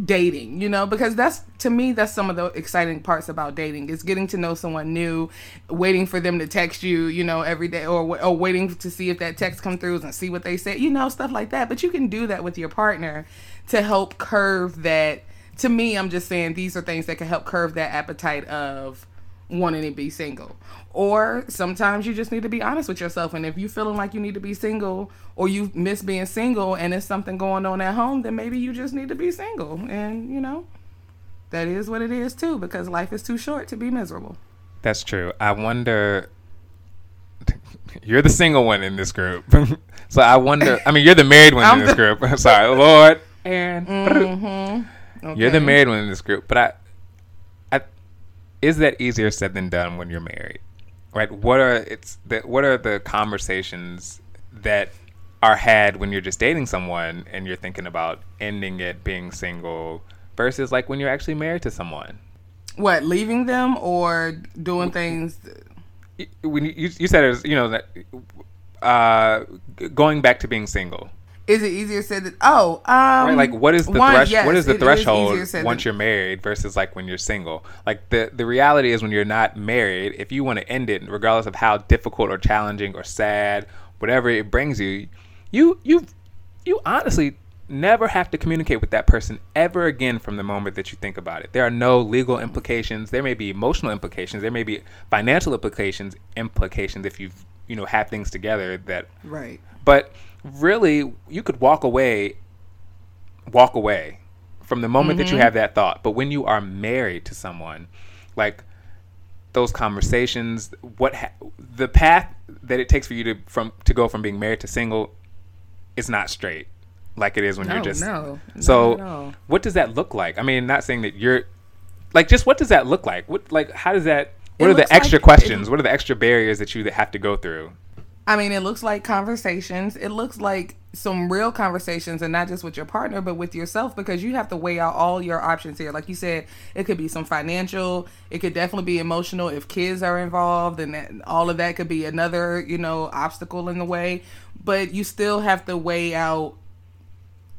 Speaker 1: dating you know because that's to me that's some of the exciting parts about dating is getting to know someone new waiting for them to text you you know every day or, or waiting to see if that text come through and see what they say you know stuff like that. But you can do that with your partner to help curve that. To me i'm just saying these are things that can help curve that appetite of wanting to be single. Or sometimes you just need to be honest with yourself. And if you're feeling like you need to be single or you miss being single and there's something going on at home, then maybe you just need to be single. And, you know, that is what it is too, because life is too short to be miserable.
Speaker 2: That's true. I wonder. You're the single one in this group. so I wonder. I mean, you're the married one in this the, group. Sorry, Lord. Aaron. Mm-hmm. Okay. You're the married one in this group. But I, is that easier said than done when you're married? Right? What are it's the, what are the conversations that are had when you're just dating someone and you're thinking about ending it being single versus like when you're actually married to someone?
Speaker 1: What, leaving them or doing things
Speaker 2: when you you said it was, you know that uh going back to being single
Speaker 1: is it easier said that oh um
Speaker 2: right, like what is the one, thresh- yes, what is the threshold is once you're married versus like when you're single like the the reality is when you're not married if you want to end it regardless of how difficult or challenging or sad whatever it brings you you you you honestly never have to communicate with that person ever again from the moment that you think about it. There are no legal implications. There may be emotional implications. There may be financial implications implications if you've you know have things together that
Speaker 1: Right.
Speaker 2: but really you could walk away walk away from the moment that you mm-hmm. have that thought. But when you are married to someone like those conversations what ha- the path that it takes for you to from to go from being married to single is not straight like it is when
Speaker 1: No,
Speaker 2: you're just
Speaker 1: no,
Speaker 2: so
Speaker 1: at
Speaker 2: what does that look like? I mean not saying that you're like just what does that look like? What like how does that what
Speaker 1: It
Speaker 2: are the
Speaker 1: looks like-
Speaker 2: extra
Speaker 1: it-
Speaker 2: questions? What are the extra barriers that you have to go through
Speaker 1: I mean, it looks like conversations. It looks like some real conversations, and not just with your partner, but with yourself, because you have to weigh out all your options here. Like you said, it could be some financial. It could definitely be emotional if kids are involved, and that, all of that could be another, you know, obstacle in the way. But you still have to weigh out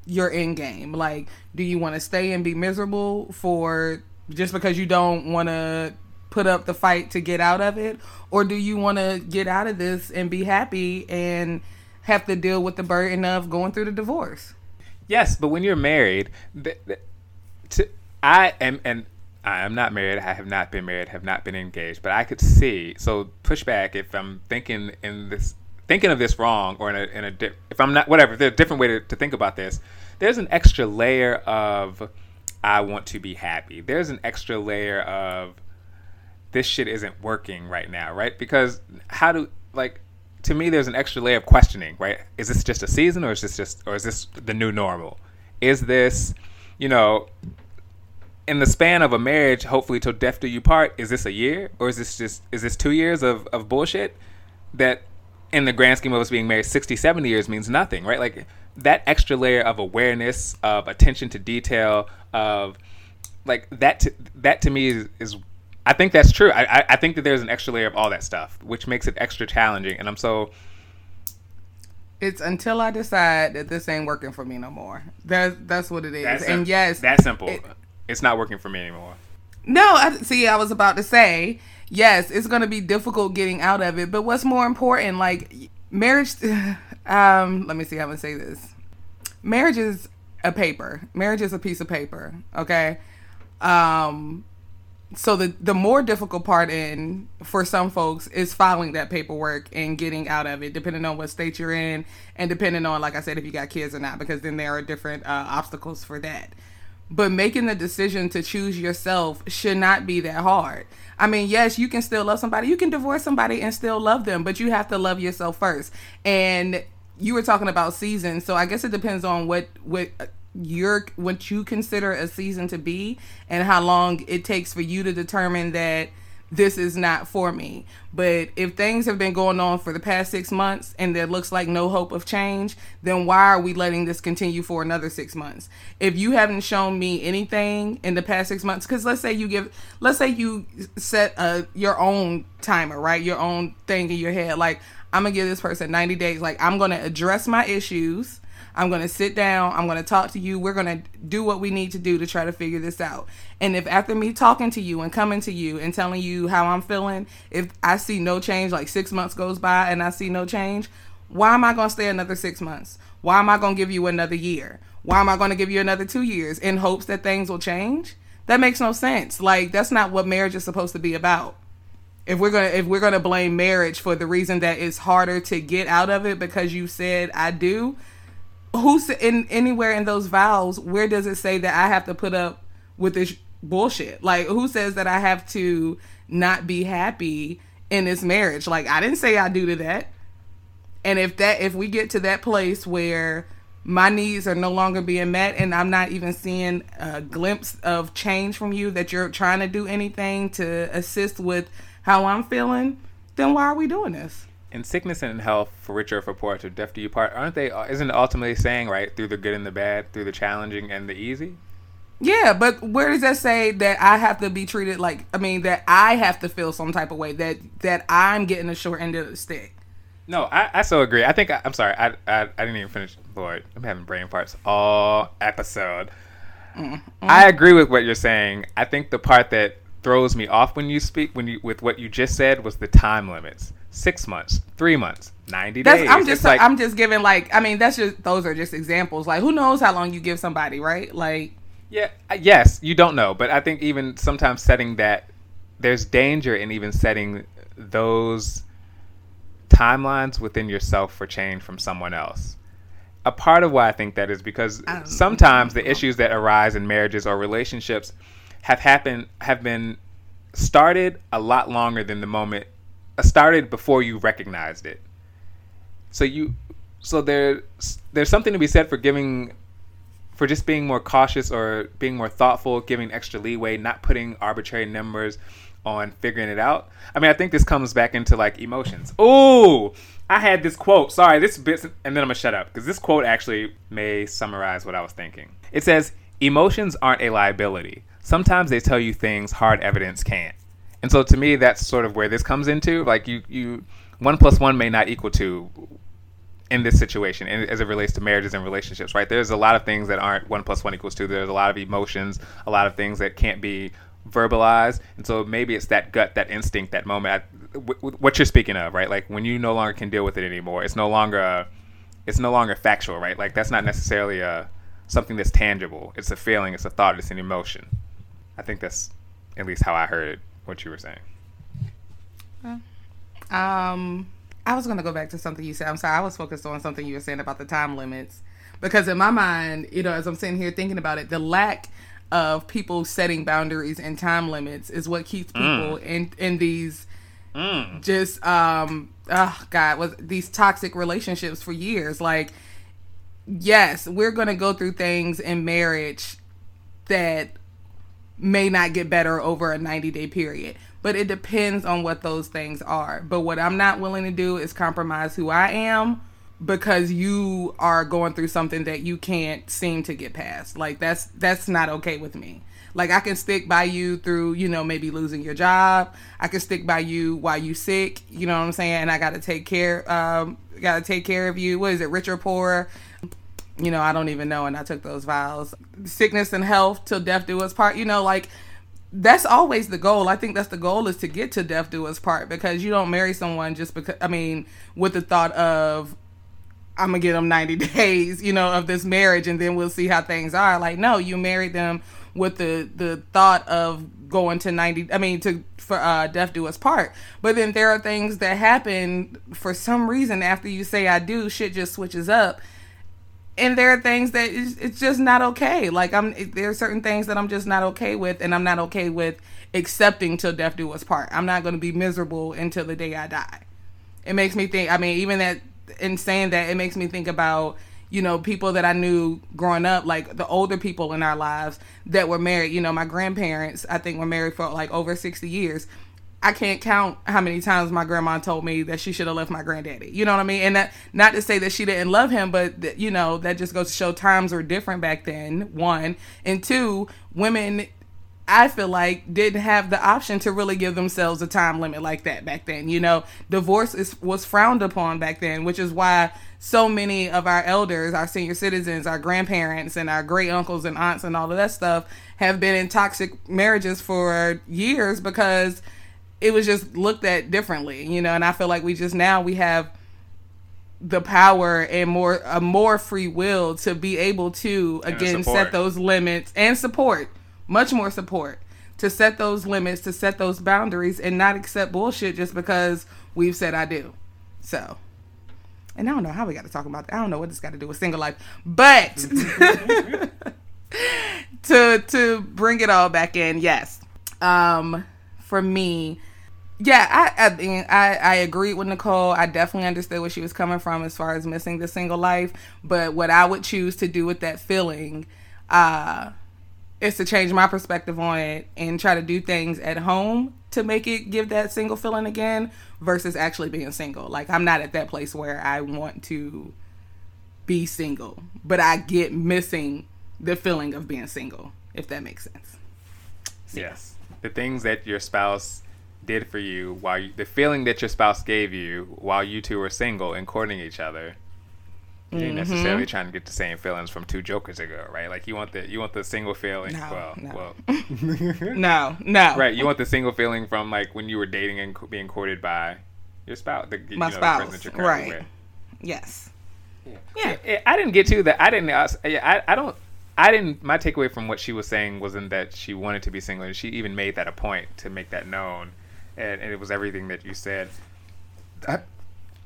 Speaker 1: your end game. Like, do you want to stay and be miserable for just because you don't want to put up the fight to get out of it? Or do you want to get out of this and be happy and have to deal with the burden of going through the divorce?
Speaker 2: Yes, but when you're married, th- th- to, I am, and I am not married. I have not been married. Have not been engaged. But I could see. So pushback if I'm thinking in this, thinking of this wrong, or in a, in a di- if I'm not whatever. There's a different way to, to think about this. There's an extra layer of I want to be happy. There's an extra layer of this shit isn't working right now, right? Because how do like to me there's an extra layer of questioning, right? Is this just a season or is this just or is this the new normal? Is this, you know, in the span of a marriage, hopefully till death do you part, is this a year or is this just is this 2 years of of bullshit that in the grand scheme of us being married 60 70 years means nothing, right? Like that extra layer of awareness, of attention to detail, of like that to, that to me is, is I think that's true. I, I I think that there's an extra layer of all that stuff, which makes it extra challenging. And I'm so
Speaker 1: It's until I decide that this ain't working for me no more. That's that's what it is.
Speaker 2: that's
Speaker 1: and yes,
Speaker 2: that simple.
Speaker 1: it-
Speaker 2: it's not working for me anymore.
Speaker 1: No, I see. I was about to say, yes, it's going to be difficult getting out of it. But what's more important, like marriage? Um, let me see how I'm gonna say this. Marriage is a paper. Marriage is a piece of paper. Okay. Um, so the the more difficult part in for some folks is filing that paperwork and getting out of it, depending on what state you're in, and depending on, like I said, if you got kids or not, because then there are different uh, obstacles for that but making the decision to choose yourself should not be that hard. I mean, yes, you can still love somebody. You can divorce somebody and still love them, but you have to love yourself first. And you were talking about seasons, so I guess it depends on what what your what you consider a season to be and how long it takes for you to determine that this is not for me. But if things have been going on for the past six months and there looks like no hope of change, then why are we letting this continue for another six months? If you haven't shown me anything in the past six months, because let's say you give, let's say you set a, your own timer, right? Your own thing in your head. Like, I'm going to give this person 90 days. Like, I'm going to address my issues. I'm going to sit down. I'm going to talk to you. We're going to do what we need to do to try to figure this out. And if after me talking to you and coming to you and telling you how I'm feeling, if I see no change, like six months goes by and I see no change, why am I going to stay another six months? Why am I going to give you another year? Why am I going to give you another two years in hopes that things will change? That makes no sense. Like, that's not what marriage is supposed to be about if we're gonna if we're gonna blame marriage for the reason that it's harder to get out of it because you said I do, who's in anywhere in those vows where does it say that I have to put up with this bullshit? Like who says that I have to not be happy in this marriage? Like I didn't say I do to that. And if that if we get to that place where my needs are no longer being met and I'm not even seeing a glimpse of change from you that you're trying to do anything to assist with how I'm feeling, then why are we doing this?
Speaker 2: In sickness and in health, for richer or for poor, to death do you part. Aren't they? Uh, isn't it ultimately saying right through the good and the bad, through the challenging and the easy?
Speaker 1: Yeah, but where does that say that I have to be treated like I mean that I have to feel some type of way that that I'm getting the short end of the stick?
Speaker 2: No, I, I so agree. I think I, I'm sorry. I, I I didn't even finish. Lord, I'm having brain farts all episode. Mm-hmm. I agree with what you're saying. I think the part that throws me off when you speak when you with what you just said was the time limits. Six months, three months, ninety
Speaker 1: That's
Speaker 2: days.
Speaker 1: I'm just
Speaker 2: like
Speaker 1: I'm just giving like I mean that's just those are just examples. Like who knows how long you give somebody, right? Like
Speaker 2: yeah, uh, yes, you don't know, but I think even sometimes setting that there's danger in even setting those timelines within yourself for change from someone else. A part of why I think that is because sometimes the issues that arise in marriages or relationships have happened have been started a lot longer than the moment started before you recognized it. So you so there's there's something to be said for giving for just being more cautious or being more thoughtful, giving extra leeway, not putting arbitrary numbers on figuring it out. I mean, I think this comes back into like emotions. Oh, I had this quote. Sorry, this bit, and then I'm gonna shut up because this quote actually may summarize what I was thinking. It says, "Emotions aren't a liability. Sometimes they tell you things hard evidence can't." And so, to me, that's sort of where this comes into. Like, you, you, one plus one may not equal two in this situation and as it relates to marriages and relationships right? There's a lot of things that aren't one plus one equals two. There's a lot of emotions a lot of things that can't be verbalized. And so maybe it's that gut that instinct that moment what you're speaking of right? Like when you no longer can deal with it anymore it's no longer a, it's no longer factual right? Like that's not necessarily a something that's tangible. It's a feeling it's a thought it's an emotion. I think that's at least how i heard what you were saying
Speaker 1: um I was going to go back to something you said. I'm sorry. I was focused on something you were saying about the time limits. Because in my mind, you know, as I'm sitting here thinking about it, the lack of people setting boundaries and time limits is what keeps mm. people mm. in in these mm. just um oh god was these toxic relationships for years like yes we're gonna go through things in marriage that may not get better over a 90 day period but it depends on what those things are. But what I'm not willing to do is compromise who I am because you are going through something that you can't seem to get past. Like that's that's not okay with me. Like I can stick by you through, you know, maybe losing your job. I can stick by you while you sick. You know what I'm saying? And I got to take care. Um, got to take care of you. What is it, rich or poor? You know, I don't even know. And I took those vows. Sickness and health till death do us part. You know, like that's always the goal. I think that's the goal is to get to death do us part because you don't marry someone just because I mean with the thought of I'm gonna get them 90 days, you know, of this marriage and then we'll see how things are. Like no, you married them with the the thought of going to 90 I mean to for uh death do us part. But then there are things that happen for some reason after you say I do, shit just switches up and there are things that it's, just not okay. Like I'm, there are certain things that I'm just not okay with, and I'm not okay with accepting till death do us part. I'm not going to be miserable until the day I die. It makes me think. I mean, even that in saying that, it makes me think about you know people that I knew growing up, like the older people in our lives that were married. You know, my grandparents, I think, were married for like over sixty years. I can't count how many times my grandma told me that she should have left my granddaddy. You know what I mean? And that not to say that she didn't love him, but you know that just goes to show times were different back then. One and two, women. I feel like didn't have the option to really give themselves a time limit like that back then. You know, divorce is was frowned upon back then, which is why so many of our elders, our senior citizens, our grandparents, and our great uncles and aunts and all of that stuff have been in toxic marriages for years because it was just looked at differently, you know. And I feel like we just now we have the power and more a more free will to be able to again set those limits and support much more support to set those limits to set those boundaries and not accept bullshit just because we've said I do. So, and I don't know how we got to talk about that. I don't know what this got to do with single life, but to to bring it all back in, yes. Um, for me, yeah, I I, mean, I I agree with Nicole. I definitely understood where she was coming from as far as missing the single life. But what I would choose to do with that feeling, uh, is to change my perspective on it and try to do things at home to make it give that single feeling again versus actually being single. Like I'm not at that place where I want to be single, but I get missing the feeling of being single, if that makes sense.
Speaker 2: So, yes. The things that your spouse did for you while you, the feeling that your spouse gave you while you two were single and courting each other you ain't mm-hmm. necessarily trying to get the same feelings from two jokers ago, right? Like you want the you want the single feeling. No, well,
Speaker 1: no.
Speaker 2: well.
Speaker 1: no, no.
Speaker 2: Right, you want the single feeling from like when you were dating and being courted by your spouse, the,
Speaker 1: my
Speaker 2: know,
Speaker 1: spouse, right? With. Yes.
Speaker 2: Yeah. yeah. yeah. I didn't get to that. I didn't. I, I, I don't. I didn't. My takeaway from what she was saying wasn't that she wanted to be single. And she even made that a point to make that known and, and it was everything that you said. I,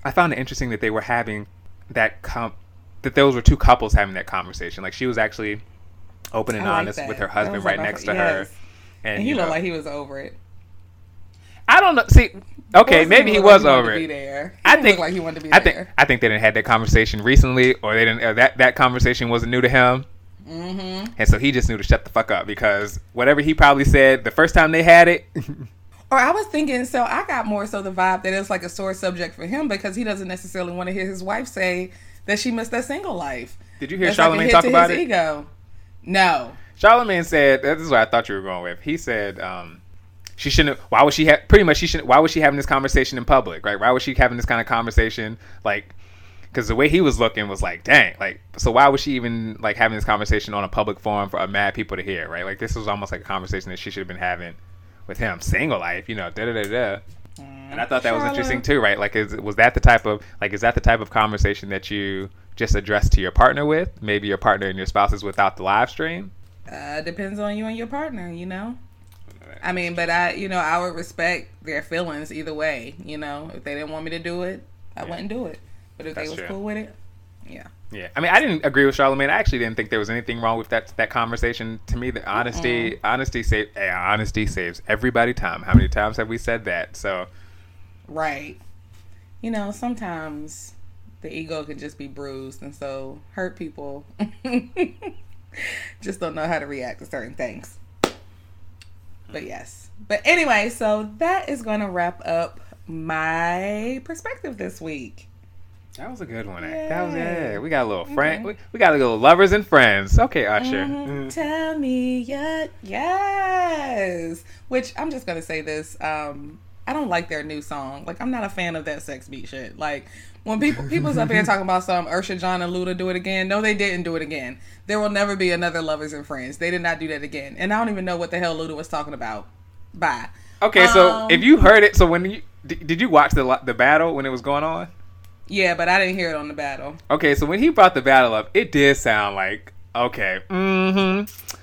Speaker 2: I found it interesting that they were having that com- that those were two couples having that conversation. Like she was actually open and
Speaker 1: like
Speaker 2: honest
Speaker 1: that.
Speaker 2: with her husband right next to her. And,
Speaker 1: And he
Speaker 2: you
Speaker 1: looked
Speaker 2: know,
Speaker 1: like he was over it.
Speaker 2: I don't know. See, okay, maybe he was
Speaker 1: like
Speaker 2: over
Speaker 1: wanted to
Speaker 2: it.
Speaker 1: There. He
Speaker 2: I think
Speaker 1: like he wanted to be
Speaker 2: I think
Speaker 1: there.
Speaker 2: I think they didn't had that conversation recently, or they didn't. Or that that conversation wasn't new to him,
Speaker 1: Mm-hmm.
Speaker 2: and so he just knew to shut the fuck up because whatever he probably said the first time they had it.
Speaker 1: Or I was thinking, so I got more so the vibe that it's like a sore subject for him because he doesn't necessarily want to hear his wife say that she missed that single life.
Speaker 2: Did you hear
Speaker 1: That's like
Speaker 2: Charlamagne
Speaker 1: hit
Speaker 2: talk about
Speaker 1: his
Speaker 2: it?
Speaker 1: Ego. No.
Speaker 2: Charlamagne said, "This is what I thought you were going with." He said, um, "She shouldn't. Why would she have? Pretty much, she shouldn't. Why was she having this conversation in public? Right? Why was she having this kind of conversation? Like, because the way he was looking was like, dang. Like, so why was she even like having this conversation on a public forum for a mad people to hear? Right? Like, this was almost like a conversation that she should have been having with him, single life. You know, da da da da." And I thought that was interesting too, right? Like, is was that the type of like is that the type of conversation that you just address to your partner with? Maybe your partner and your spouse is without the live stream.
Speaker 1: Uh, depends on you and your partner, you know? I mean, but I, you know, I would respect their feelings either way. You know, if they didn't want me to do it, I
Speaker 2: Yeah.
Speaker 1: wouldn't do it. But if
Speaker 2: That's
Speaker 1: they was
Speaker 2: true.
Speaker 1: cool with it, yeah.
Speaker 2: Yeah, I mean, I didn't agree with Charlamagne. I actually didn't think there was anything wrong with that that conversation. To me, the honesty, honesty save, eh, honesty saves everybody time. How many times have we said that? So,
Speaker 1: Right. You know, sometimes the ego can just be bruised, and so hurt people just don't know how to react to certain things. But yes. But anyway, so that is going to wrap up my perspective this week.
Speaker 2: That was a good one. eh? That was yeah. We got a little friend.
Speaker 1: Okay.
Speaker 2: We, we got a little lovers and friends. Okay, Usher.
Speaker 1: Mhm.
Speaker 2: Mm.
Speaker 1: Tell me yet. Yes. Which I'm just gonna say this. Um, I don't like their new song. Like I'm not a fan of that sex beat shit. Like when people people's up here talking about some Usher John and Luda do it again. No, they didn't do it again. There will never be another lovers and friends. They did not do that again. And I don't even know what the hell Luda was talking about. Bye.
Speaker 2: Okay, so
Speaker 1: Um,
Speaker 2: if you heard it, so when you did, did you watch the the battle when it was going on?
Speaker 1: Yeah, but I didn't hear it on the battle.
Speaker 2: Okay, so when he brought the battle up, it did sound like okay. Mm-hmm.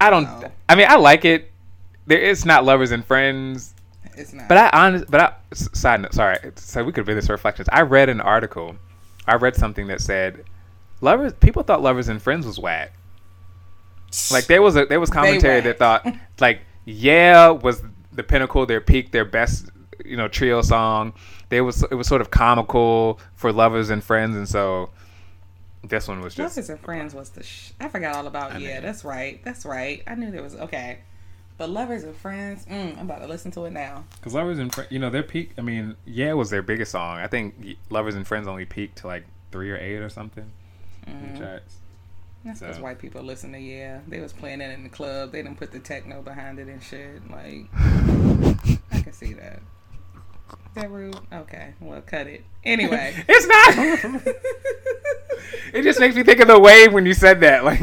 Speaker 2: I don't.
Speaker 1: No.
Speaker 2: I mean, I like it. There is not lovers and friends.
Speaker 1: It's not.
Speaker 2: But I honest, but I s- side note, sorry. So we could read this reflections. I read an article. I read something that said lovers. People thought lovers and friends was whack. Like there was a there was commentary that thought like yeah was the pinnacle, their peak, their best you know trio song. They was it was sort of comical for lovers and friends, and so this one was just
Speaker 1: Lovers and Friends was the sh- I forgot all about.
Speaker 2: I
Speaker 1: yeah,
Speaker 2: mean-
Speaker 1: that's right. That's right. I knew there was okay. But Lovers and Friends, mm, I'm about to listen to it now.
Speaker 2: Because lovers and friends, you know, their peak. I mean, yeah, it was their biggest song. I think lovers and friends only peaked to like three or eight or something in the charts.
Speaker 1: That's because
Speaker 2: So-
Speaker 1: white people listen to yeah. They was playing it in the club. They didn't put the techno behind it and shit. Like I can see that. That rude? Okay, well, cut it. Anyway.
Speaker 2: It's not. it just makes me think of the wave when you said that. Like,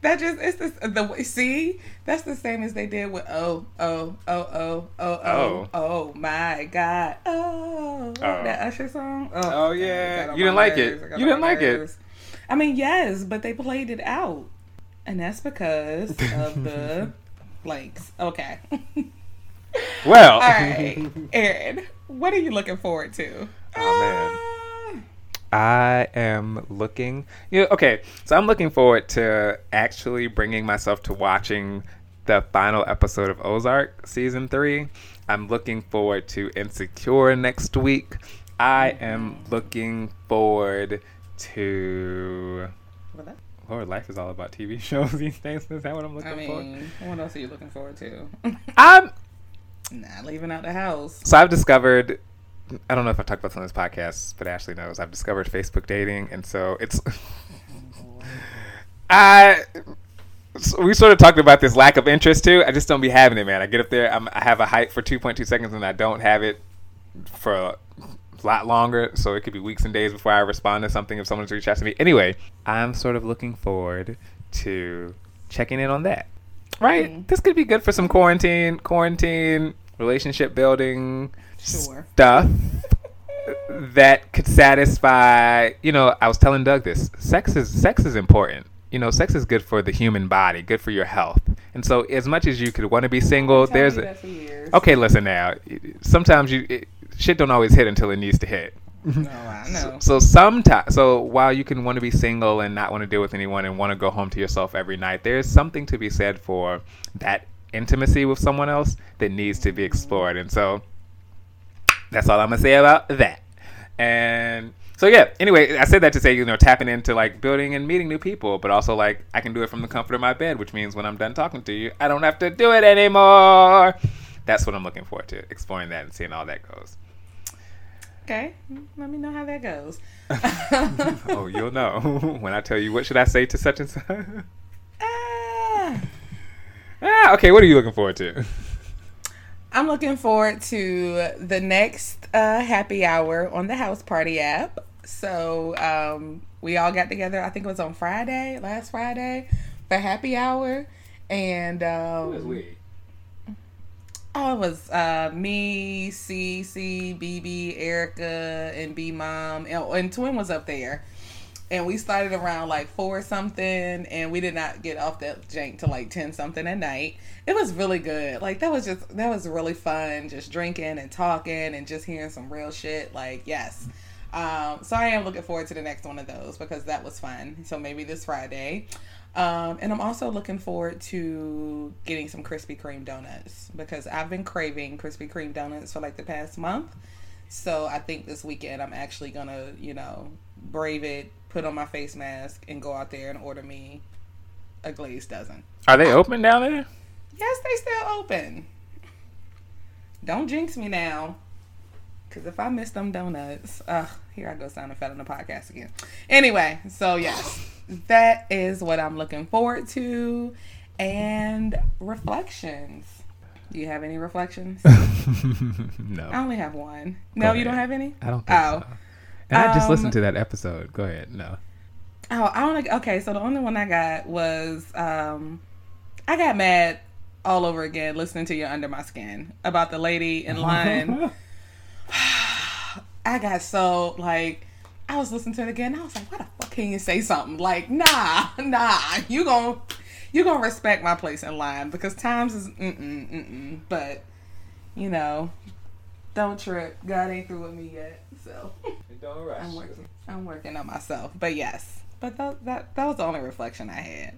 Speaker 1: That just it's the the see that's the same as they did with oh oh oh oh oh oh
Speaker 2: Oh.
Speaker 1: oh my god oh, oh. that Usher song
Speaker 2: Oh, oh yeah.
Speaker 1: it
Speaker 2: You didn't like it.
Speaker 1: nerves.
Speaker 2: You didn't like it.
Speaker 1: I mean yes but they played it out and that's because of the blanks okay
Speaker 2: well.
Speaker 1: all right Aaron what are you looking forward to
Speaker 2: Oh, man. I am looking. Yeah, okay. So I'm looking forward to actually bringing myself to watching the final episode of Ozark season three. I'm looking forward to Insecure next week. I am looking forward to.
Speaker 1: Well, that-
Speaker 2: Lord, life is all about TV shows these days. Is that what I'm looking
Speaker 1: I mean what else are you looking forward to?
Speaker 2: I'm
Speaker 1: not leaving out the house
Speaker 2: So I've discovered. I don't know if I've talked about this on this podcast, but Ashley knows. I've discovered Facebook dating, and so it's. Oh, I. so we sort of talked about this lack of interest too. I just don't be having it, man. I get up there, I'm, I have a hype for 2.2 seconds, and I don't have it for a lot longer. So it could be weeks and days before I respond to something if someone's reached out to me. Anyway, I'm sort of looking forward to checking in on that. Right?
Speaker 1: Mm.
Speaker 2: This could be good for some quarantine, quarantine relationship building
Speaker 1: Sure.
Speaker 2: stuff that could satisfy. You know, I was telling Doug this. Sex is sex is important. You know, sex is good for the human body, good for your health. And so, as much as you could want to be single, there's a,
Speaker 1: that for years.
Speaker 2: Okay, listen now. Sometimes you, it, shit don't always hit until it needs to hit. Mm-hmm.
Speaker 1: Oh, I know.
Speaker 2: So, so sometimes, so while you can want to be single and not want to deal with anyone and want to go home to yourself every night, there's something to be said for that intimacy with someone else that needs to be explored. And so that's all I'm gonna say about that. And so yeah. Anyway, I said that to say you know tapping into like building and meeting new people, but also like I can do it from the comfort of my bed, which means when I'm done talking to you, I don't have to do it anymore. That's what I'm looking forward to exploring that and seeing how that goes.
Speaker 1: Okay, let me know how that goes.
Speaker 2: oh, you'll know when I tell you what should I say to such and such.
Speaker 1: Ah.
Speaker 2: ah, okay. What are you looking forward to?
Speaker 1: I'm looking forward to the next uh, happy hour on the Houseparty app. So um, we all got together. I think it was on Friday, last Friday, for happy hour, and um, oh, it was uh, me, C, C, BB, Erica, and B Mom, and, and Twin was up there. And we started around like four something, and we did not get off that jank till like ten something at night. It was really good. Like that was just that was really fun, just drinking and talking and just hearing some real shit. Like yes, um, so I am looking forward to the next one of those because that was fun. So maybe this Friday. Um, and I'm also looking forward to getting some Krispy Kreme donuts because I've been craving Krispy Kreme donuts for like the past month. So I think this weekend I'm actually gonna, you know, brave it, put on my face mask, and go out there and order me a glazed dozen.
Speaker 2: Are they open down there?
Speaker 1: Yes, they still open. Don't jinx me now. Cause if I miss them donuts, uh, here I go sounding fat on the podcast again. Anyway, so yes, that is what I'm looking forward to, and reflections. Do you have any reflections?
Speaker 2: no.
Speaker 1: I only have one. No, you don't have any.
Speaker 2: I don't think
Speaker 1: Oh.
Speaker 2: so. And I just
Speaker 1: Um,
Speaker 2: listened to that episode. Go ahead. No.
Speaker 1: Oh, I don't. Okay, so the only one I got was um, I got mad all over again listening to your Under My Skin about the lady in line. I got so like I was listening to it again. I was like, why the fuck can you say something like, nah, nah, you gon' you gonna respect my place in line because times is mm mm mm mm. But you know, don't trip. God ain't through with me yet, so.
Speaker 2: Don't rush.
Speaker 1: I'm working. I'm working on myself. But yes, but that that that was the only reflection I had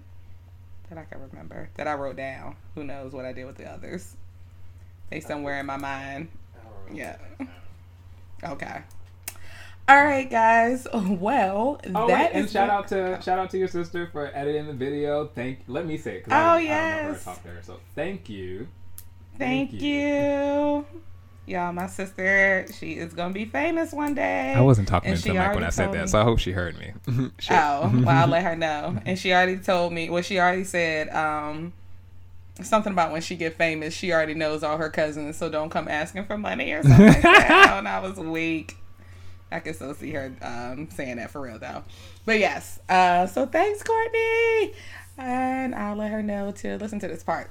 Speaker 1: that I can remember that I wrote down. Who knows what I did with the others? They somewhere in my mind. Yeah. Okay. All right, guys. Well,
Speaker 2: Oh,
Speaker 1: that
Speaker 2: wait, and
Speaker 1: is
Speaker 2: shout
Speaker 1: what-
Speaker 2: out to shout out to your sister for editing the video. Thank. Let me say it. 'cause
Speaker 1: Oh,
Speaker 2: I, don't- I don't
Speaker 1: yes.
Speaker 2: talk to her. So thank you.
Speaker 1: Thank,
Speaker 2: Thank
Speaker 1: you.
Speaker 2: you.
Speaker 1: Y'all, my sister, she is gonna be famous one day.
Speaker 2: I wasn't talking
Speaker 1: to
Speaker 2: into
Speaker 1: she
Speaker 2: the mic when I said that,
Speaker 1: me.
Speaker 2: so I hope she heard me. Shit.
Speaker 1: Oh, well, I'll let her know. And she already told me. Well, she already said um, something about when she get famous, she already knows all her cousins, so don't come asking for money or something like that. And I was weak. I can still see her um, saying that for real though. But yes, uh, so thanks, Courtney, and I'll let her know to listen to this part.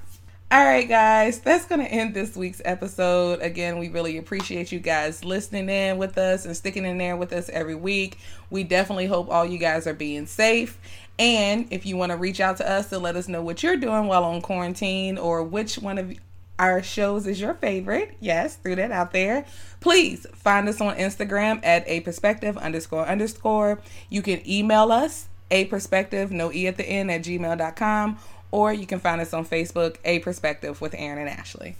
Speaker 1: All right, guys, that's going to end this week's episode. Again, we really appreciate you guys listening in with us and sticking in there with us every week. We definitely hope all you guys are being safe. And if you want to reach out to us to let us know what you're doing while on quarantine or which one of our shows is your favorite, yes, threw that out there. Please find us on Instagram at a perspective underscore underscore. You can email us a perspective, no e at the end at gmail.com, or you can find us on Facebook, a perspective with Aaron and Ashley.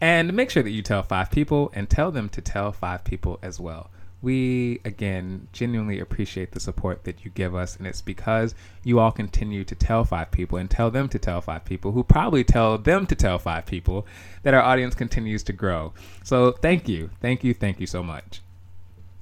Speaker 2: And make sure that you tell five people and tell them to tell five people as well. We, again, genuinely appreciate the support that you give us, and it's because you all continue to tell five people and tell them to tell five people who probably tell them to tell five people that our audience continues to grow. So thank you. Thank you. Thank you so much.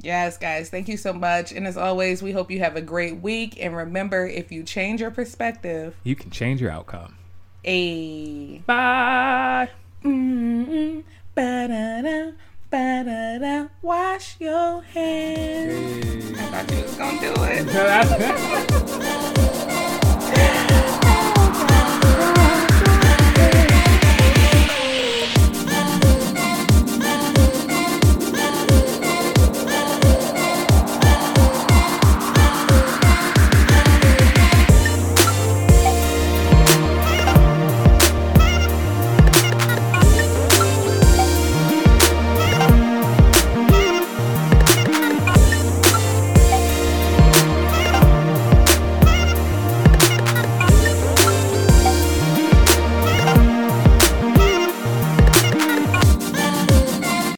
Speaker 1: Yes, guys, thank you so much. And as always, we hope you have a great week. And remember, if you change your perspective,
Speaker 2: You can change your outcome.
Speaker 1: a
Speaker 2: Bye.
Speaker 1: mm ba-da-da, Ba-da-da, wash your hands. I thought you was gonna do it.